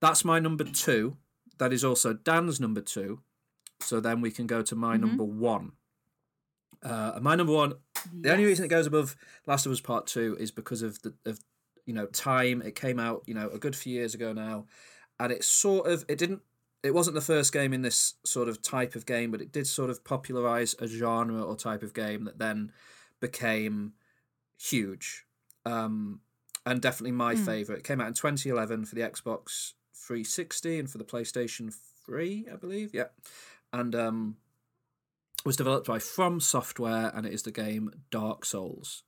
that's my number two. That is also Dan's number two. So then we can go to my Mhm. number one. Uh, my number one The only reason it goes above Last of Us Part Two is because of the of you know time. It came out you know a good few years ago now, and it sort of it didn't. It wasn't the first game in this sort of type of game, but it did sort of popularize a genre or type of game that then became huge. Um, and definitely my Mm. favorite. It came out in 2011 for the Xbox 360 and for the PlayStation 3, I believe. Yeah, and um, was developed by From Software, and it is the game Dark Souls.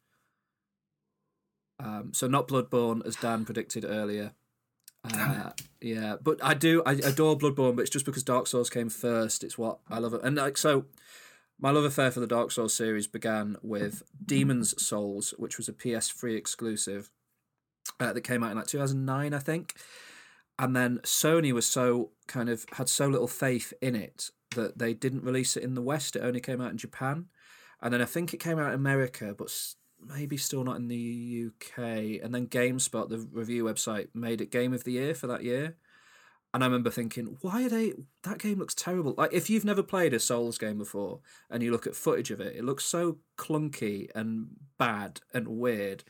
Um, so not Bloodborne, as Dan predicted earlier. Uh, yeah, but I do I adore Bloodborne, but it's just because Dark Souls came first. It's what I love it, and like so, my love affair for the Dark Souls series began with Demon's Souls, which was a PS3 exclusive uh, that came out in like 2009, I think. And then Sony was so kind of had so little faith in it that they didn't release it in the West. It only came out in Japan, and then I think it came out in America, but maybe still not in the UK. And then GameSpot, the review website, made it Game of the Year for that year. And I remember thinking, why are they? That game looks terrible. Like if you've never played a Souls game before and you look at footage of it, it looks so clunky and bad and weird.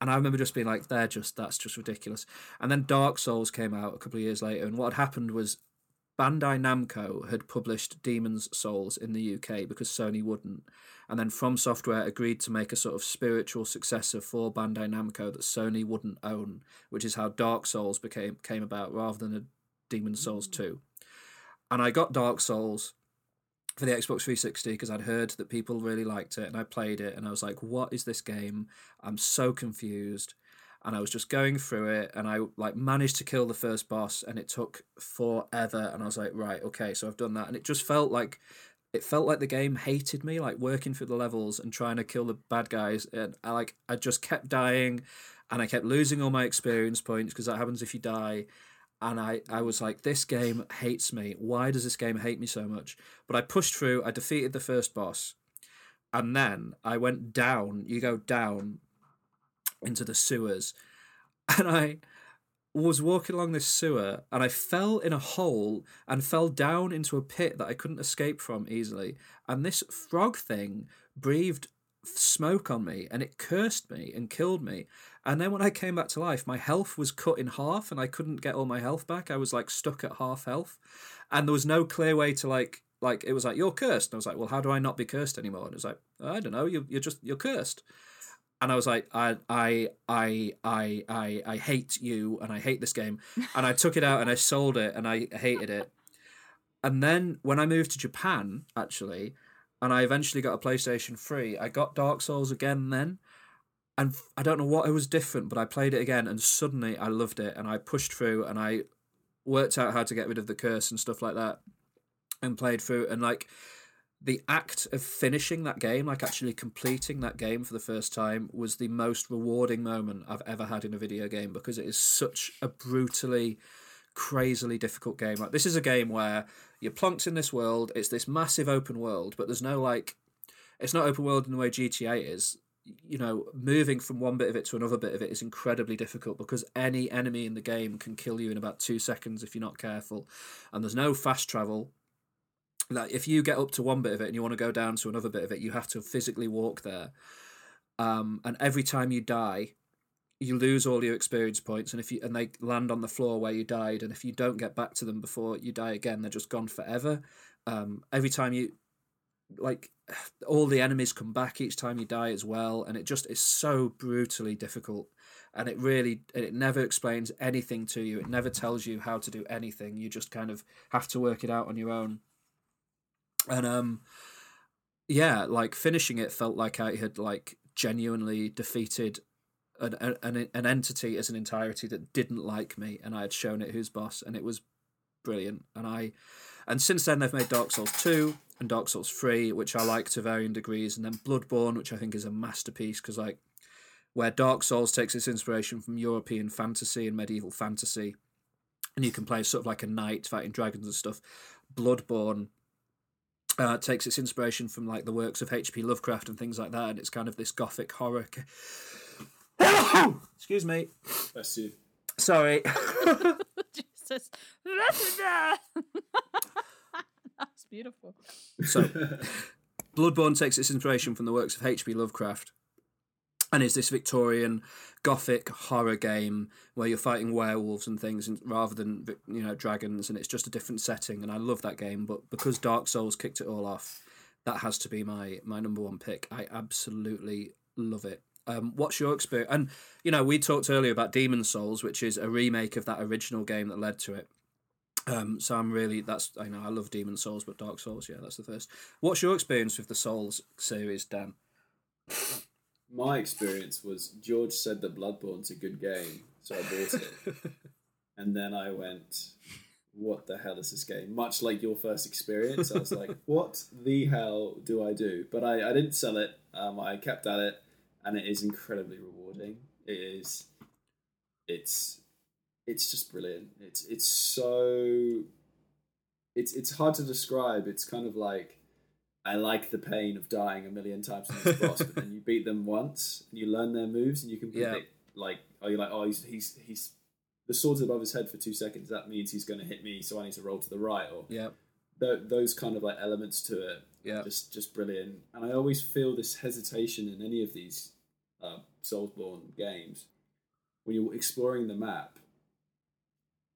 And I remember just being like, they're just that's just ridiculous. And then Dark Souls came out a couple of years later, and what had happened was Bandai Namco had published Demon's Souls in the UK because Sony wouldn't. And then From Software agreed to make a sort of spiritual successor for Bandai Namco that Sony wouldn't own, which is how Dark Souls became came about rather than a Demon's Souls mm. 2. And I got Dark Souls for the Xbox 360 because I'd heard that people really liked it and I played it and I was like, what is this game? I'm so confused. And I was just going through it and I like managed to kill the first boss and it took forever and I was like, right, okay, so I've done that and it just felt like it felt like the game hated me, like working through the levels and trying to kill the bad guys and I like I just kept dying and I kept losing all my experience points because that happens if you die and I, I was like, this game hates me. Why does this game hate me so much? But I pushed through, I defeated the first boss, and then I went down. You go down into the sewers, <laughs> and I was walking along this sewer and I fell in a hole and fell down into a pit that I couldn't escape from easily. And this frog thing breathed smoke on me and it cursed me and killed me. And then when I came back to life, my health was cut in half and I couldn't get all my health back. I was like stuck at half health. And there was no clear way to like like it was like you're cursed. And I was like, well, how do I not be cursed anymore? And it was like, I don't know, you you're just you're cursed and I was like, I, I, I, I, I, I hate you, and I hate this game, <laughs> and I took it out and I sold it, and I hated it. And then when I moved to Japan, actually, and I eventually got a PlayStation Three, I got Dark Souls again then, and I don't know what it was different, but I played it again, and suddenly I loved it, and I pushed through, and I worked out how to get rid of the curse and stuff like that, and played through, and like the act of finishing that game, like actually completing that game for the first time, was the most rewarding moment I've ever had in a video game because it is such a brutally, crazily difficult game. Like this is a game where you're plunked in this world. It's this massive open world, but there's no like, it's not open world in the way GTA is. You know, moving from one bit of it to another bit of it is incredibly difficult because any enemy in the game can kill you in about two seconds if you're not careful, and there's no fast travel like if you get up to one bit of it and you want to go down to another bit of it, you have to physically walk there. Um, and every time you die, you lose all your experience points, and if you and they land on the floor where you died, and if you don't get back to them before you die again, they're just gone forever. Um, every time you like all the enemies come back each time you die as well and it just is so brutally difficult and it really it never explains anything to you. It never tells you how to do anything. You just kind of have to work it out on your own. And um yeah like finishing it felt like i had like genuinely defeated an, an an entity as an entirety that didn't like me and i had shown it who's boss and it was brilliant. And i and since then they've made dark souls 2 and dark souls 3 which i like to varying degrees and then bloodborne which i think is a masterpiece because like where dark souls takes its inspiration from european fantasy and medieval fantasy and you can play sort of like a knight fighting dragons and stuff bloodborne uh, takes its inspiration from like the works of H.P. Lovecraft and things like that, and it's kind of this gothic horror. Excuse me. Bless you. Sorry. <laughs> Jesus. <laughs> <laughs> That's beautiful. so, <laughs> Bloodborne takes its inspiration from the works of H.P. Lovecraft, and is this Victorian gothic horror game where you're fighting werewolves and things and rather than you know dragons and it's just a different setting and I love that game but because Dark Souls kicked it all off that has to be my my number one pick I absolutely love it um, what's your experience and you know we talked earlier about Demon Souls which is a remake of that original game that led to it um, so I'm really that's I know I love Demon Souls but Dark Souls yeah that's the first what's your experience with the Souls series Dan My experience was George said that Bloodborne's a good game, so I bought it. <laughs> and then I went, what the hell is this game? Much like your first experience, I was like, <laughs> what the hell do I do? But I, I didn't sell it. Um, I kept at it, and it is incredibly rewarding. It is, it's, it's just brilliant. It's it's so, it's it's hard to describe. It's kind of like, I like the pain of dying a million times in this boss, but then you beat them once and you learn their moves and you can Yeah. predict like, oh, you're like, oh, he's he's he's the sword's above his head for two seconds. That means he's going to hit me, so I need to roll to the right, or yeah th- those kind of like elements to it. Yeah. just just brilliant. And I always feel this hesitation in any of these uh, Soulsborne games when you're exploring the map.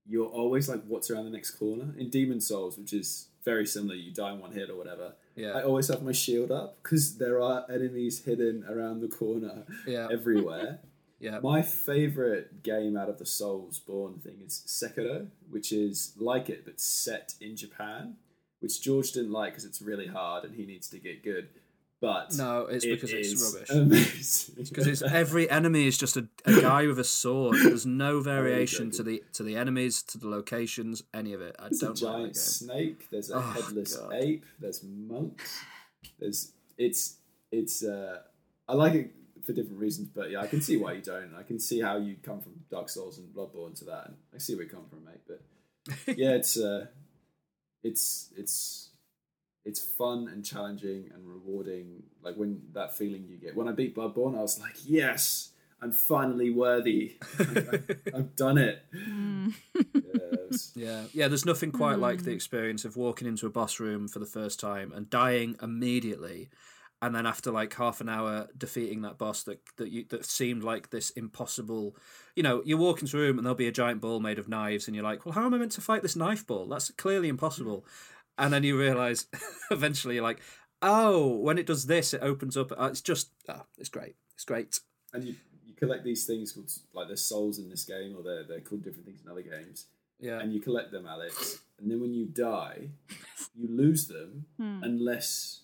You're always like, what's around the next corner? In Demon Souls, which is very similar, you die in one hit or whatever. Yeah. I always have my shield up because there are enemies hidden around the corner yeah <laughs> everywhere. yeah My favorite game out of the Soulsborne thing is Sekiro, which is like it but set in Japan, which George didn't like because it's really hard and he needs to get good. But no it's it because it's rubbish Amazing. because it's <laughs> every enemy is just a, a guy with a sword. There's no variation to the to the enemies, to the locations, any of it. I There's a don't like giant game. snake. There's a Oh, headless God. ape. There's monks. There's it's it's. uh I like it for different reasons, but yeah, I can see why you don't. I can see how you come from Dark Souls and Bloodborne to that, and I see where you come from, mate. But <laughs> yeah, it's uh, it's it's it's fun and challenging and rewarding. Like when that feeling you get when I beat Bloodborne, I was like, yes, I'm finally worthy. I, <laughs> I've done it. Mm. Yeah, <laughs> it Yeah, yeah. There's nothing quite like mm. the experience of walking into a boss room for the first time and dying immediately, and then after like half an hour defeating that boss that that you that seemed like this impossible. You know, you walk into a room and there'll be a giant ball made of knives, and you're like, well, how am I meant to fight this knife ball? That's clearly impossible. And then you realize, <laughs> eventually, you're like, oh, when it does this, it opens up. Uh, It's just, oh, it's great. It's great. and you, you collect these things called like there's souls in this game, or they're they're called different things in other games. Yeah. and you collect them, Alex. And then when you die, you lose them Hmm. unless,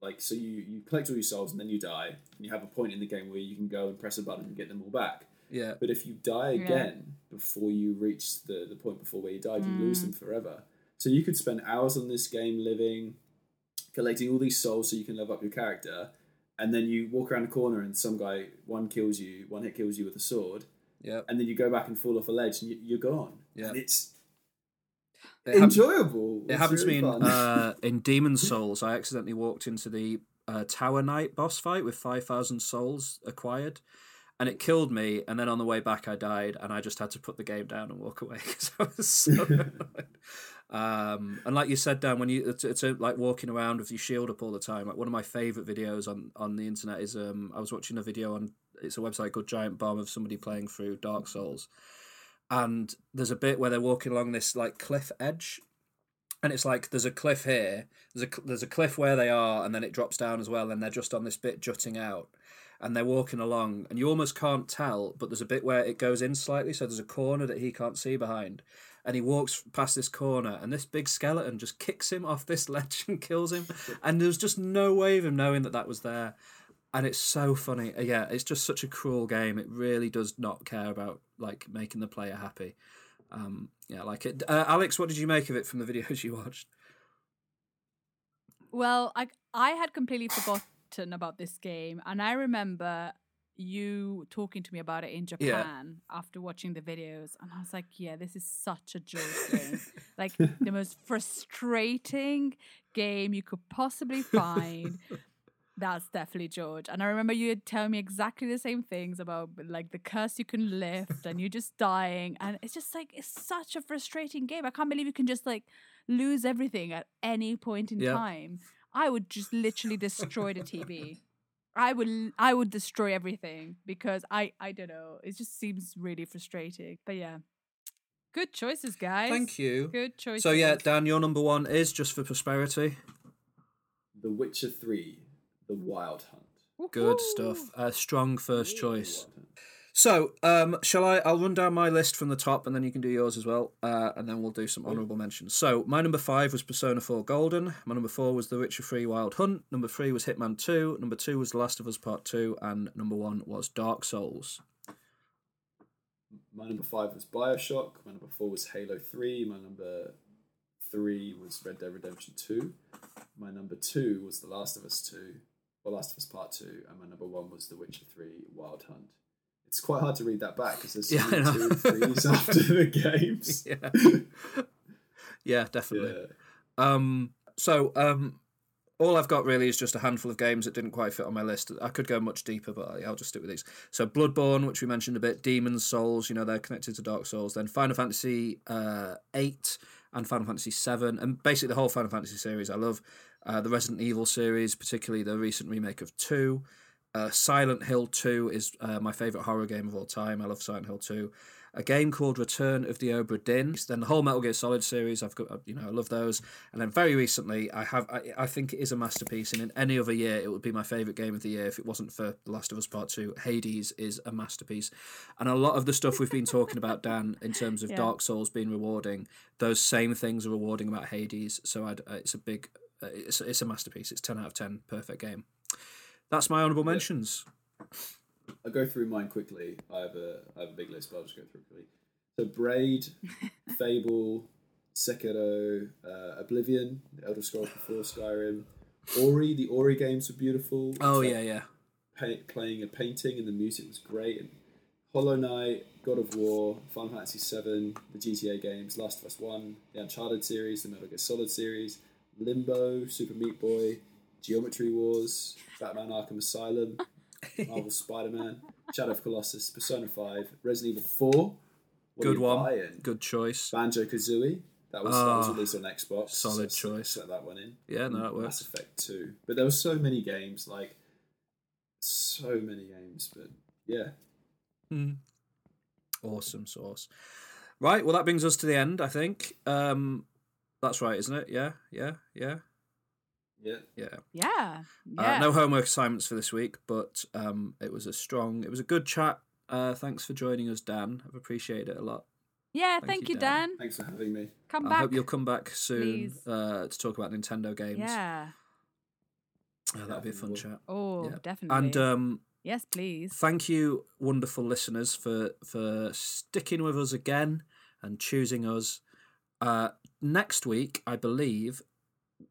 like, so you you collect all your souls and then you die, and you have a point in the game where you can go and press a button and get them all back. Yeah. But if you die Yeah. again before you reach the the point before where you died, you Hmm. lose them forever. So you could spend hours on this game living, collecting all these souls so you can level up your character. And then you walk around a corner and some guy one kills you, one hit kills you with a sword, Yeah. and then you go back and fall off a ledge and you, you're gone. Yeah. It's It hap- enjoyable. It It's happened really to me in, uh, in Demon's <laughs> Souls. I accidentally walked into the uh, Tower Knight boss fight with 5,000 souls acquired. And it killed me. And then on the way back, I died. And I just had to put the game down and walk away <laughs> because I was so <laughs> annoyed. Um, and like you said, Dan, when you it's, it's uh, like walking around with your shield up all the time. Like one of my favorite videos on on the internet is um, I was watching a video on it's a website called Giant Bomb of somebody playing through Dark Souls, and there's a bit where they're walking along this like cliff edge, and it's like there's a cliff here, there's a there's a cliff where they are, and then it drops down as well, and they're just on this bit jutting out, and they're walking along, and you almost can't tell, but there's a bit where it goes in slightly, so there's a corner that he can't see behind, and he walks past this corner, and this big skeleton just kicks him off this <laughs> ledge and kills him, and there's just no way of him knowing that that was there. And it's so funny. Uh, Yeah, it's just such a cruel game. It really does not care about like making the player happy. Um, yeah, like it. Uh, Alex, what did you make of it from the <laughs> videos you watched? Well, I I had completely forgotten about this game, and I remember you talking to me about it in Japan after watching the videos, and I was like, "Yeah, this is such a joke game, <laughs> like the most frustrating game you could possibly find." That's definitely George. And I remember you had telling me exactly the same things about like the curse you can lift and you're just dying. And it's just like, it's such a frustrating game. I can't believe you can just like lose everything at any point in Yeah. time. I would just literally destroy the TV. I would I would destroy everything because I I don't know. It just seems really frustrating. But yeah. Good choices, guys. Thank you. Good choices. So yeah, Dan, your number one is just for prosperity. The Witcher Three, The Wild Hunt. Good stuff. A strong first choice. So, um, shall I? I'll run down my list from the top, and then you can do yours as well, uh, and then we'll do some honourable mentions. So, my number five was Persona Four Golden. My number four was The Witcher Three: Wild Hunt. Number three was Hitman Two. Number two was The Last of Us Part Two, and number one was Dark Souls. My number five was Bioshock. My number four was Halo 3. My number three was Red Dead Redemption 2. My number two was The Last of Us 2, or Last of Us Part 2. And my number one was The Witcher 3 Wild Hunt. It's quite hard to read that back because there's <laughs> Yeah, two and threes after the <laughs> games. Yeah, yeah, definitely. Yeah. Um, so um, all I've got really is just a handful of games that didn't quite fit on my list. I could go much deeper, but I'll just stick with these. So Bloodborne, which we mentioned a bit, Demon's Souls, you know they're connected to Dark Souls. Then Final Fantasy uh, eight and Final Fantasy seven, and basically the whole Final Fantasy series. I love uh, the Resident Evil series, particularly the recent remake of two. Uh, Silent Hill 2 is uh, my favourite horror game of all time. I love Silent Hill 2. A game called Return of the Obra Dinn. Then the whole Metal Gear Solid series. I've got, uh, you know, I love those. And then very recently, I have, I, I think it is a masterpiece. And in any other year, it would be my favourite game of the year if it wasn't for The Last of Us Part 2. Hades is a masterpiece. And a lot of the stuff we've been talking about, Dan, in terms of Yeah. Dark Souls being rewarding, those same things are rewarding about Hades. So I'd, uh, it's a big, uh, it's, it's a masterpiece. It's 10 out of 10. Perfect game. That's my honourable mentions. I'll go through mine quickly. I have a I have a big list, but I'll just go through it quickly. So Braid, <laughs> Fable, Sekiro, uh, Oblivion, The Elder Scrolls before Skyrim, Ori. The Ori games were beautiful. Oh It's yeah, like yeah. pa- playing a painting and the music was great. And Hollow Knight, God of War, Final Fantasy VII, the GTA games, Last of Us One, the Uncharted series, the Metal Gear Solid series, Limbo, Super Meat Boy, Geometry Wars, Batman Arkham Asylum. Marvel Spider-Man, Shadow of Colossus, Persona 5, Resident Evil 4. What Good one. buy? And Good choice. Banjo Kazooie. That was, that was Ah, released on Xbox. solid so choice. Set that one in. Yeah, no, that Mass. Effect 2. But there were so many games, like so many games. But yeah, Awesome sauce. Right, well that brings us to the end, I think. Um that's right, isn't it? Yeah, yeah, yeah, yeah. yeah. Yeah. Uh, no homework assignments for this week, but um it was a strong it was a good chat. Uh thanks for joining us, Dan. I've appreciated it a lot. yeah. thank Thank, you, you, Dan. Dan. Thanks for having me. Come I back. hope you'll come back soon uh, to talk about Nintendo games. Yeah. Uh, that'll be a fun chat. Oh, Yeah. definitely. And um, yes, please. thank you, wonderful listeners, for for sticking with us again and choosing us. Uh, next week, I believe,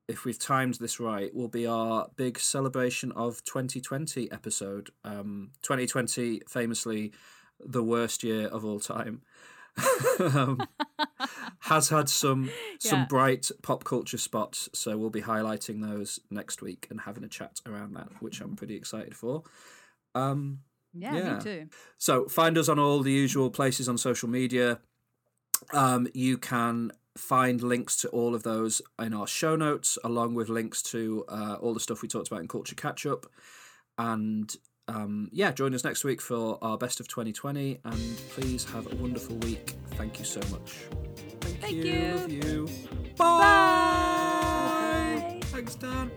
if we've timed this right, will be our big celebration of 2020 episode. Um, 2020, famously, the worst year of all time. <laughs> um, has had some <laughs> some bright pop culture spots, so we'll be highlighting those next week and having a chat around that, which I'm pretty excited for. Um, yeah, yeah. me too. so find us on all the usual places on social media. Um, you can find links to all of those in our show notes, along with links to uh, all the stuff we talked about in Culture Catch Up. And um, yeah, join us next week for our best of 2020. And please have a wonderful week. Thank you so much. Thank, Thank you. you. Love you. Bye. Thanks, Dan.